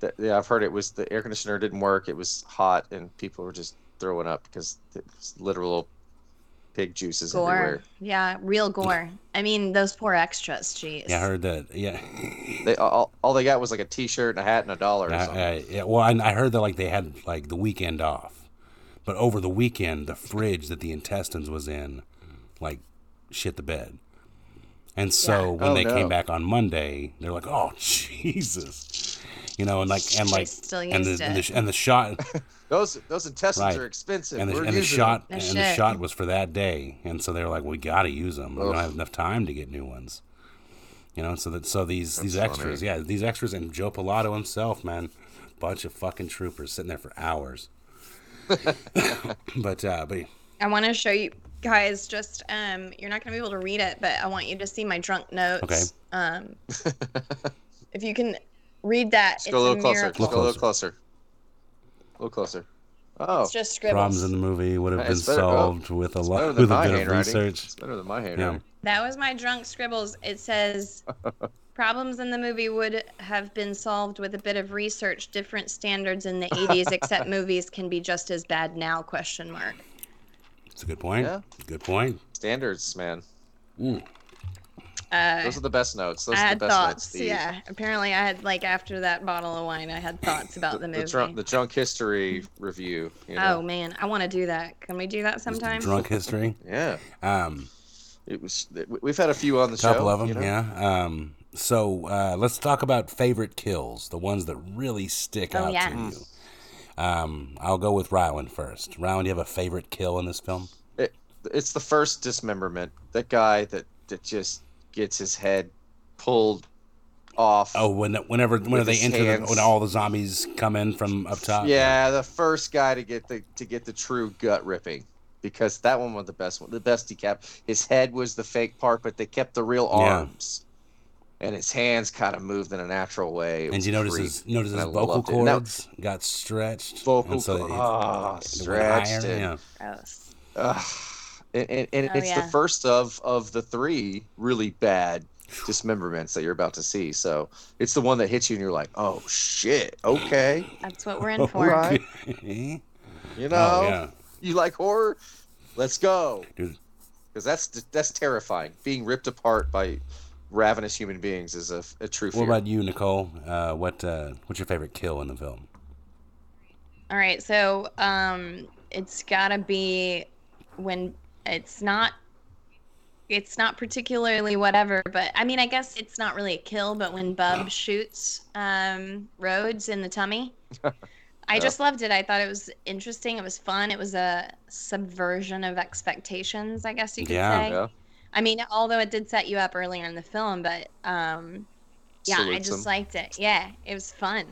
Th- yeah, I've heard it was the air conditioner didn't work. It was hot and people were just throwing up because it was literal pig juices gore. everywhere. Yeah, real gore. I mean, those poor extras, jeez. Yeah, I heard that. Yeah. They all, all they got was like a T-shirt and a hat and a dollar. Or I, something. I, yeah. Well, I, I heard that like they had like the weekend off, but over the weekend the fridge that the intestines was in, like, shit the bed. And so Yeah. when Oh, they no. came back on Monday, they're like, "Oh Jesus," you know, and like and like still and the, used and the and the shot Those those intestines Right. are expensive. and the, We're and the shot No and the shot was for that day, and so they were like, "We got to use them. We don't have enough time to get new ones." You know, so that so these these extras, funny. yeah, these extras, and Joe Pilato himself, man, bunch of fucking troopers sitting there for hours. but uh, but I want to show you. Guys, just um, you're not gonna be able to read it, but I want you to see my drunk notes. Okay. Um, if you can read that, Just it's go a little a closer. miracle. Just go a little closer. A little closer. Oh. It's just scribbles. Problems in the movie would have been it's better- oh, solved with a lot better than with a my bit of research. It's better than my Yeah. handwriting. That was my drunk scribbles. It says problems in the movie would have been solved with a bit of research. Different standards in the 80s, except movies can be just as bad now? Question mark. It's a good point. Yeah. Good point. Standards, man. Mm. Uh, Those are the best notes. Those I are had the best notes. thoughts. Steve. Yeah, apparently I had like after that bottle of wine, I had thoughts about the movie. The drunk, the drunk history review. You know? Oh man, I want to do that. Can we do that sometime? Drunk history. Yeah. Um, It was. We've had a few on the show. couple of them, you know? yeah. Um, so uh, let's talk about favorite kills, the ones that really stick Oh, out yeah. to you. Um, I'll go with Ryland first. Ryland, do you have a favorite kill in this film? It, it's the first dismemberment. That guy that that just gets his head pulled off. Oh, when whenever whenever they enter, the, when all the zombies come in from up top. Yeah, the first guy to get the to get the true gut ripping. Because that one was the best one, the best decap. His head was the fake part, but they kept the real Yeah. arms, and his hands kind of moved in a natural way. It And you notice creep, his notice his vocal loved it. That- cords got stretched. Vocal and so co- oh, it- it went stretched higher, and- yeah. Gross. Ugh. And and, and Oh, it's yeah. the first of of the three really bad dismemberments that you're about to see. So it's the one that hits you, and you're like, "Oh shit, okay." That's what we're in for. Right. Okay. You know, Oh, yeah. you like horror? Let's go. Because that's that's terrifying. Being ripped apart by ravenous human beings is a, a true fear. What about you, Nicole? Uh, what uh, what's your favorite kill in the film? All right, so um, it's gotta be when it's not. It's not particularly whatever, but I mean, I guess it's not really a kill. But when Bub shoots um, Rhodes in the tummy, I just loved it. I thought it was interesting. It was fun. It was a subversion of expectations, I guess you could Yeah. say. Yeah. I mean, although it did set you up earlier in the film, but um, yeah, I just him. liked it. Yeah, it was fun.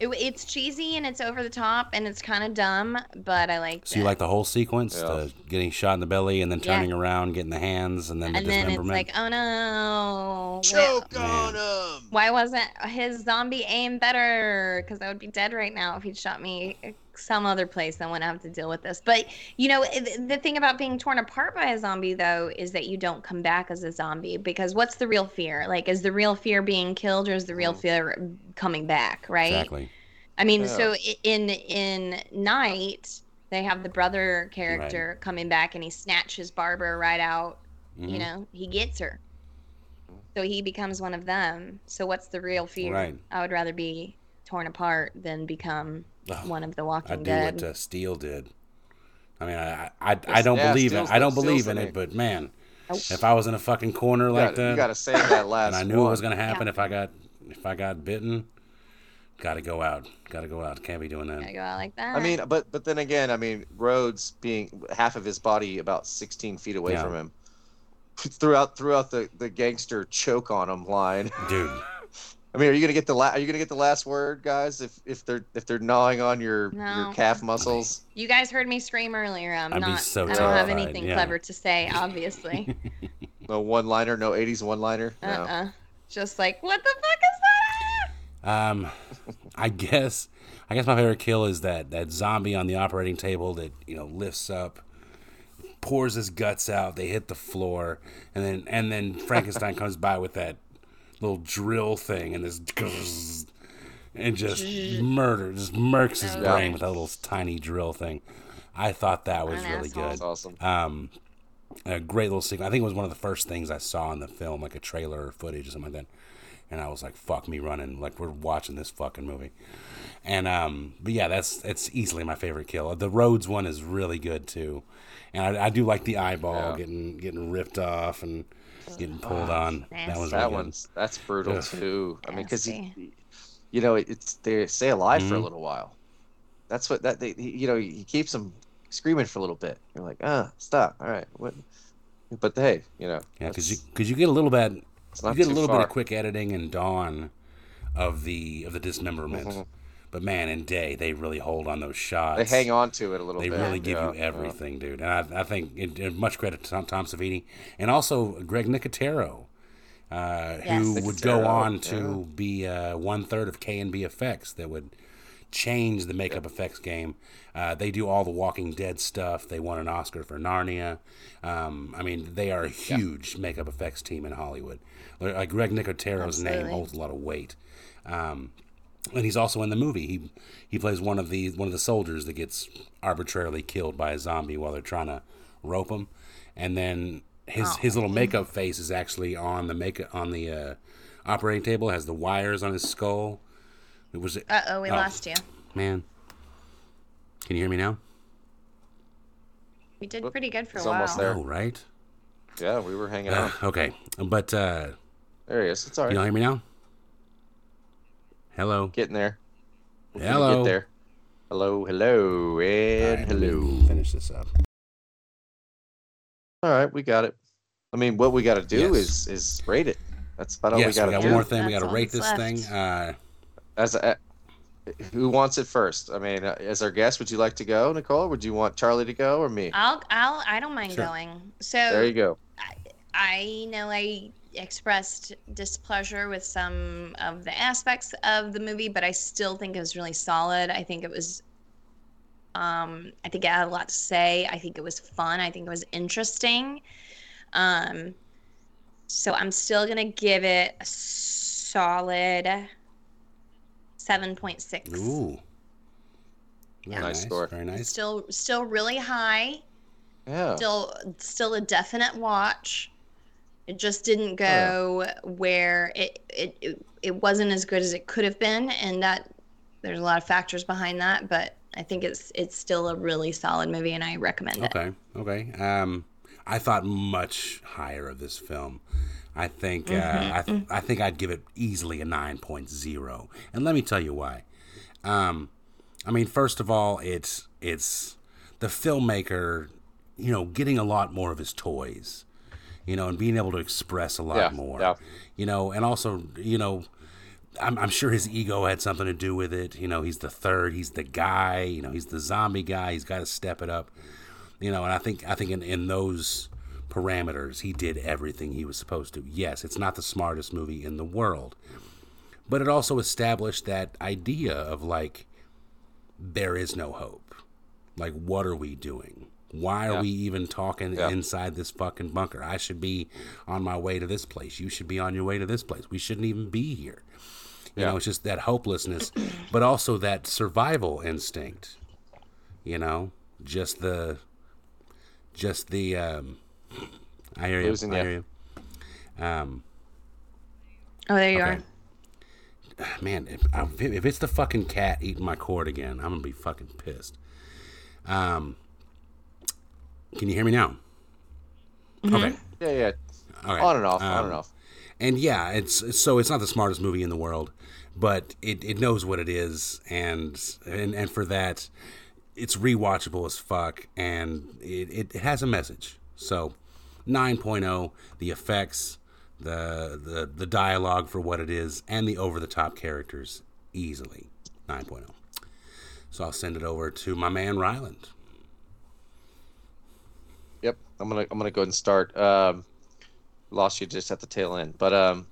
It, it's cheesy and it's over the top and it's kind of dumb, but I like. So it. you like the whole sequence, the getting shot in the belly and then Yeah. turning around, getting the hands, and then and the then it's dismemberment. like, oh no, Choke on him. why wasn't his zombie aim better? Because I would be dead right now if he'd shot me some other place. Then wouldn't have to deal with this. But you know, it- the thing about being torn apart by a zombie though is that you don't come back as a zombie because what's the real fear? Like, is the real fear being killed or is the real fear coming back? Right? Exactly. I mean, Yeah. so in in Night, they have the brother character coming back, and he snatches Barbara right out. You Mhm. know, he gets her, so he becomes one of them. So what's the real fear? Right. I would rather be torn apart than become Ugh, one of the Walking I Walking do Dead. what uh, Steele did. I mean, I I, I don't yeah, believe Steele's it. I don't believe in the it, name. but man, Nope. if I was in a fucking corner You like gotta, that, you gotta save that last and I knew one. it was gonna happen Yeah. if I got if I got bitten, gotta go out. Gotta go out. Can't be doing that. I go out like that. I mean, but but then again, I mean, Rhodes being half of his body about 16 feet away Yeah. from him, throughout throughout the the gangster choke on him line. Dude, I mean, are you gonna get the la- are you gonna get the last word, guys? If if they're if they're gnawing on your No. your calf muscles, you guys heard me scream earlier. I'm I'd be not. so I don't have anything yeah. clever to say, obviously. no one liner, no 80s one liner. uh No. uh Just like, what the fuck is that? Um, I guess I guess my favorite kill is that that zombie on the operating table that you know lifts up, pours his guts out. They hit the floor, and then and then Frankenstein comes by with that little drill thing and this and just murder, just murks his brain with that little tiny drill thing. I thought that was really good. Awesome. Um, a great little sequence. I think it was one of the first things I saw in the film, like a trailer or footage or something like that. And I was like, "Fuck me, running!" Like we're watching this fucking movie. And um, but yeah, that's it's easily my favorite kill. The Rhodes one is really good too, and I, I do like the eyeball Yeah. getting getting ripped off and getting pulled on. That was that really good. one's that's brutal Ugh. too. I mean, because Nasty. you know it's they stay alive for a Mhm. little while. That's what that they you know he keeps them screaming for a little bit. You're like, ah, stop. All right, what? But hey, you know, Yeah, because you because you get a little bit, you get a too little bit of quick editing and dawn of the of the dismemberment, Mhm. But man, in day they really hold on those shots. They hang on to it a little bit. They bit. really give yeah, you yeah. everything, dude. And I, I think it, it- much credit to Tom, Tom Savini and also Greg Nicotero, uh, who Yes. would go on to be uh, one third of KNB Effects that would change the makeup effects game. Uh, they do all the Walking Dead stuff. They won an Oscar for Narnia. Um, I mean, they are a huge makeup effects team in Hollywood. Like Greg Nicotero's name holds a lot of weight. Um, and he's also in the movie. He he plays one of the one of the soldiers that gets arbitrarily killed by a zombie while they're trying to rope him, and then his his little makeup face is actually on the makeup on the uh, operating table. Has the wires on his skull. It was Uh oh, we lost you. man. Can you hear me now? We did pretty good for It's a while. almost there. Oh, right. Yeah, we were hanging Uh, out. okay, but uh, There he is. It's all right. you don't hear me now. Hello. Getting there. We're Hello. Get there. Hello, hello, and All right, let me hello. Finish this up. All right, we got it. I mean, what we got to do Yes. is is rate it. That's about all yes, we got we to got do. one more thing. We got to rate this left. thing. Uh, As a, who wants it first? I mean, uh, as our guest, would you like to go, Nicole? Would you want Charlie to go or me? I'll, I'll, I don't mind Sure. going. So There you go. I know I expressed displeasure with some of the aspects of the movie, but I still think it was really solid. I think it was, um, I think it had a lot to say. I think it was fun. I think it was interesting. Um, so I'm still gonna give it a solid seven point six. ooh. Very Nice score. Very nice. Still, still really high. Yeah. still still a definite watch it just didn't go where it, it it it wasn't as good as it could have been and that there's a lot of factors behind that but i think it's it's still a really solid movie and i recommend it Okay. Okay. Um, I thought much higher of this film. I think uh, I, th- I think I'd give it easily a 9.0, and let me tell you why. Um, I mean, first of all, it's it's the filmmaker, you know, getting a lot more of his toys, you know, and being able to express a lot Yeah, more, yeah. you know, and also, you know, I'm, I'm sure his ego had something to do with it. You know, he's the third, he's the guy, you know, he's the zombie guy. He's got to step it up, you know. And I think I think in, in those parameters, he did everything he was supposed to. Yes, it's not the smartest movie in the world, but it also established that idea of like there is no hope. Like, what are we doing? Why are Yeah. we even talking Yeah. inside this fucking bunker? I should be on my way to this place. You should be on your way to this place. We shouldn't even be here. You Yeah. know, it's just that hopelessness, but also that survival instinct. You know, just the, just the. Um, I hear you. Losing I ya. hear you. Um, oh there you okay. are man, if, if it's the fucking cat eating my cord again, I'm gonna be fucking pissed. Um, can you hear me now? Okay. Yeah, yeah. All right. On and off, on Um, and off. And yeah, it's so it's not the smartest movie in the world, but it, it knows what it is, and and and for that, it's rewatchable as fuck, and it, it has a message. So, 9.0, the effects, the the the dialogue for what it is, and the over the top characters, easily 9.0. So I'll send it over to my man Ryland. I'm gonna I'm gonna go ahead and start. Um, lost you just at the tail end, but um,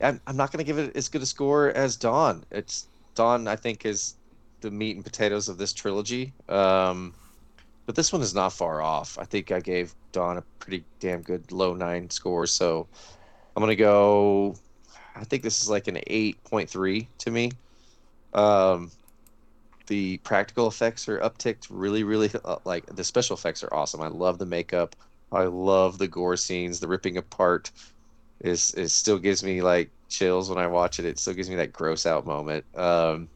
I'm, I'm not gonna give it as good a score as Dawn. It's Dawn. I think is the meat and potatoes of this trilogy. Um, but this one is not far off. I think I gave Dawn a pretty damn good low nine score. So I'm gonna go. I think this is like an eight point three to me. Um, the practical effects are upticked really really uh, like the special effects are awesome. I love the makeup. I love the gore scenes. The ripping apart is is still gives me like chills when i watch it. It still gives me that gross out moment. Um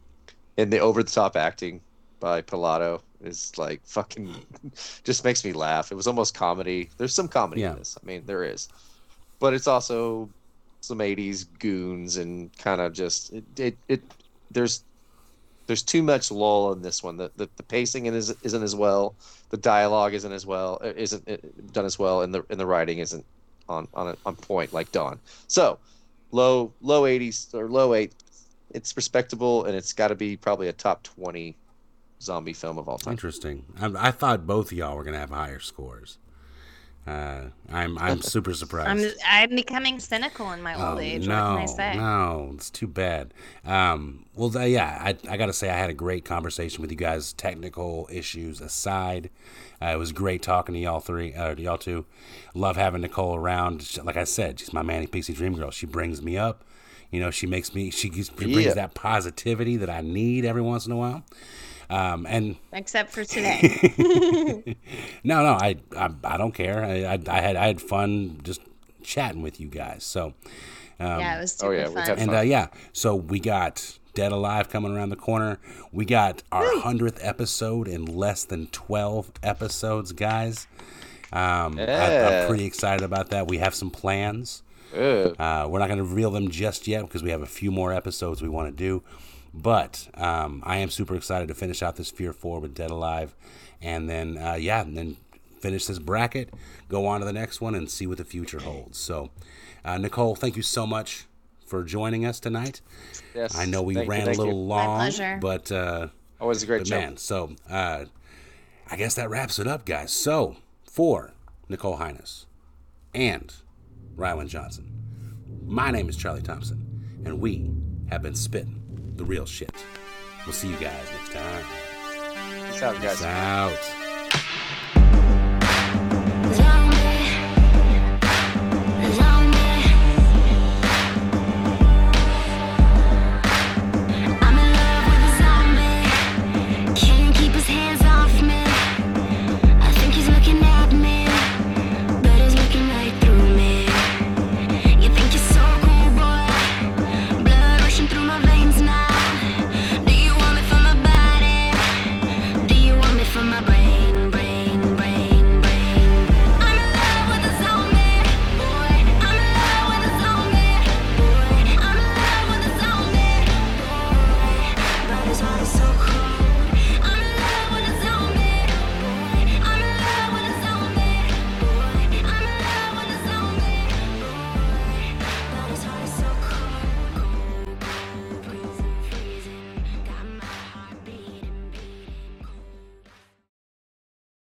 and the over the top acting by Pilato is like fucking just makes me laugh. It was almost comedy. There's some comedy Yeah. in this. I mean there is. But it's also some 80s goons and kind of just it, it, it there's there's too much lull in this one. The the, the pacing is, isn't as well. The dialogue isn't as well. uh, Isn't uh, done as well, and the and the writing isn't on on on point like Dawn. So low low 80s or low eight it's respectable, and it's got to be probably a top twenty zombie film of all time. Interesting. I, I thought both y'all were gonna have higher scores. Uh, I'm I'm super surprised. I'm I'm becoming cynical in my old Oh, age. No, what can I say? no, it's too bad. Um, well, th- yeah, I, I got to say, I had a great conversation with you guys. Technical issues aside, uh, it was great talking to y'all three, uh, to y'all two. Love having Nicole around. She- Like I said, she's my Manic Pixie Dream Girl. She brings me up. You know, she makes me. She, she brings Yeah. that positivity that I need every once in a while. Um, and Except for today. no, no, I, I, I don't care. I, I, I had, I had fun just chatting with you guys. So, um, yeah, it was oh, yeah, fun. and uh, yeah, so we got Dead Alive coming around the corner. We got our hundredth episode in less than twelve episodes, guys. Um, I, Yeah. I'm pretty excited about that. We have some plans. Ugh. Uh, we're not going to reveal them just yet because we have a few more episodes we want to do. But um, I am super excited to finish out this Fear 4 with Dead Alive. And then, uh, yeah, and then finish this bracket, go on to the next one, and see what the future holds. So, uh, Nicole, thank you so much for joining us tonight. Yes. I know we Thank you, ran thank a little you. long, pleasure. but uh, Always a great but show. man, so uh, I guess that wraps it up, guys. So for Nicole Highness and Ryland Johnson, my name is Charlie Thompson, and we have been spitting the real shit. We'll see you guys next time. Peace out, guys. Peace out.